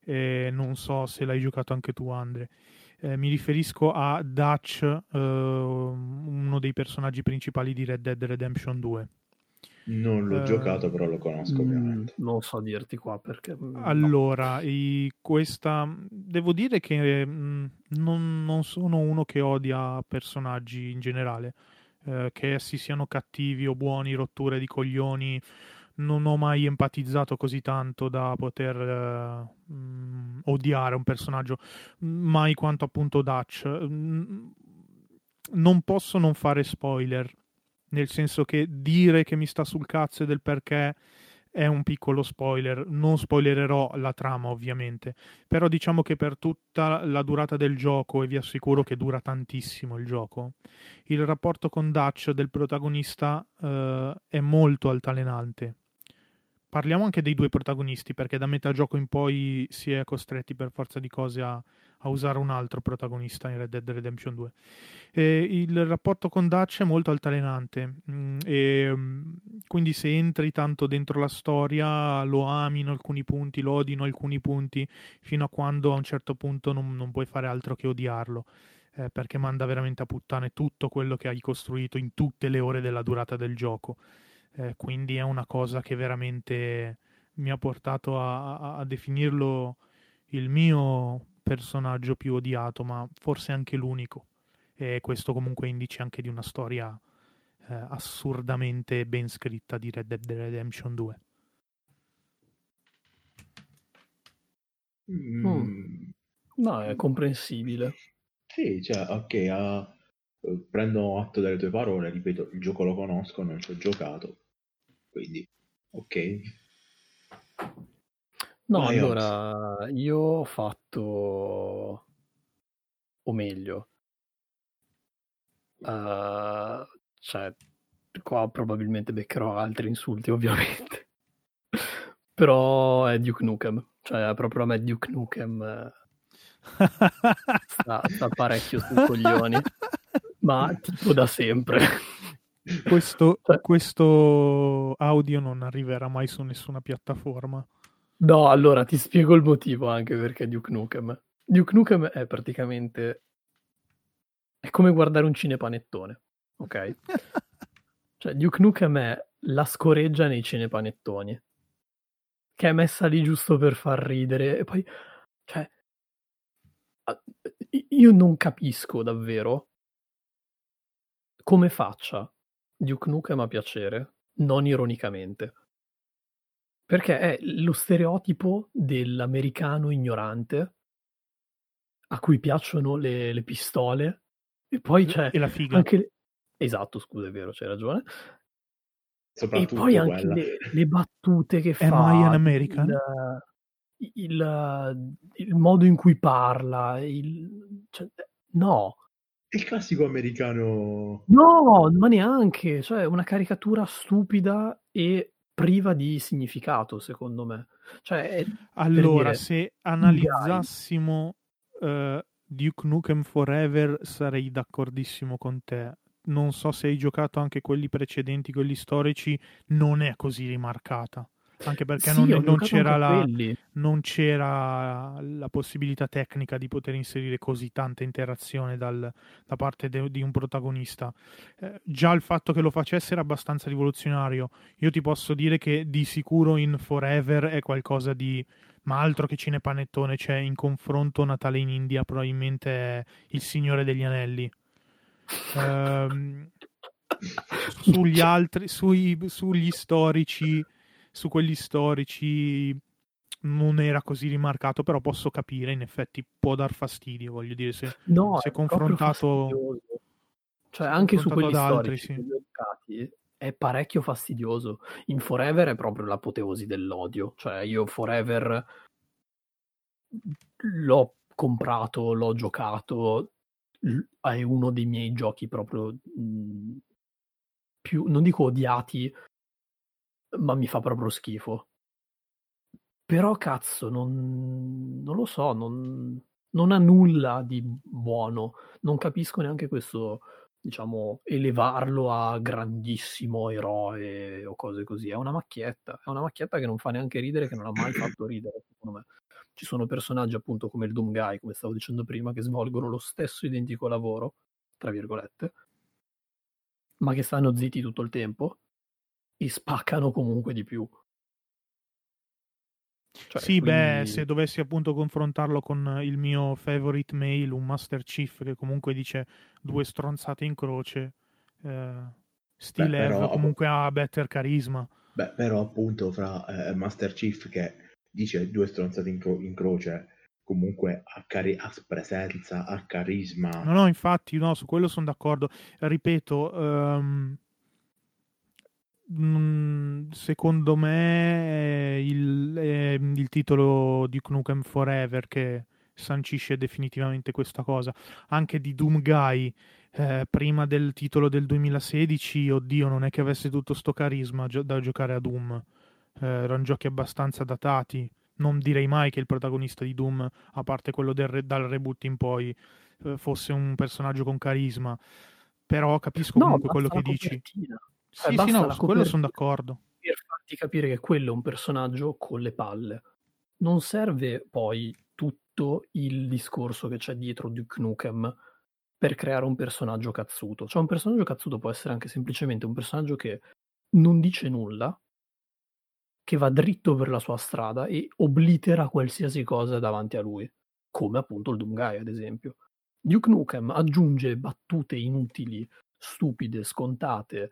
eh, non so se l'hai giocato anche tu Andre. Eh, mi riferisco a Dutch, eh, uno dei personaggi principali di Red Dead Redemption 2. Non l'ho uh, giocato, però lo conosco ovviamente. Non so dirti qua perché. Allora, no. i, questa devo dire che mh, non, non, sono uno che odia personaggi in generale, eh, che essi siano cattivi o buoni, rotture di coglioni non ho mai empatizzato così tanto da poter uh, mh, odiare un personaggio, mai quanto appunto Dutch. non posso non fare spoiler, nel senso che dire che mi sta sul cazzo e del perché è un piccolo spoiler, non spoilererò la trama ovviamente, però diciamo che per tutta la durata del gioco, e vi assicuro che dura tantissimo il gioco, il rapporto con Dutch del protagonista uh, è molto altalenante parliamo anche dei due protagonisti, perché da metà gioco in poi si è costretti per forza di cose a, a usare un altro protagonista in Red Dead Redemption 2. E il rapporto con Dutch è molto altalenante, mm, e mm, quindi se entri tanto dentro la storia lo ami in alcuni punti, lo odi in alcuni punti, fino a quando a un certo punto non, non puoi fare altro che odiarlo. Eh, perché manda veramente a puttane tutto quello che hai costruito in tutte le ore della durata del gioco. Eh, quindi è una cosa che veramente mi ha portato a, a, a definirlo il mio personaggio più odiato, ma forse anche l'unico. E questo comunque indice anche di una storia eh, assurdamente ben scritta di Red Dead Redemption 2. Mm. mm. No, è comprensibile. Sì, cioè, ok, uh, prendo atto delle tue parole, ripeto, il gioco lo conosco, non ci ho giocato, quindi, ok. No, Vai, allora, Ops. io ho fatto, o meglio, uh, cioè, qua probabilmente beccherò altri insulti, ovviamente. Però è Duke Nukem, cioè proprio a me Duke Nukem eh, sta, sta parecchio sui coglioni, ma tipo da sempre. Questo, cioè questo audio non arriverà mai su nessuna piattaforma. No, allora ti spiego il motivo anche perché Duke Nukem. Duke Nukem è praticamente è come guardare un cinepanettone, ok? cioè Duke Nukem è la scoreggia nei cinepanettoni che è messa lì giusto per far ridere e poi cioè io non capisco davvero come faccia Duke Nukem a piacere, non ironicamente. Perché è lo stereotipo dell'americano ignorante a cui piacciono le, le pistole e poi c'è e la figa. anche esatto, scusa, è vero, c'hai ragione. e poi anche le, le, battute che fa. Am I an American? Il, il, il, modo in cui parla, il, cioè, no, il classico americano. No, ma neanche, cioè una caricatura stupida e priva di significato, secondo me. Cioè, allora, dire, se analizzassimo uh, Duke Nukem Forever, sarei d'accordissimo con te. Non so se hai giocato anche quelli precedenti, quelli storici, non è così rimarcata anche perché sì, non, non, c'era la, non, c'era la, possibilità tecnica di poter inserire così tanta interazione dal, da parte de, di un protagonista. Eh, già il fatto che lo facesse era abbastanza rivoluzionario. Io ti posso dire che di sicuro in Forever è qualcosa di... Ma altro che cinepanettone, c'è cioè in confronto Natale in India probabilmente è Il Signore degli Anelli. Um, sugli altri, sui, sugli storici su quelli storici non era così rimarcato, però posso capire, in effetti può dar fastidio, voglio dire, se, no, se confrontato... Cioè anche su quelli altri, storici sì. è parecchio fastidioso. In Forever è proprio l'apoteosi dell'odio, cioè io Forever l'ho comprato, l'ho giocato, è uno dei miei giochi proprio mh, più, non dico odiati, ma mi fa proprio schifo. Però cazzo, non, non lo so, non, non ha nulla di buono. Non capisco neanche questo, diciamo, elevarlo a grandissimo eroe o cose così. È una macchietta, è una macchietta che non fa neanche ridere, che non ha mai fatto ridere, secondo me. ci sono personaggi appunto come il Doom Guy, come stavo dicendo prima, che svolgono lo stesso identico lavoro, tra virgolette, ma che stanno zitti tutto il tempo e spaccano comunque di più. Cioè, sì, quindi... beh, se dovessi appunto confrontarlo con il mio favorite mail, un Master Chief che comunque dice due stronzate in croce, eh, Steel Ev comunque ha better carisma. Beh, però appunto fra eh, Master Chief che dice due stronzate in, cro- in croce, comunque ha, cari- ha, presenza, ha carisma. No, no, infatti, no, su quello sono d'accordo. Ripeto, um, secondo me il, è il titolo di Knuckles Forever che sancisce definitivamente questa cosa. Anche di Doom Guy, eh, prima del titolo del 2016, oddio, non è che avesse tutto sto carisma gio- da giocare a Doom. Eh, erano giochi abbastanza datati. Non direi mai che il protagonista di Doom, a parte quello re- dal reboot in poi, eh, fosse un personaggio con carisma. Però capisco no, comunque quello che dici. Copertina. Sì, sì, no, su quello sono d'accordo. Per farti capire che quello è un personaggio con le palle. Non serve poi tutto il discorso che c'è dietro Duke Nukem per creare un personaggio cazzuto. Cioè un personaggio cazzuto può essere anche semplicemente un personaggio che non dice nulla, che va dritto per la sua strada e oblitera qualsiasi cosa davanti a lui, come appunto il Doomguy ad esempio. Duke Nukem aggiunge battute inutili, stupide, scontate,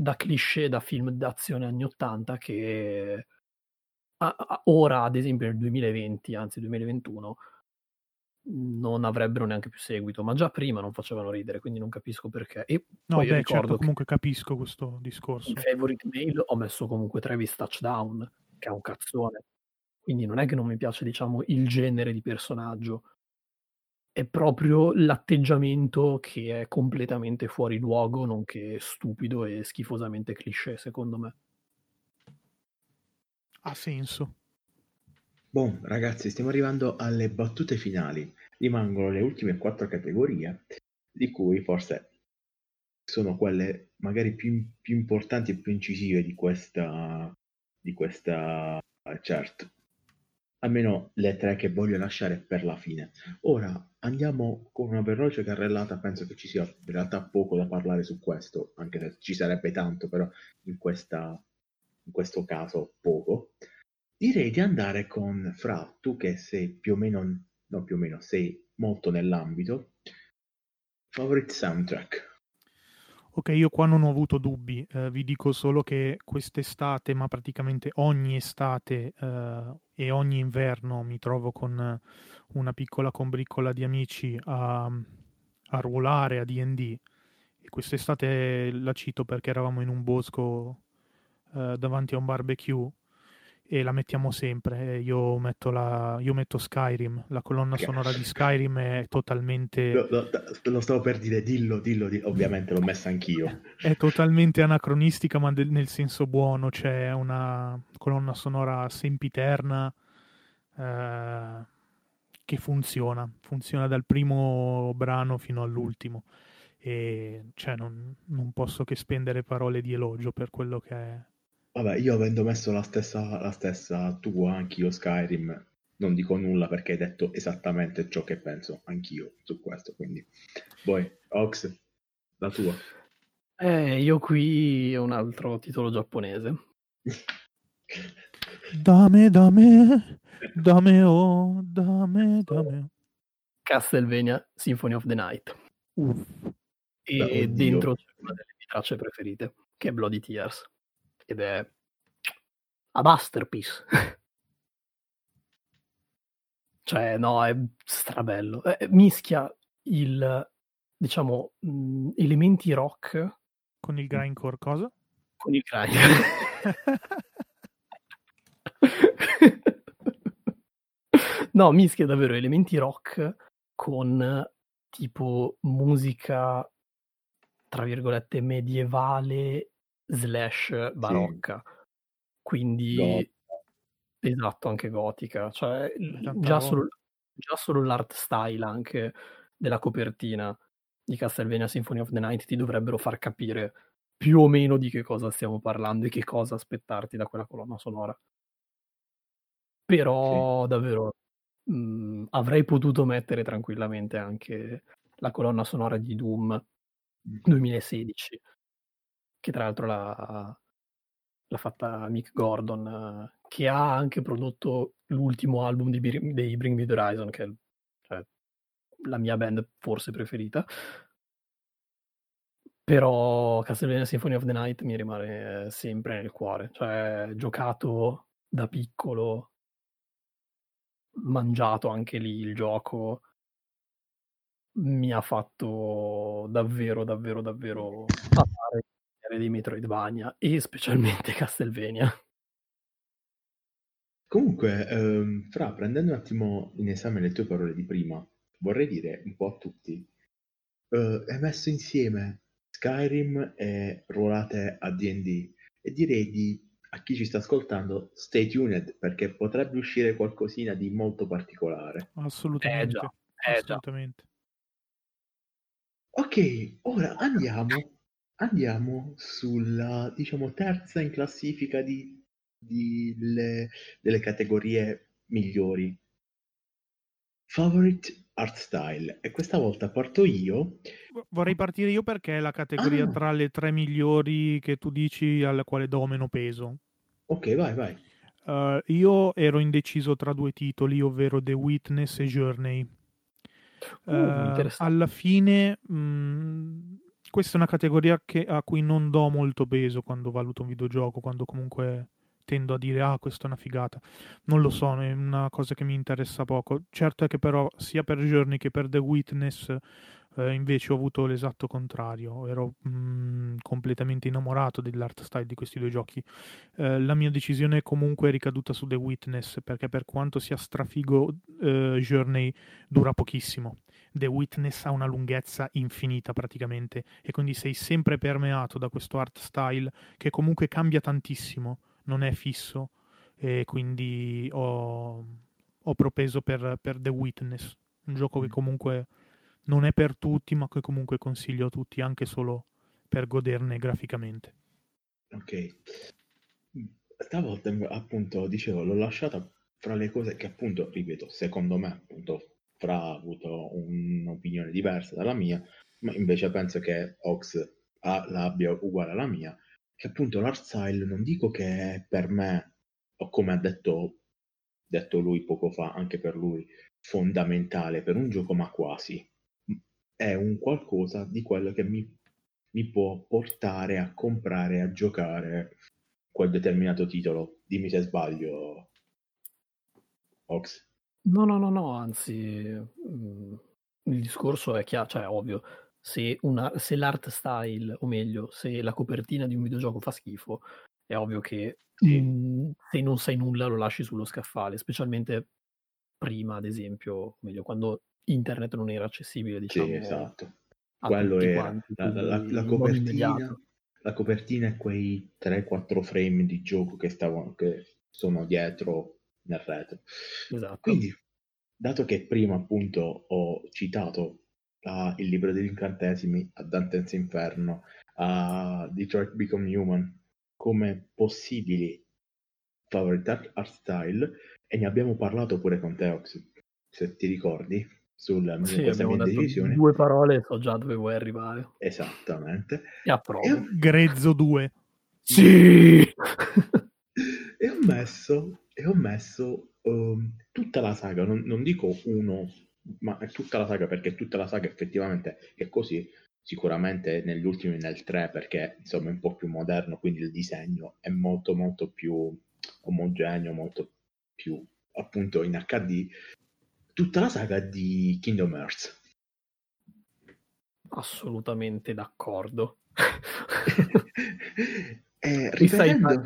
da cliché da film d'azione anni 80 che a, a, ora, ad esempio nel 2020, anzi 2021, non avrebbero neanche più seguito, ma già prima non facevano ridere, quindi non capisco perché. E no, poi beh, certo, ricordo certo, comunque capisco questo discorso. In favorite mail ho messo comunque Travis Touchdown, che è un cazzone. Quindi non è che non mi piace, diciamo, il genere di personaggio, è proprio l'atteggiamento che è completamente fuori luogo, nonché stupido e schifosamente cliché, secondo me. Ha senso. Boh, ragazzi, stiamo arrivando alle battute finali. Rimangono le ultime quattro categorie, di cui forse sono quelle magari più, più importanti e più incisive di questa, di questa chart almeno le tre che voglio lasciare per la fine. Ora andiamo con una veloce carrellata, penso che ci sia in realtà poco da parlare su questo, anche se ci sarebbe tanto, però in, questa, in questo caso poco. Direi di andare con Fra, tu che sei più o meno, no più o meno, sei molto nell'ambito, favorite soundtrack. Ok, io qua non ho avuto dubbi, eh, vi dico solo che quest'estate, ma praticamente ogni estate eh, e ogni inverno mi trovo con una piccola combriccola di amici a, a ruolare a DD e quest'estate la cito perché eravamo in un bosco eh, davanti a un barbecue e la mettiamo sempre. Io metto, la, io metto Skyrim, la colonna sonora di Skyrim è totalmente... Lo, lo, lo stavo per dire, dillo, dillo, dillo, ovviamente l'ho messa anch'io. È totalmente anacronistica, ma del, nel senso buono, c'è una colonna sonora sempiterna eh, che funziona, funziona dal primo brano fino all'ultimo. E cioè non, non posso che spendere parole di elogio per quello che è Vabbè, io avendo messo la stessa, la stessa tua, anch'io Skyrim, non dico nulla perché hai detto esattamente ciò che penso anch'io su questo, quindi... Poi, Ox, la tua. Eh, io qui ho un altro titolo giapponese. dame, dame, dame, oh, dame, dame. Castlevania Symphony of the Night. Uff. E Beh, dentro c'è una delle mie tracce preferite, che è Bloody Tears ed è a masterpiece. cioè, no, è strabello. Eh, mischia il, diciamo, mh, elementi rock con il grindcore cosa? Con il grindcore. no, mischia davvero elementi rock con tipo musica tra virgolette medievale slash barocca. Sì. Quindi Gotica. esatto, anche gotica. Cioè, già solo, già solo, l'art style anche della copertina di Castlevania Symphony of the Night ti dovrebbero far capire più o meno di che cosa stiamo parlando e che cosa aspettarti da quella colonna sonora. Però sì. davvero mh, mhmm, avrei potuto mettere tranquillamente anche la colonna sonora di Doom 2016, che tra l'altro l'ha, l'ha fatta Mick Gordon, che ha anche prodotto l'ultimo album di, dei Bring Me the Horizon, che è cioè, la mia band forse preferita. Però Castlevania Symphony of the Night mi rimane sempre nel cuore. Cioè, giocato da piccolo, mangiato anche lì il gioco, mi ha fatto davvero, davvero, davvero amare di Metroidvania e specialmente Castlevania. Comunque, ehm, Fra, prendendo un attimo in esame le tue parole di prima, vorrei dire un po' a tutti, eh, hai messo insieme Skyrim e ruolate a D&D e direi di a chi ci sta ascoltando stay tuned perché potrebbe uscire qualcosina di molto particolare. Assolutamente. Eh già, eh assolutamente. Già. Ok, ora andiamo, andiamo sulla diciamo terza in classifica di, di le, delle categorie migliori. Favorite art style e questa volta parto io. Vorrei partire io perché è la categoria ah. tra le tre migliori che tu dici alla quale do meno peso. Ok, vai, vai. Uh, io ero indeciso tra due titoli, ovvero The Witness e Journey. Uh, uh, alla fine, mh, mm, questa è una categoria che, a cui non do molto peso quando valuto un videogioco, quando comunque tendo a dire ah questa è una figata. Non lo so è una cosa che mi interessa poco. Certo è che però sia per Journey che per The Witness eh, invece ho avuto l'esatto contrario. Ero mh, mm, completamente innamorato dell'art style di questi due giochi. Eh, la mia decisione comunque è ricaduta su The Witness perché per quanto sia strafigo eh, Journey dura pochissimo The Witness ha una lunghezza infinita praticamente e quindi sei sempre permeato da questo art style che comunque cambia tantissimo non è fisso e quindi ho, ho propeso per, per, The Witness, un gioco che mm. comunque non è per tutti, ma che comunque consiglio a tutti anche solo per goderne graficamente. Ok. Stavolta appunto dicevo, l'ho lasciata fra le cose che appunto, ripeto, secondo me appunto Fra ha avuto un'opinione diversa dalla mia, ma invece penso che Ox l'abbia uguale alla mia che appunto l'art style non dico che per me, o come ha detto, detto lui poco fa, anche per lui, fondamentale per un gioco, ma quasi. È un qualcosa di quello che mi, mi può portare a comprare, a giocare quel determinato titolo. Dimmi se sbaglio, Ox. No, no, no, no, anzi, mm, il discorso è chiaro, cioè è ovvio se, una, se l'art style, o meglio, se la copertina di un videogioco fa schifo, è ovvio che sì. mh, se non sai nulla lo lasci sullo scaffale, specialmente prima, ad esempio, o meglio, quando internet non era accessibile, diciamo. Sì, esatto. Quello era quanti, la, la, la, la copertina. La copertina è quei 3-4 frame di gioco che, stavano, che sono dietro nel retro. Esatto. Quindi, dato che prima appunto ho citato a Il libro degli incantesimi, a Dante's Inferno, a Detroit Become Human come possibili favorite art style e ne abbiamo parlato pure con Teox, se ti ricordi, sul mio sì, di divisione. Due parole so già dove vuoi arrivare. Esattamente. E approvo. E... Grezzo 2. Sì! e ho messo, e ho messo um, tutta la saga, non, non dico uno ma è tutta la saga perché tutta la saga effettivamente è così sicuramente negli ultimi nel 3 perché insomma è un po' più moderno quindi il disegno è molto molto più omogeneo molto più appunto in HD tutta la saga di Kingdom Hearts. Assolutamente d'accordo. Eh, ripetendo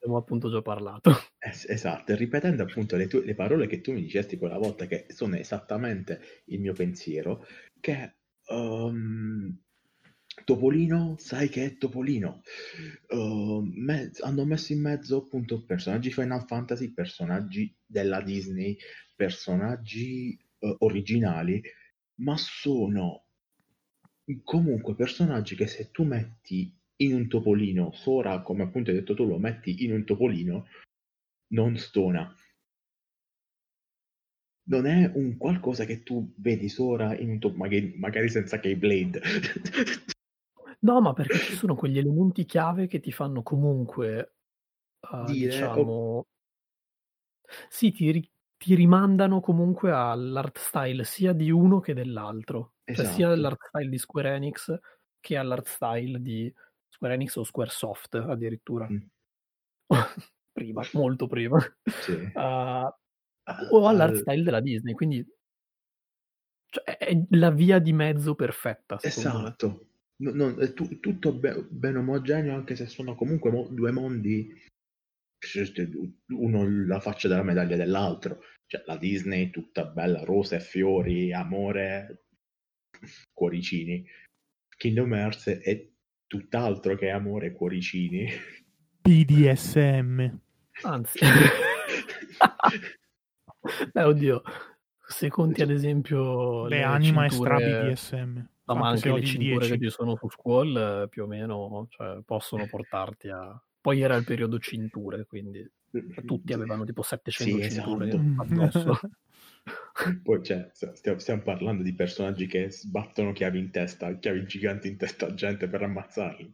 abbiamo appunto già parlato. Es- esatto, ripetendo appunto le, tue, le parole che tu mi dicesti quella volta, che sono esattamente il mio pensiero, che um, Topolino, sai che è Topolino? Uh, me- hanno messo in mezzo appunto personaggi Final Fantasy, personaggi della Disney, personaggi uh, originali, ma sono comunque personaggi che se tu metti in un topolino, Sora, come appunto hai detto tu, lo metti in un topolino, non stona. non è un qualcosa che tu vedi solo in un top, magari, magari senza Keyblade. no, ma perché ci sono quegli elementi chiave che ti fanno comunque, uh, Dire, diciamo... Oh. Sì, ti, ti, rimandano comunque all'art style sia di uno che dell'altro. Esatto. Cioè sia esatto. all'art style di Square Enix che all'art style di Square Enix o Squaresoft addirittura. Mm. prima, molto prima. Sì. Uh, o all'art style della Disney, quindi cioè, è la via di mezzo perfetta. Esatto, no, no, è tu, tutto be- ben omogeneo, anche se sono comunque mo- due mondi, uno la faccia della medaglia dell'altro. Cioè, la Disney tutta bella, rosa e fiori, amore, cuoricini. Kingdom Hearts è tutt'altro che amore e cuoricini. BDSM. Anzi. Beh, oddio, se conti ad esempio... Le, le anima cinture... e stra BDSM. No, ma anche le cinture 10. che ci sono su Squall più o meno cioè, possono portarti a... Poi era il periodo cinture, quindi tutti avevano tipo 700 sì, cinture esatto. addosso. Poi cioè, stiamo, stiamo, parlando di personaggi che sbattono chiavi in testa, chiavi giganti in testa a gente per ammazzarli.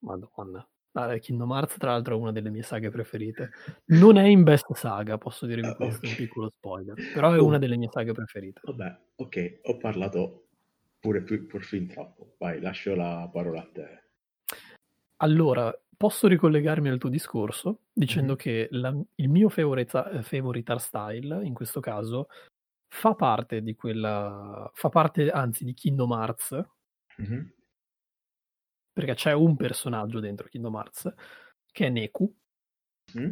Madonna. Ah, Kingdom Hearts, tra l'altro, è una delle mie saghe preferite. Non è in best saga, posso dirvi ah, questo, okay. un piccolo spoiler. Però è oh. una delle mie saghe preferite. Vabbè, ok, ho parlato pure, pure fin troppo. Vai, lascio la parola a te. Allora, posso ricollegarmi al tuo discorso dicendo mm-hmm. che la, il mio favorite, favorite art style, in questo caso, fa parte di quella... fa parte, anzi, di Kingdom Hearts. Mm-hmm perché c'è un personaggio dentro Kingdom Hearts che è Neku, mm?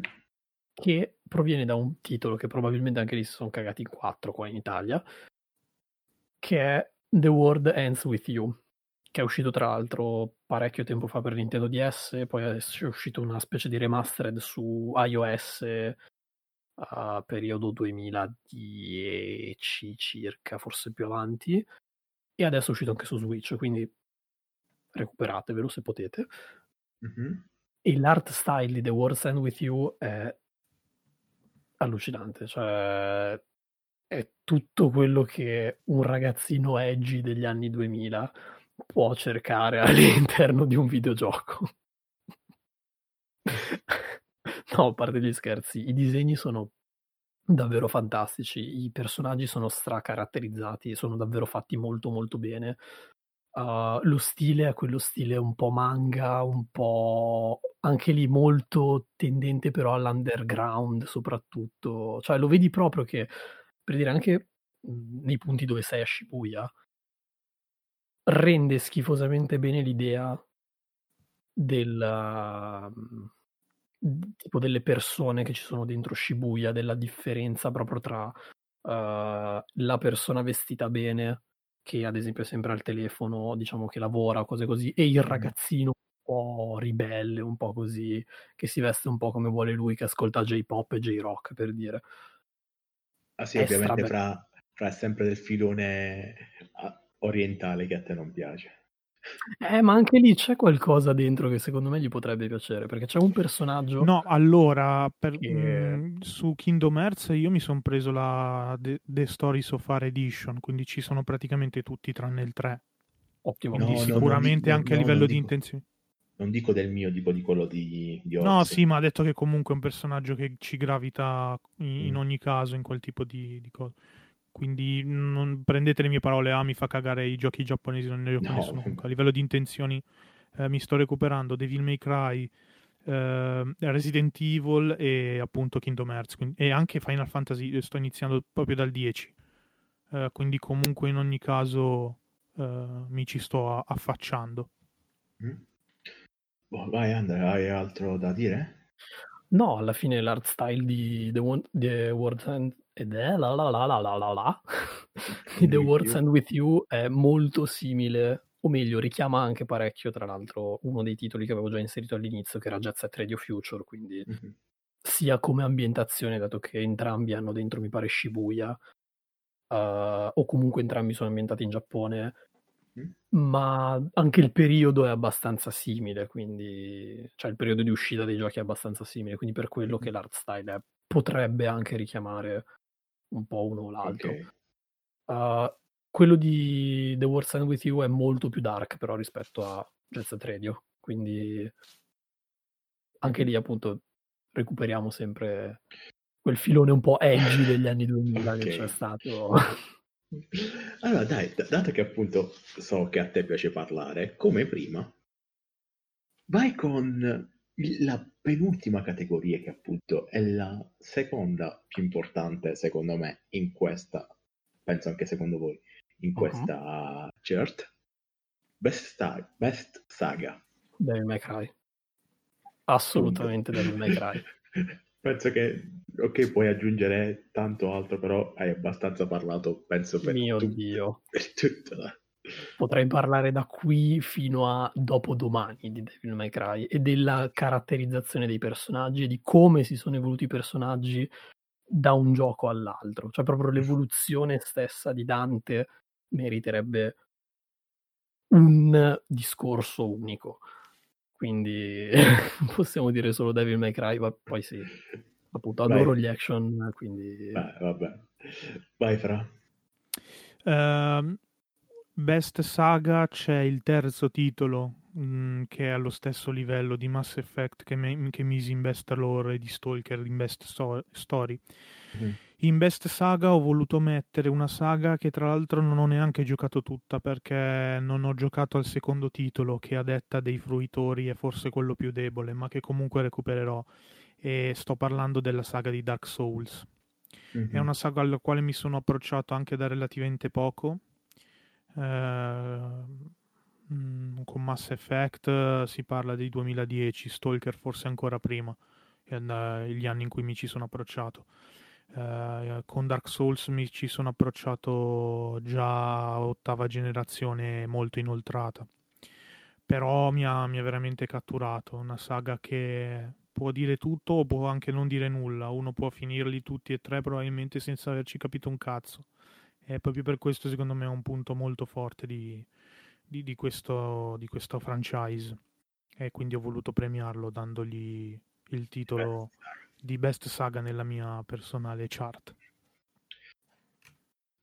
che proviene da un titolo che probabilmente anche lì si sono cagati in quattro qua in Italia, che è The World Ends With You, che è uscito tra l'altro parecchio tempo fa per Nintendo DS, poi è uscito una specie di remastered su iOS a periodo 2010 circa, forse più avanti, e adesso è uscito anche su Switch, quindi recuperatevelo se potete. Mm-hmm. E l'art style di The World's End With You è allucinante, cioè è tutto quello che un ragazzino edgy degli anni 2000 può cercare all'interno di un videogioco. no, a parte gli scherzi, i disegni sono davvero fantastici, i personaggi sono stracaratterizzati, sono davvero fatti molto molto bene. Uh, lo stile è quello stile un po' manga, un po' anche lì molto tendente però all'underground soprattutto, cioè lo vedi proprio che, per dire anche nei punti dove sei a Shibuya, rende schifosamente bene l'idea del mhmm, tipo delle persone che ci sono dentro Shibuya, della differenza proprio tra uh, la persona vestita bene che ad esempio è sempre al telefono, diciamo che lavora, cose così, e il ragazzino un po' ribelle, un po' così, che si veste un po' come vuole lui, che ascolta J-pop e J-rock, per dire. Ah sì, è ovviamente fra, fra sempre del filone orientale che a te non piace. Eh, ma anche lì c'è qualcosa dentro che secondo me gli potrebbe piacere, perché c'è un personaggio... No, allora, per, che... mh, mm, su Kingdom Hearts io mi sono preso la The, The Stories of Far Edition, quindi ci sono praticamente tutti tranne il 3. Ottimo. Quindi no, sicuramente no, anche no, a livello di dico, intenzione. Non dico del mio, dico di quello di, di No, sì, ma ha detto che comunque è un personaggio che ci gravita in, mm. in ogni caso in quel tipo di, di cose. Quindi non prendete le mie parole, ah mi fa cagare i giochi giapponesi, non ne gioco no. nessuno. A livello di intenzioni eh, mi sto recuperando Devil May Cry, eh, Resident Evil e appunto Kingdom Hearts quindi, e anche Final Fantasy, sto iniziando proprio dal 10. Eh, quindi comunque in ogni caso eh, mi ci sto affacciando. Mm. Oh, vai Andrea, hai altro da dire? No, alla fine l'art style di The, One, The World End ed è la la la la la la la The Words End With You è molto simile o meglio richiama anche parecchio tra l'altro uno dei titoli che avevo già inserito all'inizio che era Jet Set Radio Future quindi mm-hmm. sia come ambientazione dato che entrambi hanno dentro mi pare Shibuya uh, o comunque entrambi sono ambientati in Giappone mm. ma anche il periodo è abbastanza simile quindi cioè il periodo di uscita dei giochi è abbastanza simile quindi per quello mm-hmm. che l'art style è, potrebbe anche richiamare un po' uno o l'altro. Ok. Uh, quello di The World End With You è molto più dark però rispetto a Jet Set Radio, quindi anche lì appunto recuperiamo sempre quel filone un po' edgy degli anni 2000 che Ok. c'è stato. Allora, dai, dato che appunto so che a te piace parlare, come prima, vai con la penultima categoria che appunto è la seconda più importante secondo me in questa, penso anche secondo voi, in Mhm. questa chart. Best, sta- best saga. Devil May Cry. Assolutamente Devil May Cry. Penso che, ok, puoi aggiungere tanto altro, però hai abbastanza parlato, penso, per, Mio tu- Dio. per tutto. la- Potrei parlare da qui fino a dopodomani di Devil May Cry e della caratterizzazione dei personaggi e di come si sono evoluti i personaggi da un gioco all'altro. Cioè proprio l'evoluzione stessa di Dante meriterebbe un discorso unico. Quindi possiamo dire solo Devil May Cry, ma poi sì, appunto Vai. adoro gli action, quindi Eh, vabbè. Vai, Fra. Ehm, Best Saga c'è il terzo titolo mm, che è allo stesso livello di Mass Effect che, me- che misi in Best Lore e di Stalker in Best So- Story. In Best Saga ho voluto mettere una saga che tra l'altro non ho neanche giocato tutta perché non ho giocato al secondo titolo che a detta dei fruitori è forse quello più debole ma che comunque recupererò e sto parlando della saga di Dark Souls. Mhm. È una saga alla quale mi sono approcciato anche da relativamente poco. Eh, mm, con Mass Effect si parla del 2010, Stalker forse ancora prima, eh, gli anni in cui mi ci sono approcciato. Eh, con Dark Souls mi ci sono approcciato già a ottava generazione molto inoltrata. Però mi ha, mi ha veramente catturato. Una saga che può dire tutto o può anche non dire nulla. Uno può finirli tutti e tre probabilmente senza averci capito un cazzo. E proprio per questo secondo me è un punto molto forte di, di- di questo, di questo franchise. E quindi ho voluto premiarlo dandogli il titolo di Best Saga nella mia personale chart.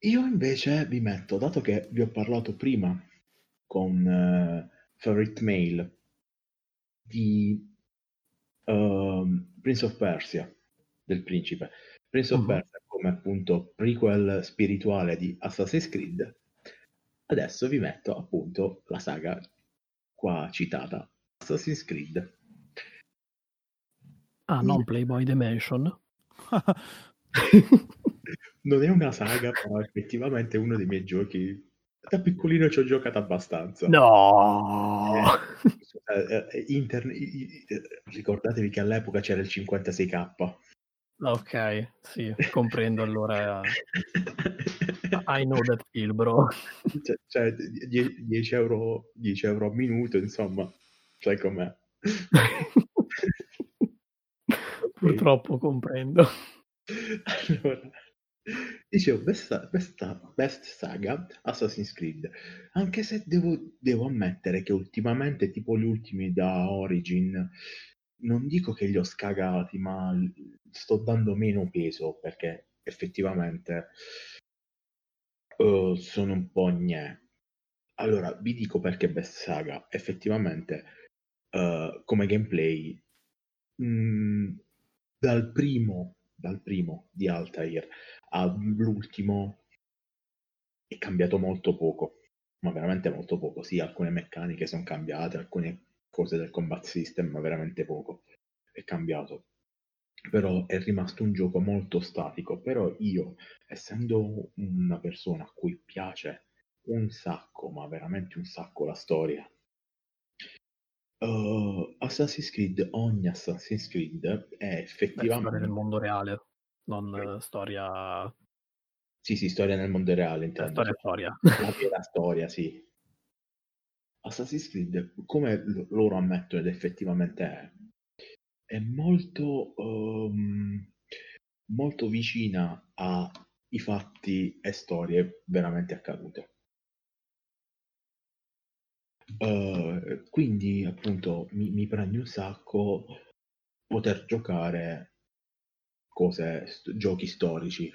Io invece vi metto, dato che vi ho parlato prima con eh, Favorite Mail di ehm, Prince of Persia, del principe. Prince of Mhm. Persia come appunto prequel spirituale di Assassin's Creed. Adesso vi metto appunto la saga qua citata, Assassin's Creed. Ah, non Playboy Dimension. Non è una saga, però effettivamente è uno dei miei giochi. Da piccolino ci ho giocato abbastanza. No! Eh, eh, interne- eh, ricordatevi che all'epoca c'era il 56k. Ok, sì, comprendo allora. I know that feel, bro. cioè, cioè, die- 10 euro, 10 euro a minuto, insomma, sai com'è. Purtroppo comprendo. Allora, dicevo, best, best- best saga Assassin's Creed, anche se devo, devo ammettere che ultimamente, tipo gli ultimi da Origin, non dico che li ho scagati, ma sto dando meno peso perché effettivamente eh, sono un po' gne. Allora, vi dico perché best saga, effettivamente eh, come gameplay mh, dal primo dal primo di Altair all'ultimo è cambiato molto poco, ma veramente molto poco. Sì, alcune meccaniche sono cambiate, alcune cose del combat system, ma veramente poco è cambiato. Però è rimasto un gioco molto statico. Però io, essendo una persona a cui piace un sacco, ma veramente un sacco la storia, uh, Assassin's Creed, ogni Assassin's Creed è Beh, effettivamente... del mondo reale, non eh, storia... Sì, sì, storia nel mondo reale, eh, intendo. storia storia. La vera storia, sì. Assassin's Creed, come loro ammettono ed effettivamente è, è molto, ehm, molto vicina ai fatti e storie veramente accadute. Eh, quindi, appunto, mi, mi prende un sacco poter giocare cose, st- giochi storici.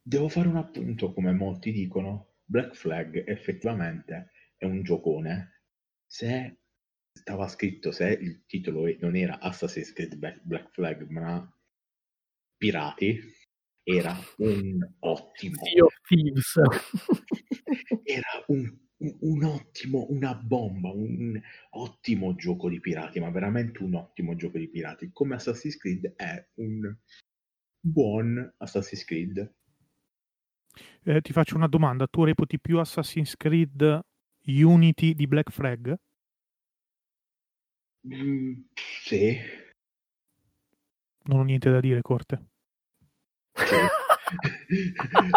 devo fare un appunto, come molti dicono, Black Flag effettivamente è un giocone. Se stava scritto, se il titolo non era Assassin's Creed Black Flag, ma Pirati, era un ottimo. Io Thieves. era un, un, ottimo, una bomba, un ottimo gioco di pirati, ma veramente un ottimo gioco di pirati. Come Assassin's Creed è un buon Assassin's Creed. Eh, ti faccio una domanda, tu reputi più Assassin's Creed Unity di Black Flag? Mm, sì. Non ho niente da dire, Corte.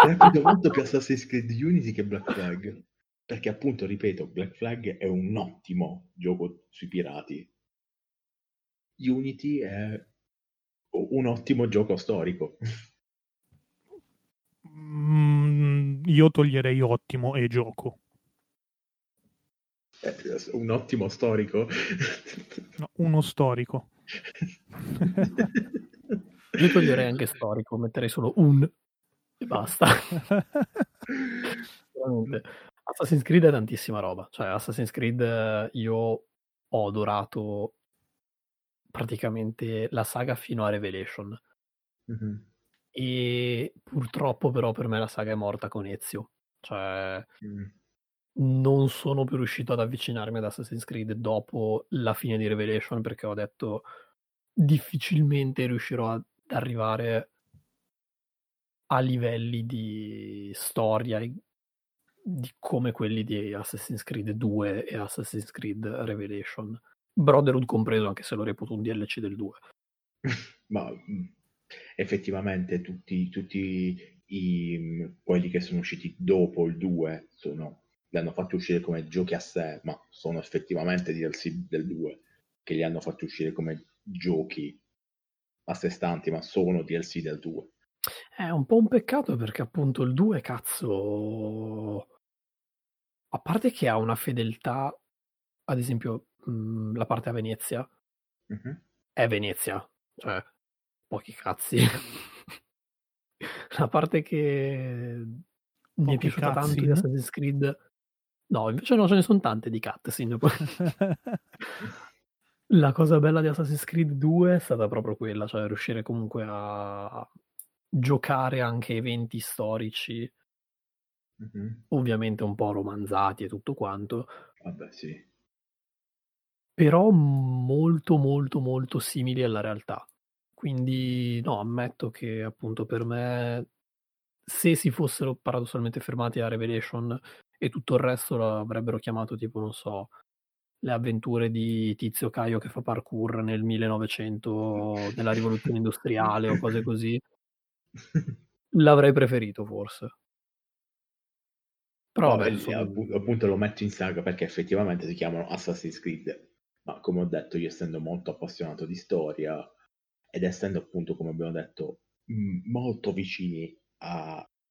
Reputo molto più Assassin's Creed Unity che Black Flag. Perché appunto, ripeto, Black Flag è un ottimo gioco sui pirati. Unity è un ottimo gioco storico. Mm, io toglierei ottimo e gioco. Eh, un ottimo storico? No, uno storico. Io toglierei anche storico, metterei solo un e basta. Veramente. Assassin's Creed è tantissima roba. Cioè, Assassin's Creed eh, io ho adorato praticamente la saga fino a Revelation. Mm-hmm. E purtroppo, però, per me la saga è morta con Ezio. Cioè, mm. Non sono più riuscito ad avvicinarmi ad Assassin's Creed dopo la fine di Revelation perché ho detto difficilmente riuscirò ad arrivare a livelli di storia di come quelli di Assassin's Creed 2 e Assassin's Creed Revelation. Brotherhood compreso, anche se lo reputo un DLC del 2. Ma effettivamente tutti, tutti i, quelli che sono usciti dopo il 2 sono, li hanno fatti uscire come giochi a sé, ma sono effettivamente DLC del 2 che li hanno fatti uscire come giochi a sé stanti, ma sono DLC del 2. È un po' un peccato perché appunto il 2, cazzo, a parte che ha una fedeltà, ad esempio mh, mhmm, la parte a Venezia, uh-huh. è Venezia, cioè pochi cazzi. la parte che pochi mi è piaciuta cazzi, tanto di Assassin's Creed, no, invece no, ce ne sono tante di cutscene. La cosa bella di Assassin's Creed 2 è stata proprio quella, cioè riuscire comunque a giocare anche eventi storici, mm-hmm. ovviamente un po' romanzati e tutto quanto. Vabbè, sì. Però molto, molto, molto simili alla realtà. Quindi, no, ammetto che appunto per me, se si fossero paradossalmente fermati a Revelation e tutto il resto l'avrebbero chiamato tipo, non so, le avventure di Tizio Caio che fa parkour nel 1900 nella rivoluzione industriale o cose così. L'avrei preferito forse. Però vabbè, insomma... appunto lo metto in saga perché effettivamente si chiamano Assassin's Creed. Ma come ho detto io essendo molto appassionato di storia ed essendo appunto come abbiamo detto molto vicini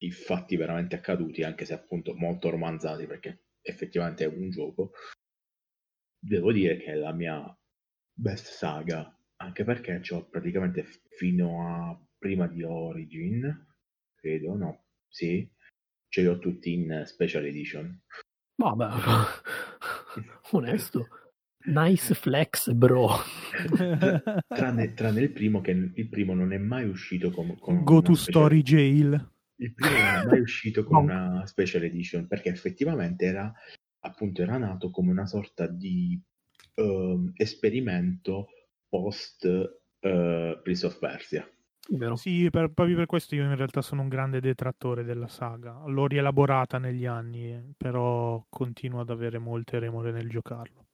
ai fatti veramente accaduti anche se appunto molto romanzati perché effettivamente è un gioco devo dire che è la mia best saga, anche perché ho praticamente fino a prima di Origin, credo, no, sì, ce li ho tutti in Special Edition. Vabbè, onesto. Nice flex, bro. tranne, tranne, il primo, che il primo non è mai uscito con. con Go to Story Jail. Il primo non è mai uscito con una Special Edition perché effettivamente era appunto era nato come una sorta di uh, esperimento post uh, Prince of Persia. Vero. Sì, per, proprio per questo io in realtà sono un grande detrattore della saga. L'ho rielaborata negli anni, però continuo ad avere molte remore nel giocarlo.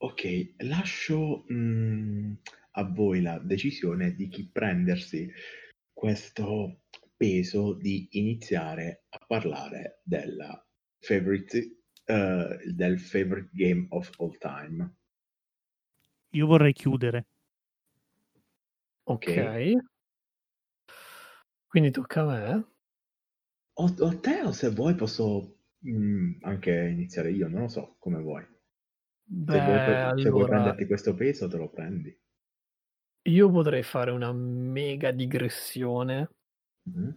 Ok, lascio mh, mm, a voi la decisione di chi prendersi questo peso di iniziare a parlare della favorite, uh, del favorite game of all time. Io vorrei chiudere. Ok. okay. Quindi tocca a me. O, o te o se vuoi posso mh, mm, anche iniziare io, non lo so, come vuoi. Beh, se, vuoi, allora... se vuoi prenderti questo peso te lo prendi. Io potrei fare una mega digressione mm-hmm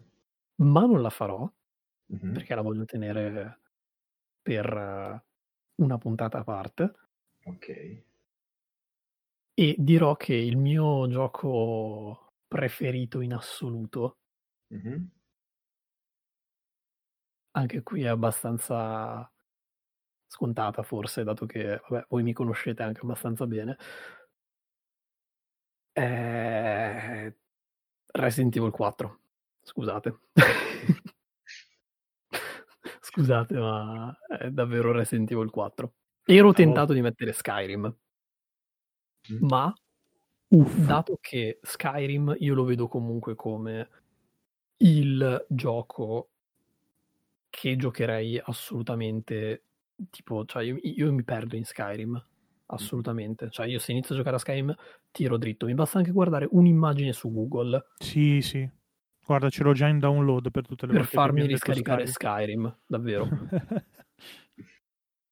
ma non la farò Mhm. perché la voglio tenere per eh, una puntata a parte. Ok. E dirò che il mio gioco preferito in assoluto, Mhm. anche qui è abbastanza scontata forse, dato che vabbè, voi mi conoscete anche abbastanza bene, è Resident Evil 4. Scusate. Scusate, ma è davvero Resident Evil 4. Ero tentato di mettere Skyrim, Mm. ma Uffa. dato che Skyrim io lo vedo comunque come il gioco che giocherei assolutamente tipo cioè io, io mi perdo in Skyrim assolutamente cioè io se inizio a giocare a Skyrim tiro dritto mi basta anche guardare un'immagine su Google Sì, sì. Guarda, ce l'ho già in download per tutte le per volte farmi riscaricare Skyrim. Skyrim davvero.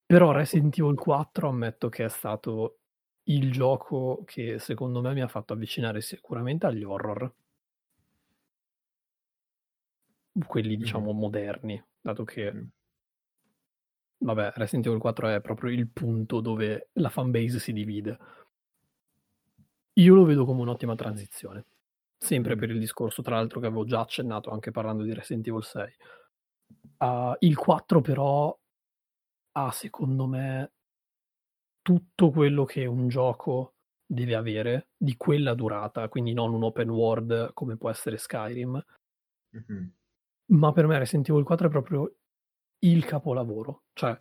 Però Resident Evil 4 ammetto che è stato il gioco che secondo me mi ha fatto avvicinare sicuramente agli horror. Quelli diciamo moderni dato che Mhm. vabbè Resident Evil 4 è proprio il punto dove la fanbase si divide. Io lo vedo come un'ottima transizione sempre per il discorso tra l'altro che avevo già accennato anche parlando di Resident Evil 6 Uh, il 4 però ha secondo me tutto quello che un gioco deve avere di quella durata, quindi non un open world come può essere Skyrim, Mhm. ma per me Resident Evil 4 è proprio il capolavoro, cioè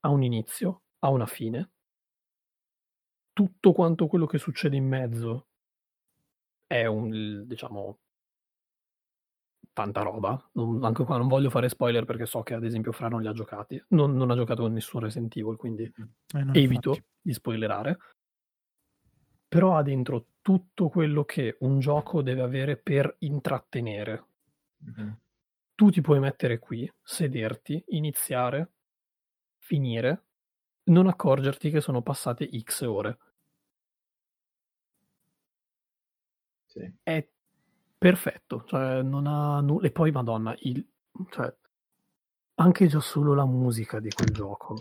ha un inizio, ha una fine, tutto quanto quello che succede in mezzo è un, diciamo, tanta roba. Non- anche qua non voglio fare spoiler perché so che ad esempio Fra non li ha giocati, non, non ha giocato con nessun Resident Evil, quindi Eh, no, evito infatti. di spoilerare. Però ha dentro tutto quello che un gioco deve avere per intrattenere. Mhm. Tu ti puoi mettere qui, sederti, iniziare, finire, non accorgerti che sono passate X ore. È perfetto, cioè non ha nulla. E poi, Madonna, il, cioè, anche già solo la musica di quel gioco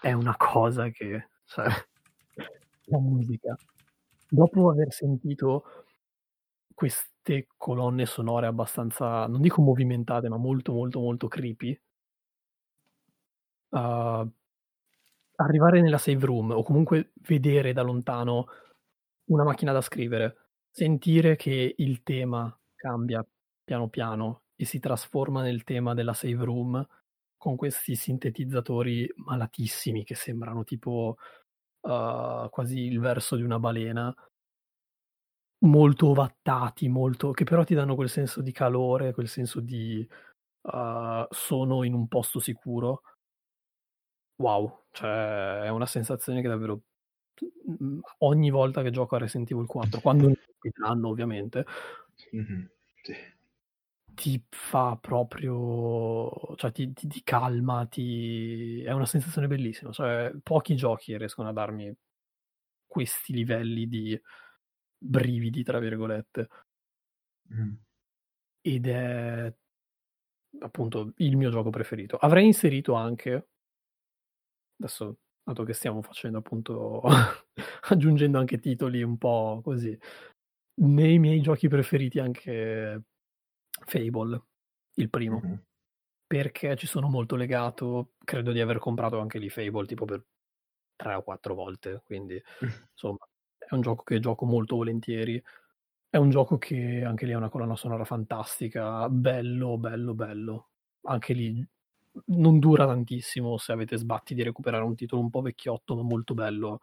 è una cosa che, cioè, la musica. Dopo aver sentito queste colonne sonore abbastanza, non dico movimentate, ma molto, molto, molto creepy, uh, arrivare nella save room o comunque vedere da lontano una macchina da scrivere, sentire che il tema cambia piano piano e si trasforma nel tema della save room con questi sintetizzatori malatissimi che sembrano tipo uh, quasi il verso di una balena molto ovattati, molto, che però ti danno quel senso di calore, quel senso di uh, sono in un posto sicuro. Wow, cioè è una sensazione che davvero ogni volta che gioco a Resident Evil 4, quando mi capiteranno ovviamente, Mhm. Sì. ti fa proprio, cioè ti, ti- ti calma, ti... è una sensazione bellissima, cioè pochi giochi riescono a darmi questi livelli di brividi, tra virgolette, Mhm. ed è appunto il mio gioco preferito. Avrei inserito anche, adesso dato che stiamo facendo appunto, aggiungendo anche titoli un po' così, nei miei giochi preferiti anche Fable, il primo, Mhm. perché ci sono molto legato, credo di aver comprato anche lì Fable tipo per tre o quattro volte, quindi insomma è un gioco che gioco molto volentieri. È un gioco che anche lì ha una colonna sonora fantastica, bello, bello, bello. Anche lì non dura tantissimo se avete sbatti di recuperare un titolo un po' vecchiotto, ma molto bello.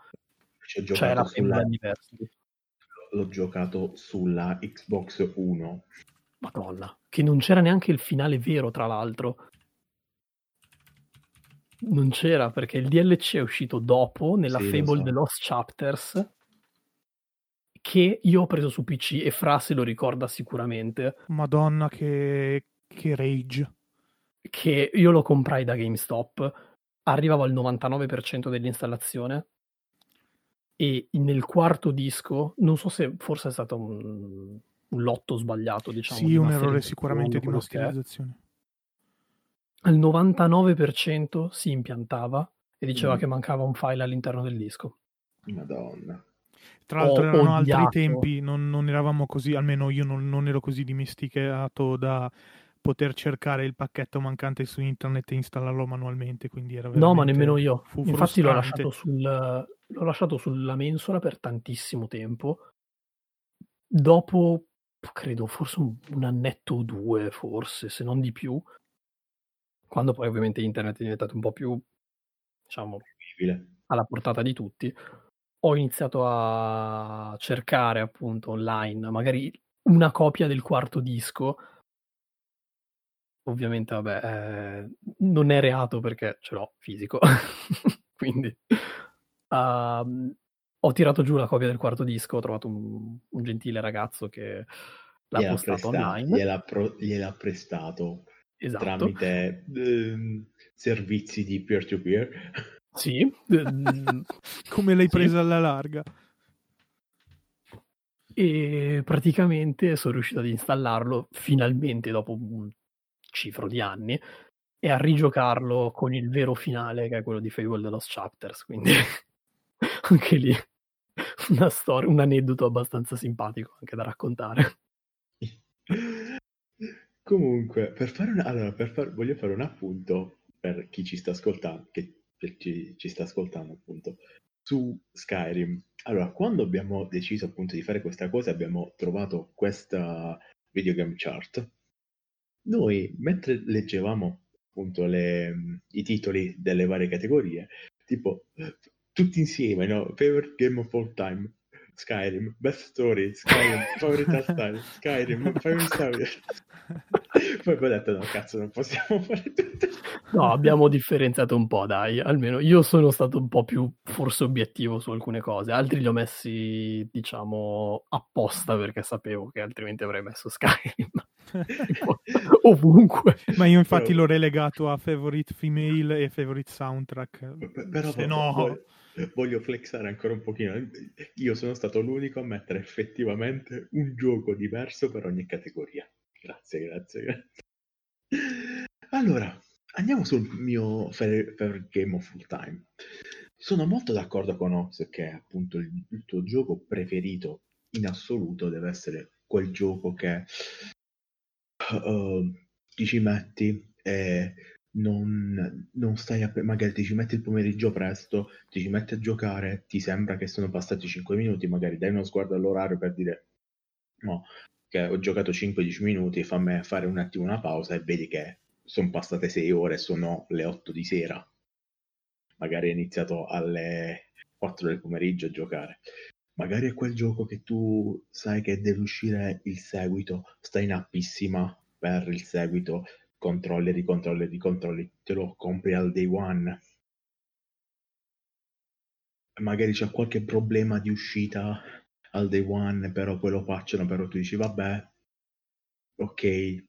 Ci ho la giocato sulla, l'ho giocato sulla Xbox 1. madonna, che non c'era neanche il finale vero, tra l'altro. Non c'era perché il DLC è uscito dopo nella Sì, Fable so. The Lost Chapters che io ho preso su PC e Fra se lo ricorda sicuramente Madonna, che, che rage. Che io lo comprai da GameStop, arrivavo al 99% dell'installazione e nel quarto disco, non so se forse è stato un, un lotto sbagliato, diciamo. Sì, un errore sicuramente di masterizzazione. Al 99% si impiantava e diceva mm. che mancava un file all'interno del disco. Madonna. Tra l'altro erano odiato. altri tempi, non, non, eravamo così, almeno io non, non, ero così dimesticato da poter cercare il pacchetto mancante su internet e installarlo manualmente, quindi era No, ma nemmeno io. Infatti l'ho lasciato, sul, l'ho lasciato sulla mensola per tantissimo tempo. Dopo, credo, forse un, un annetto o due, forse, se non di più, quando poi ovviamente internet è diventato un po' più, diciamo, alla portata di tutti, ho iniziato a cercare appunto online magari una copia del quarto disco. Ovviamente, vabbè, eh, non è reato perché ce l'ho fisico. Quindi uh, ho tirato giù la copia del quarto disco, ho trovato un, un gentile ragazzo che l'ha gliel'ha postato presta- online. Gliel'ha, pro- gliel'ha prestato esatto. tramite eh, servizi di peer-to-peer. Sì. Come l'hai presa sì. alla larga? E praticamente sono riuscito ad installarlo finalmente dopo un cifro di anni e a rigiocarlo con il vero finale che è quello di Fable The Lost Chapters. Quindi anche lì una storia, un aneddoto abbastanza simpatico anche da raccontare. Comunque, per fare una... allora, per far... voglio fare un appunto per chi ci sta ascoltando, che chi ci sta ascoltando appunto, su Skyrim. Allora, quando abbiamo deciso appunto di fare questa cosa, abbiamo trovato questa videogame chart. Noi, mentre leggevamo appunto le, i titoli delle varie categorie, tipo tutti insieme, no? Favorite game of all time, Skyrim, Best Story, Skyrim, Favorite Art Style, Skyrim, Favorite Story. Poi ho detto no, cazzo, non possiamo fare tutto. No, abbiamo differenziato un po', dai, almeno io sono stato un po' più forse obiettivo su alcune cose, altri li ho messi, diciamo, apposta perché sapevo che altrimenti avrei messo Skyrim. ovunque. Ma io infatti però... l'ho relegato a favorite female e favorite soundtrack. Però Se no... Voglio, voglio flexare ancora un pochino. Io sono stato l'unico a mettere effettivamente un gioco diverso per ogni categoria. Grazie, grazie, grazie. Allora, andiamo sul mio favorite game of full time. Sono molto d'accordo con Ox che appunto il, il tuo gioco preferito in assoluto deve essere quel gioco che uh, ti ci metti e non, non stai a, magari ti ci metti il pomeriggio presto, ti ci metti a giocare, ti sembra che sono passati 5 minuti, magari dai uno sguardo all'orario per dire no, che ho giocato 5-10 minuti, fammi fare un attimo una pausa e vedi che sono passate 6 ore sono le 8 di sera. Magari hai iniziato alle 4 del pomeriggio a giocare. Magari è quel gioco che tu sai che deve uscire il seguito, stai in appissima per il seguito, controlli, ricontrolli, ricontrolli, te lo compri al day one. Magari c'è qualche problema di uscita al day one, però poi lo facciano, però tu dici vabbè, ok,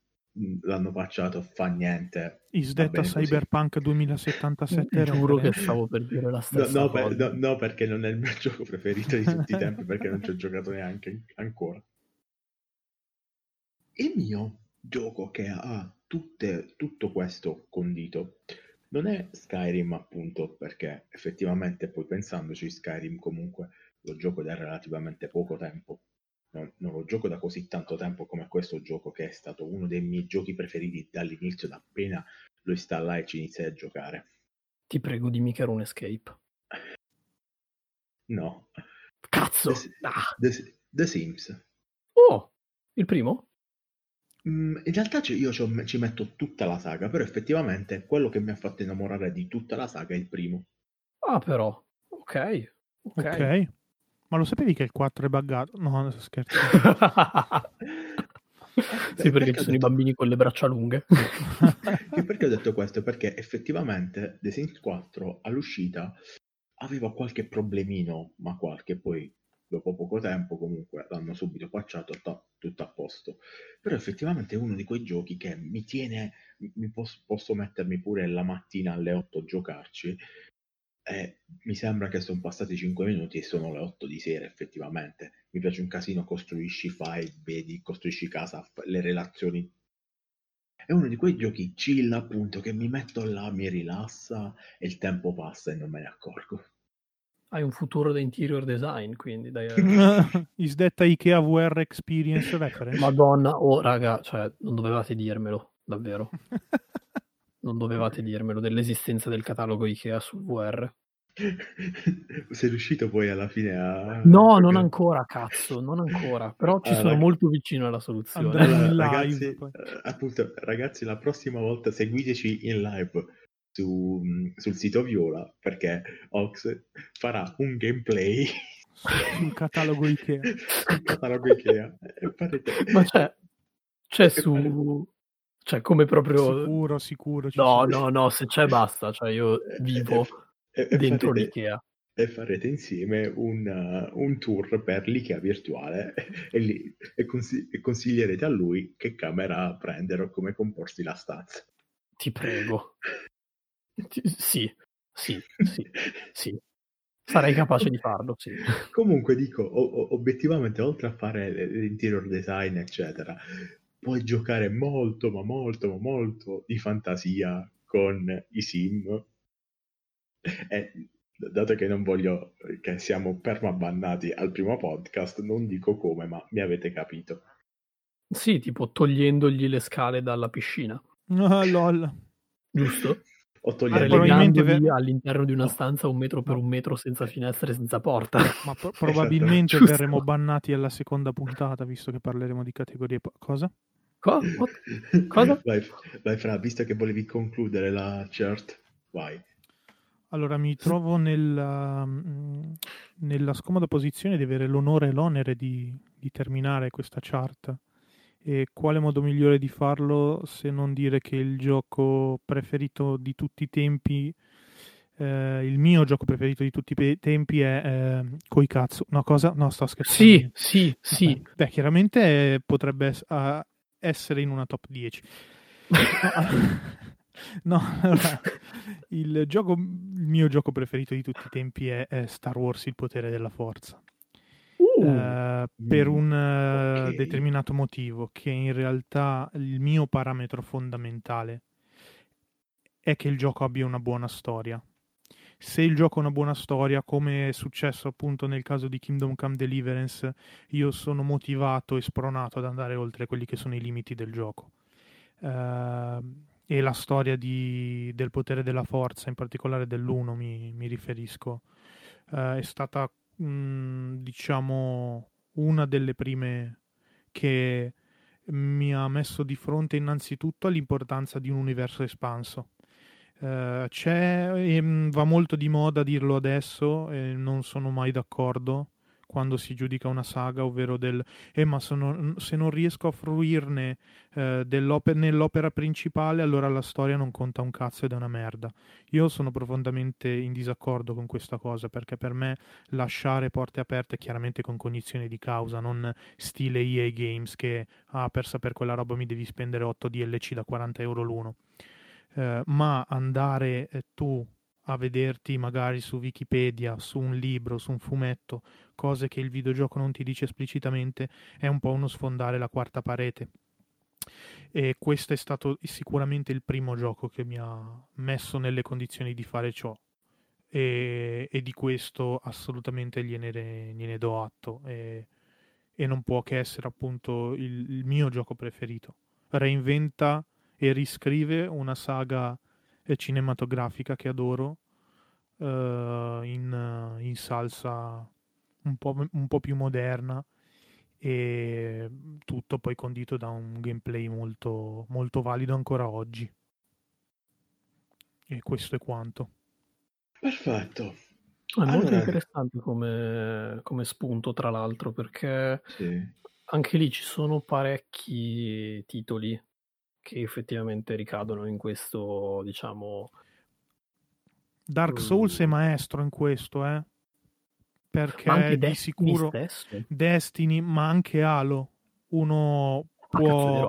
l'hanno facciato, fa niente. Is that a Cyberpunk 2077? Giuro che stavo per dire la stessa no, no, per, no, no, perché non è il mio gioco preferito di tutti i tempi, perché non ci ho giocato neanche ancora. Il mio gioco che ha tutte, tutto questo condito. Non è Skyrim appunto perché effettivamente poi pensandoci Skyrim comunque lo gioco da relativamente poco tempo. Non, non, lo gioco da così tanto tempo come questo gioco che è stato uno dei miei giochi preferiti dall'inizio da appena lo installai e ci iniziai a giocare. Ti prego dimmi che era un escape. No. Cazzo! The, ah. The, The Sims. Oh il primo? Mm, in realtà io ci metto tutta la saga, però effettivamente quello che mi ha fatto innamorare di tutta la saga è il primo. Ah, però, ok. Ok. Ok. Ma lo sapevi che il 4 è buggato? No, non scherzo. sì, perché, perché ci sono detto... i bambini con le braccia lunghe. e perché ho detto questo? Perché effettivamente The Sims 4 all'uscita aveva qualche problemino, ma qualche poi dopo poco tempo comunque l'hanno subito pacciato, to- tutto a posto. Però effettivamente è uno di quei giochi che mi tiene, mi posso, posso mettermi pure la mattina alle 8 a giocarci E mi sembra che sono passati 5 minuti e sono le 8 di sera effettivamente. Mi piace un casino, costruisci, fai, vedi, costruisci casa, le relazioni. È uno di quei giochi chill appunto che mi metto là, mi rilassa e il tempo passa e non me ne accorgo. Hai un futuro da interior design, quindi dai. Is that Ikea VR Experience reference? Madonna, oh raga, cioè, non dovevate dirmelo, davvero. non dovevate dirmelo dell'esistenza del catalogo Ikea sul VR. Sei riuscito poi alla fine a... No, non ancora, cazzo, non ancora. Però ci allora, sono molto vicino alla soluzione. Allora, ragazzi, eh, appunto, ragazzi, la prossima volta seguiteci in live su, sul sito Viola perché Ox farà un gameplay sul catalogo Ikea. sul catalogo Ikea. Ma c'è, c'è su... Cioè, come proprio... Sicuro, sicuro. No, no, no, se c'è basta. Cioè, io vivo e, e dentro farete, l'Ikea. E farete insieme un, uh, un, tour per l'Ikea virtuale e, lì, e, consigli- e consiglierete a lui che camera prendere o come comporsi la stanza. Ti prego. Sì, sì, sì, sì. Sarei capace di farlo, sì. Comunque dico, o- obiettivamente, oltre a fare l'interior design, eccetera, puoi giocare molto, ma molto, ma molto di fantasia con i sim. E dato che non voglio che siamo permabannati al primo podcast, non dico come, ma mi avete capito. Sì, tipo togliendogli le scale dalla piscina. Oh, lol. Giusto? O togliere probabilmente ver- all'interno di una stanza un metro per un metro senza finestre, senza porta. Ma pro- probabilmente esatto. verremo bannati alla seconda puntata, visto che parleremo di categorie. Po- cosa? Co- cosa? Vai, vai, Fra, visto che volevi concludere la chart, vai. Allora, mi trovo nella, mm, nella scomoda posizione di avere l'onore e l'onere di, di terminare questa chart e quale modo migliore di farlo se non dire che il gioco preferito di tutti i tempi, eh, il mio gioco preferito di tutti i tempi è eh, Koikatsu. No, cosa? No, sto scherzando. Sì, sì, sì. Beh, beh chiaramente potrebbe essere in una top 10. no, allora, il, gioco, il mio gioco preferito di tutti i tempi è, è Star Wars Il potere della forza. Uh, per mm, un uh, okay. determinato motivo, che in realtà il mio parametro fondamentale è che il gioco abbia una buona storia. Se il gioco ha una buona storia, come è successo appunto nel caso di Kingdom Come Deliverance, io sono motivato e spronato ad andare oltre quelli che sono i limiti del gioco. Uh, e la storia di, del potere della forza, in particolare dell'uno mi, mi riferisco, è stata mh, mm, diciamo, una delle prime che mi ha messo di fronte innanzitutto all'importanza di un universo espanso. Uh, c'è, e va molto di moda dirlo adesso, e non sono mai d'accordo, quando si giudica una saga, ovvero del eh, ma sono, se non riesco a fruirne eh, nell'opera principale, allora la storia non conta un cazzo ed è una merda. Io sono profondamente in disaccordo con questa cosa perché per me lasciare porte aperte, chiaramente con cognizione di causa, non stile EA Games che ah, per sapere quella roba mi devi spendere 8 DLC da 40 euro l'uno. Eh, ma andare eh, tu a vederti magari su Wikipedia, su un libro, su un fumetto, cose che il videogioco non ti dice esplicitamente, è un po' uno sfondare la quarta parete. E questo è stato sicuramente il primo gioco che mi ha messo nelle condizioni di fare ciò. E, e di questo assolutamente gliene, gliene do atto. E, e, non può che essere appunto il, il mio gioco preferito. Reinventa e riscrive una saga cinematografica che adoro uh, in, in, salsa un po', un po' più moderna e tutto poi condito da un gameplay molto, molto valido ancora oggi. E questo è quanto. Perfetto. È allora... molto interessante come, come, spunto, tra l'altro, perché sì. anche lì ci sono parecchi titoli che effettivamente ricadono in questo, diciamo... Dark Souls um... è maestro in questo, eh? Perché di sicuro stesso. Destiny, ma anche Halo, uno può,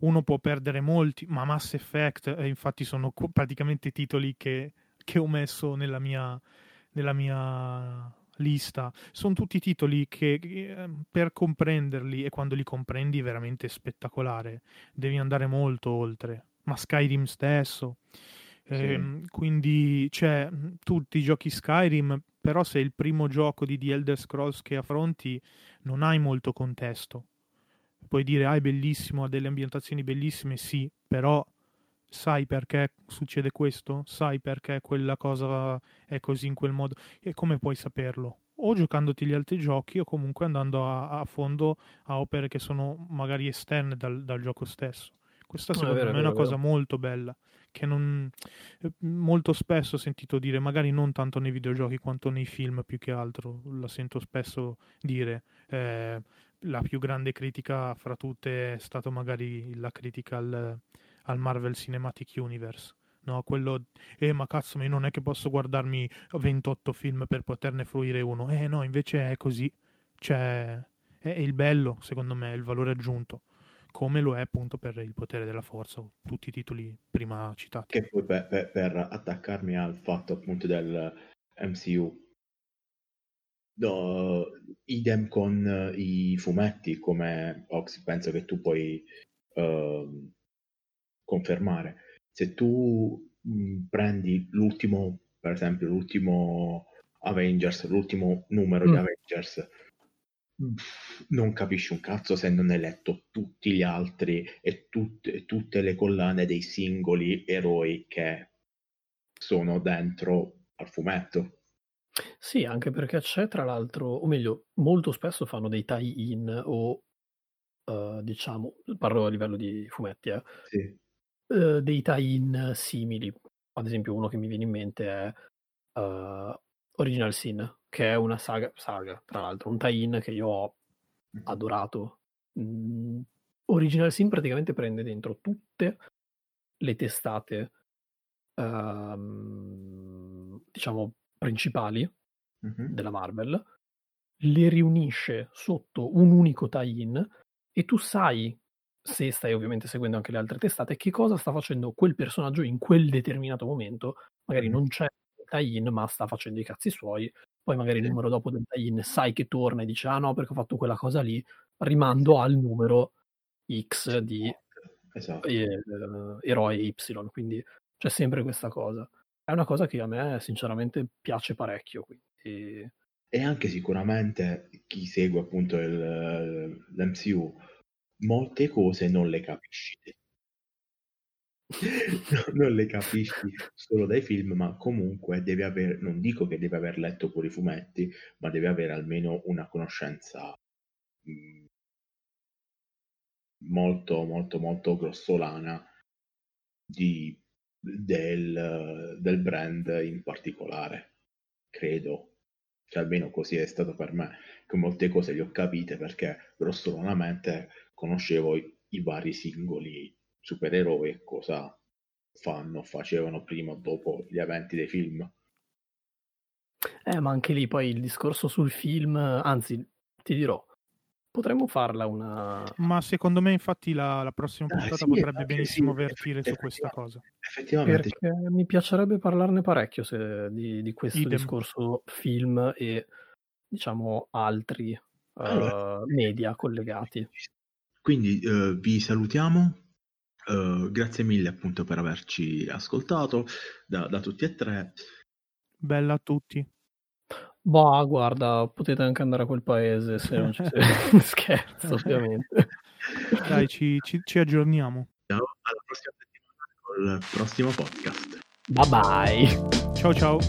uno può perdere molti, ma Mass Effect, eh, infatti sono praticamente titoli che che ho messo nella mia, nella mia lista. Sono tutti titoli che ehm, per comprenderli e quando li comprendi è veramente spettacolare. Devi andare molto oltre. Ma Skyrim stesso. Sì. Eh, quindi, cioè, tutti i giochi Skyrim, però se è il primo gioco di The Elder Scrolls che affronti, non hai molto contesto. Puoi dire, ah, è bellissimo, ha delle ambientazioni bellissime, sì, però sai perché succede questo? Sai perché quella cosa è così in quel modo? E come puoi saperlo? O giocandoti gli altri giochi o comunque andando a, a fondo a opere che sono magari esterne dal, dal gioco stesso. Questa secondo vero, me è una vero, cosa molto bella che non, eh, molto spesso ho sentito dire, magari non tanto nei videogiochi quanto nei film più che altro, la sento spesso dire, eh, la più grande critica fra tutte è stata magari la critica al, al Marvel Cinematic Universe. No, quello, eh, ma cazzo, ma io non è che posso guardarmi 28 film per poterne fruire uno. Eh, no, invece è così. Cioè, è, il bello, secondo me, è il valore aggiunto. Come lo è appunto per il potere della forza, tutti i titoli prima citati. Che poi per, per, per attaccarmi al fatto appunto del MCU, No, idem con i fumetti, come Ox, penso che tu puoi uh, confermare. Se tu mh, prendi l'ultimo, per esempio, l'ultimo Avengers, l'ultimo numero mm. di Avengers, non capisci un cazzo se non hai letto tutti gli altri e tutte, tutte le collane dei singoli eroi che sono dentro al fumetto. Sì, anche perché c'è tra l'altro, o meglio, molto spesso fanno dei tie-in o uh, diciamo, parlo a livello di fumetti, eh, sì. Uh, dei tie-in simili. Ad esempio, uno che mi viene in mente è uh, Original Sin, che è una saga, saga tra l'altro, un tie-in che io ho adorato. Mm, Original Sin praticamente prende dentro tutte le testate, um, diciamo, principali mm-hmm. della Marvel, le riunisce sotto un unico tie-in e tu sai, se stai ovviamente seguendo anche le altre testate, che cosa sta facendo quel personaggio in quel determinato momento. Magari non c'è tie-in, ma sta facendo i cazzi suoi. Poi magari il numero dopo del tie-in sai che torna e dice ah no perché ho fatto quella cosa lì, rimando al numero X di esatto. eh, eroe Y. Quindi c'è sempre questa cosa è una cosa che a me sinceramente piace parecchio. Quindi... E anche sicuramente chi segue appunto il, l'MCU, molte cose non le capisci. non le capisci solo dai film, ma comunque devi avere, non dico che devi aver letto pure i fumetti, ma devi avere almeno una conoscenza mh, mm, molto, molto, molto grossolana di del, del brand in particolare, credo. Cioè, almeno così è stato per me, che molte cose le ho capite perché grossolanamente conoscevo i, i vari singoli supereroi e cosa fanno, facevano prima o dopo gli eventi dei film. Eh, ma anche lì poi il discorso sul film, anzi, ti dirò, Potremmo farla una... Ma secondo me infatti la, la prossima ah, puntata sì, potrebbe benissimo sì, vertire su questa cosa. Effettivamente. Perché mi piacerebbe parlarne parecchio se, di, di, questo Idem. discorso film e diciamo altri allora, uh, media collegati. Quindi uh, vi salutiamo. Uh, grazie mille appunto per averci ascoltato da, da tutti e tre. Bella a tutti. Boh, guarda, potete anche andare a quel paese se non ci sei. Scherzo, ovviamente. Dai, ci, ci, ci aggiorniamo. Ciao, alla prossima settimana con il prossimo podcast. Bye bye. Ciao ciao.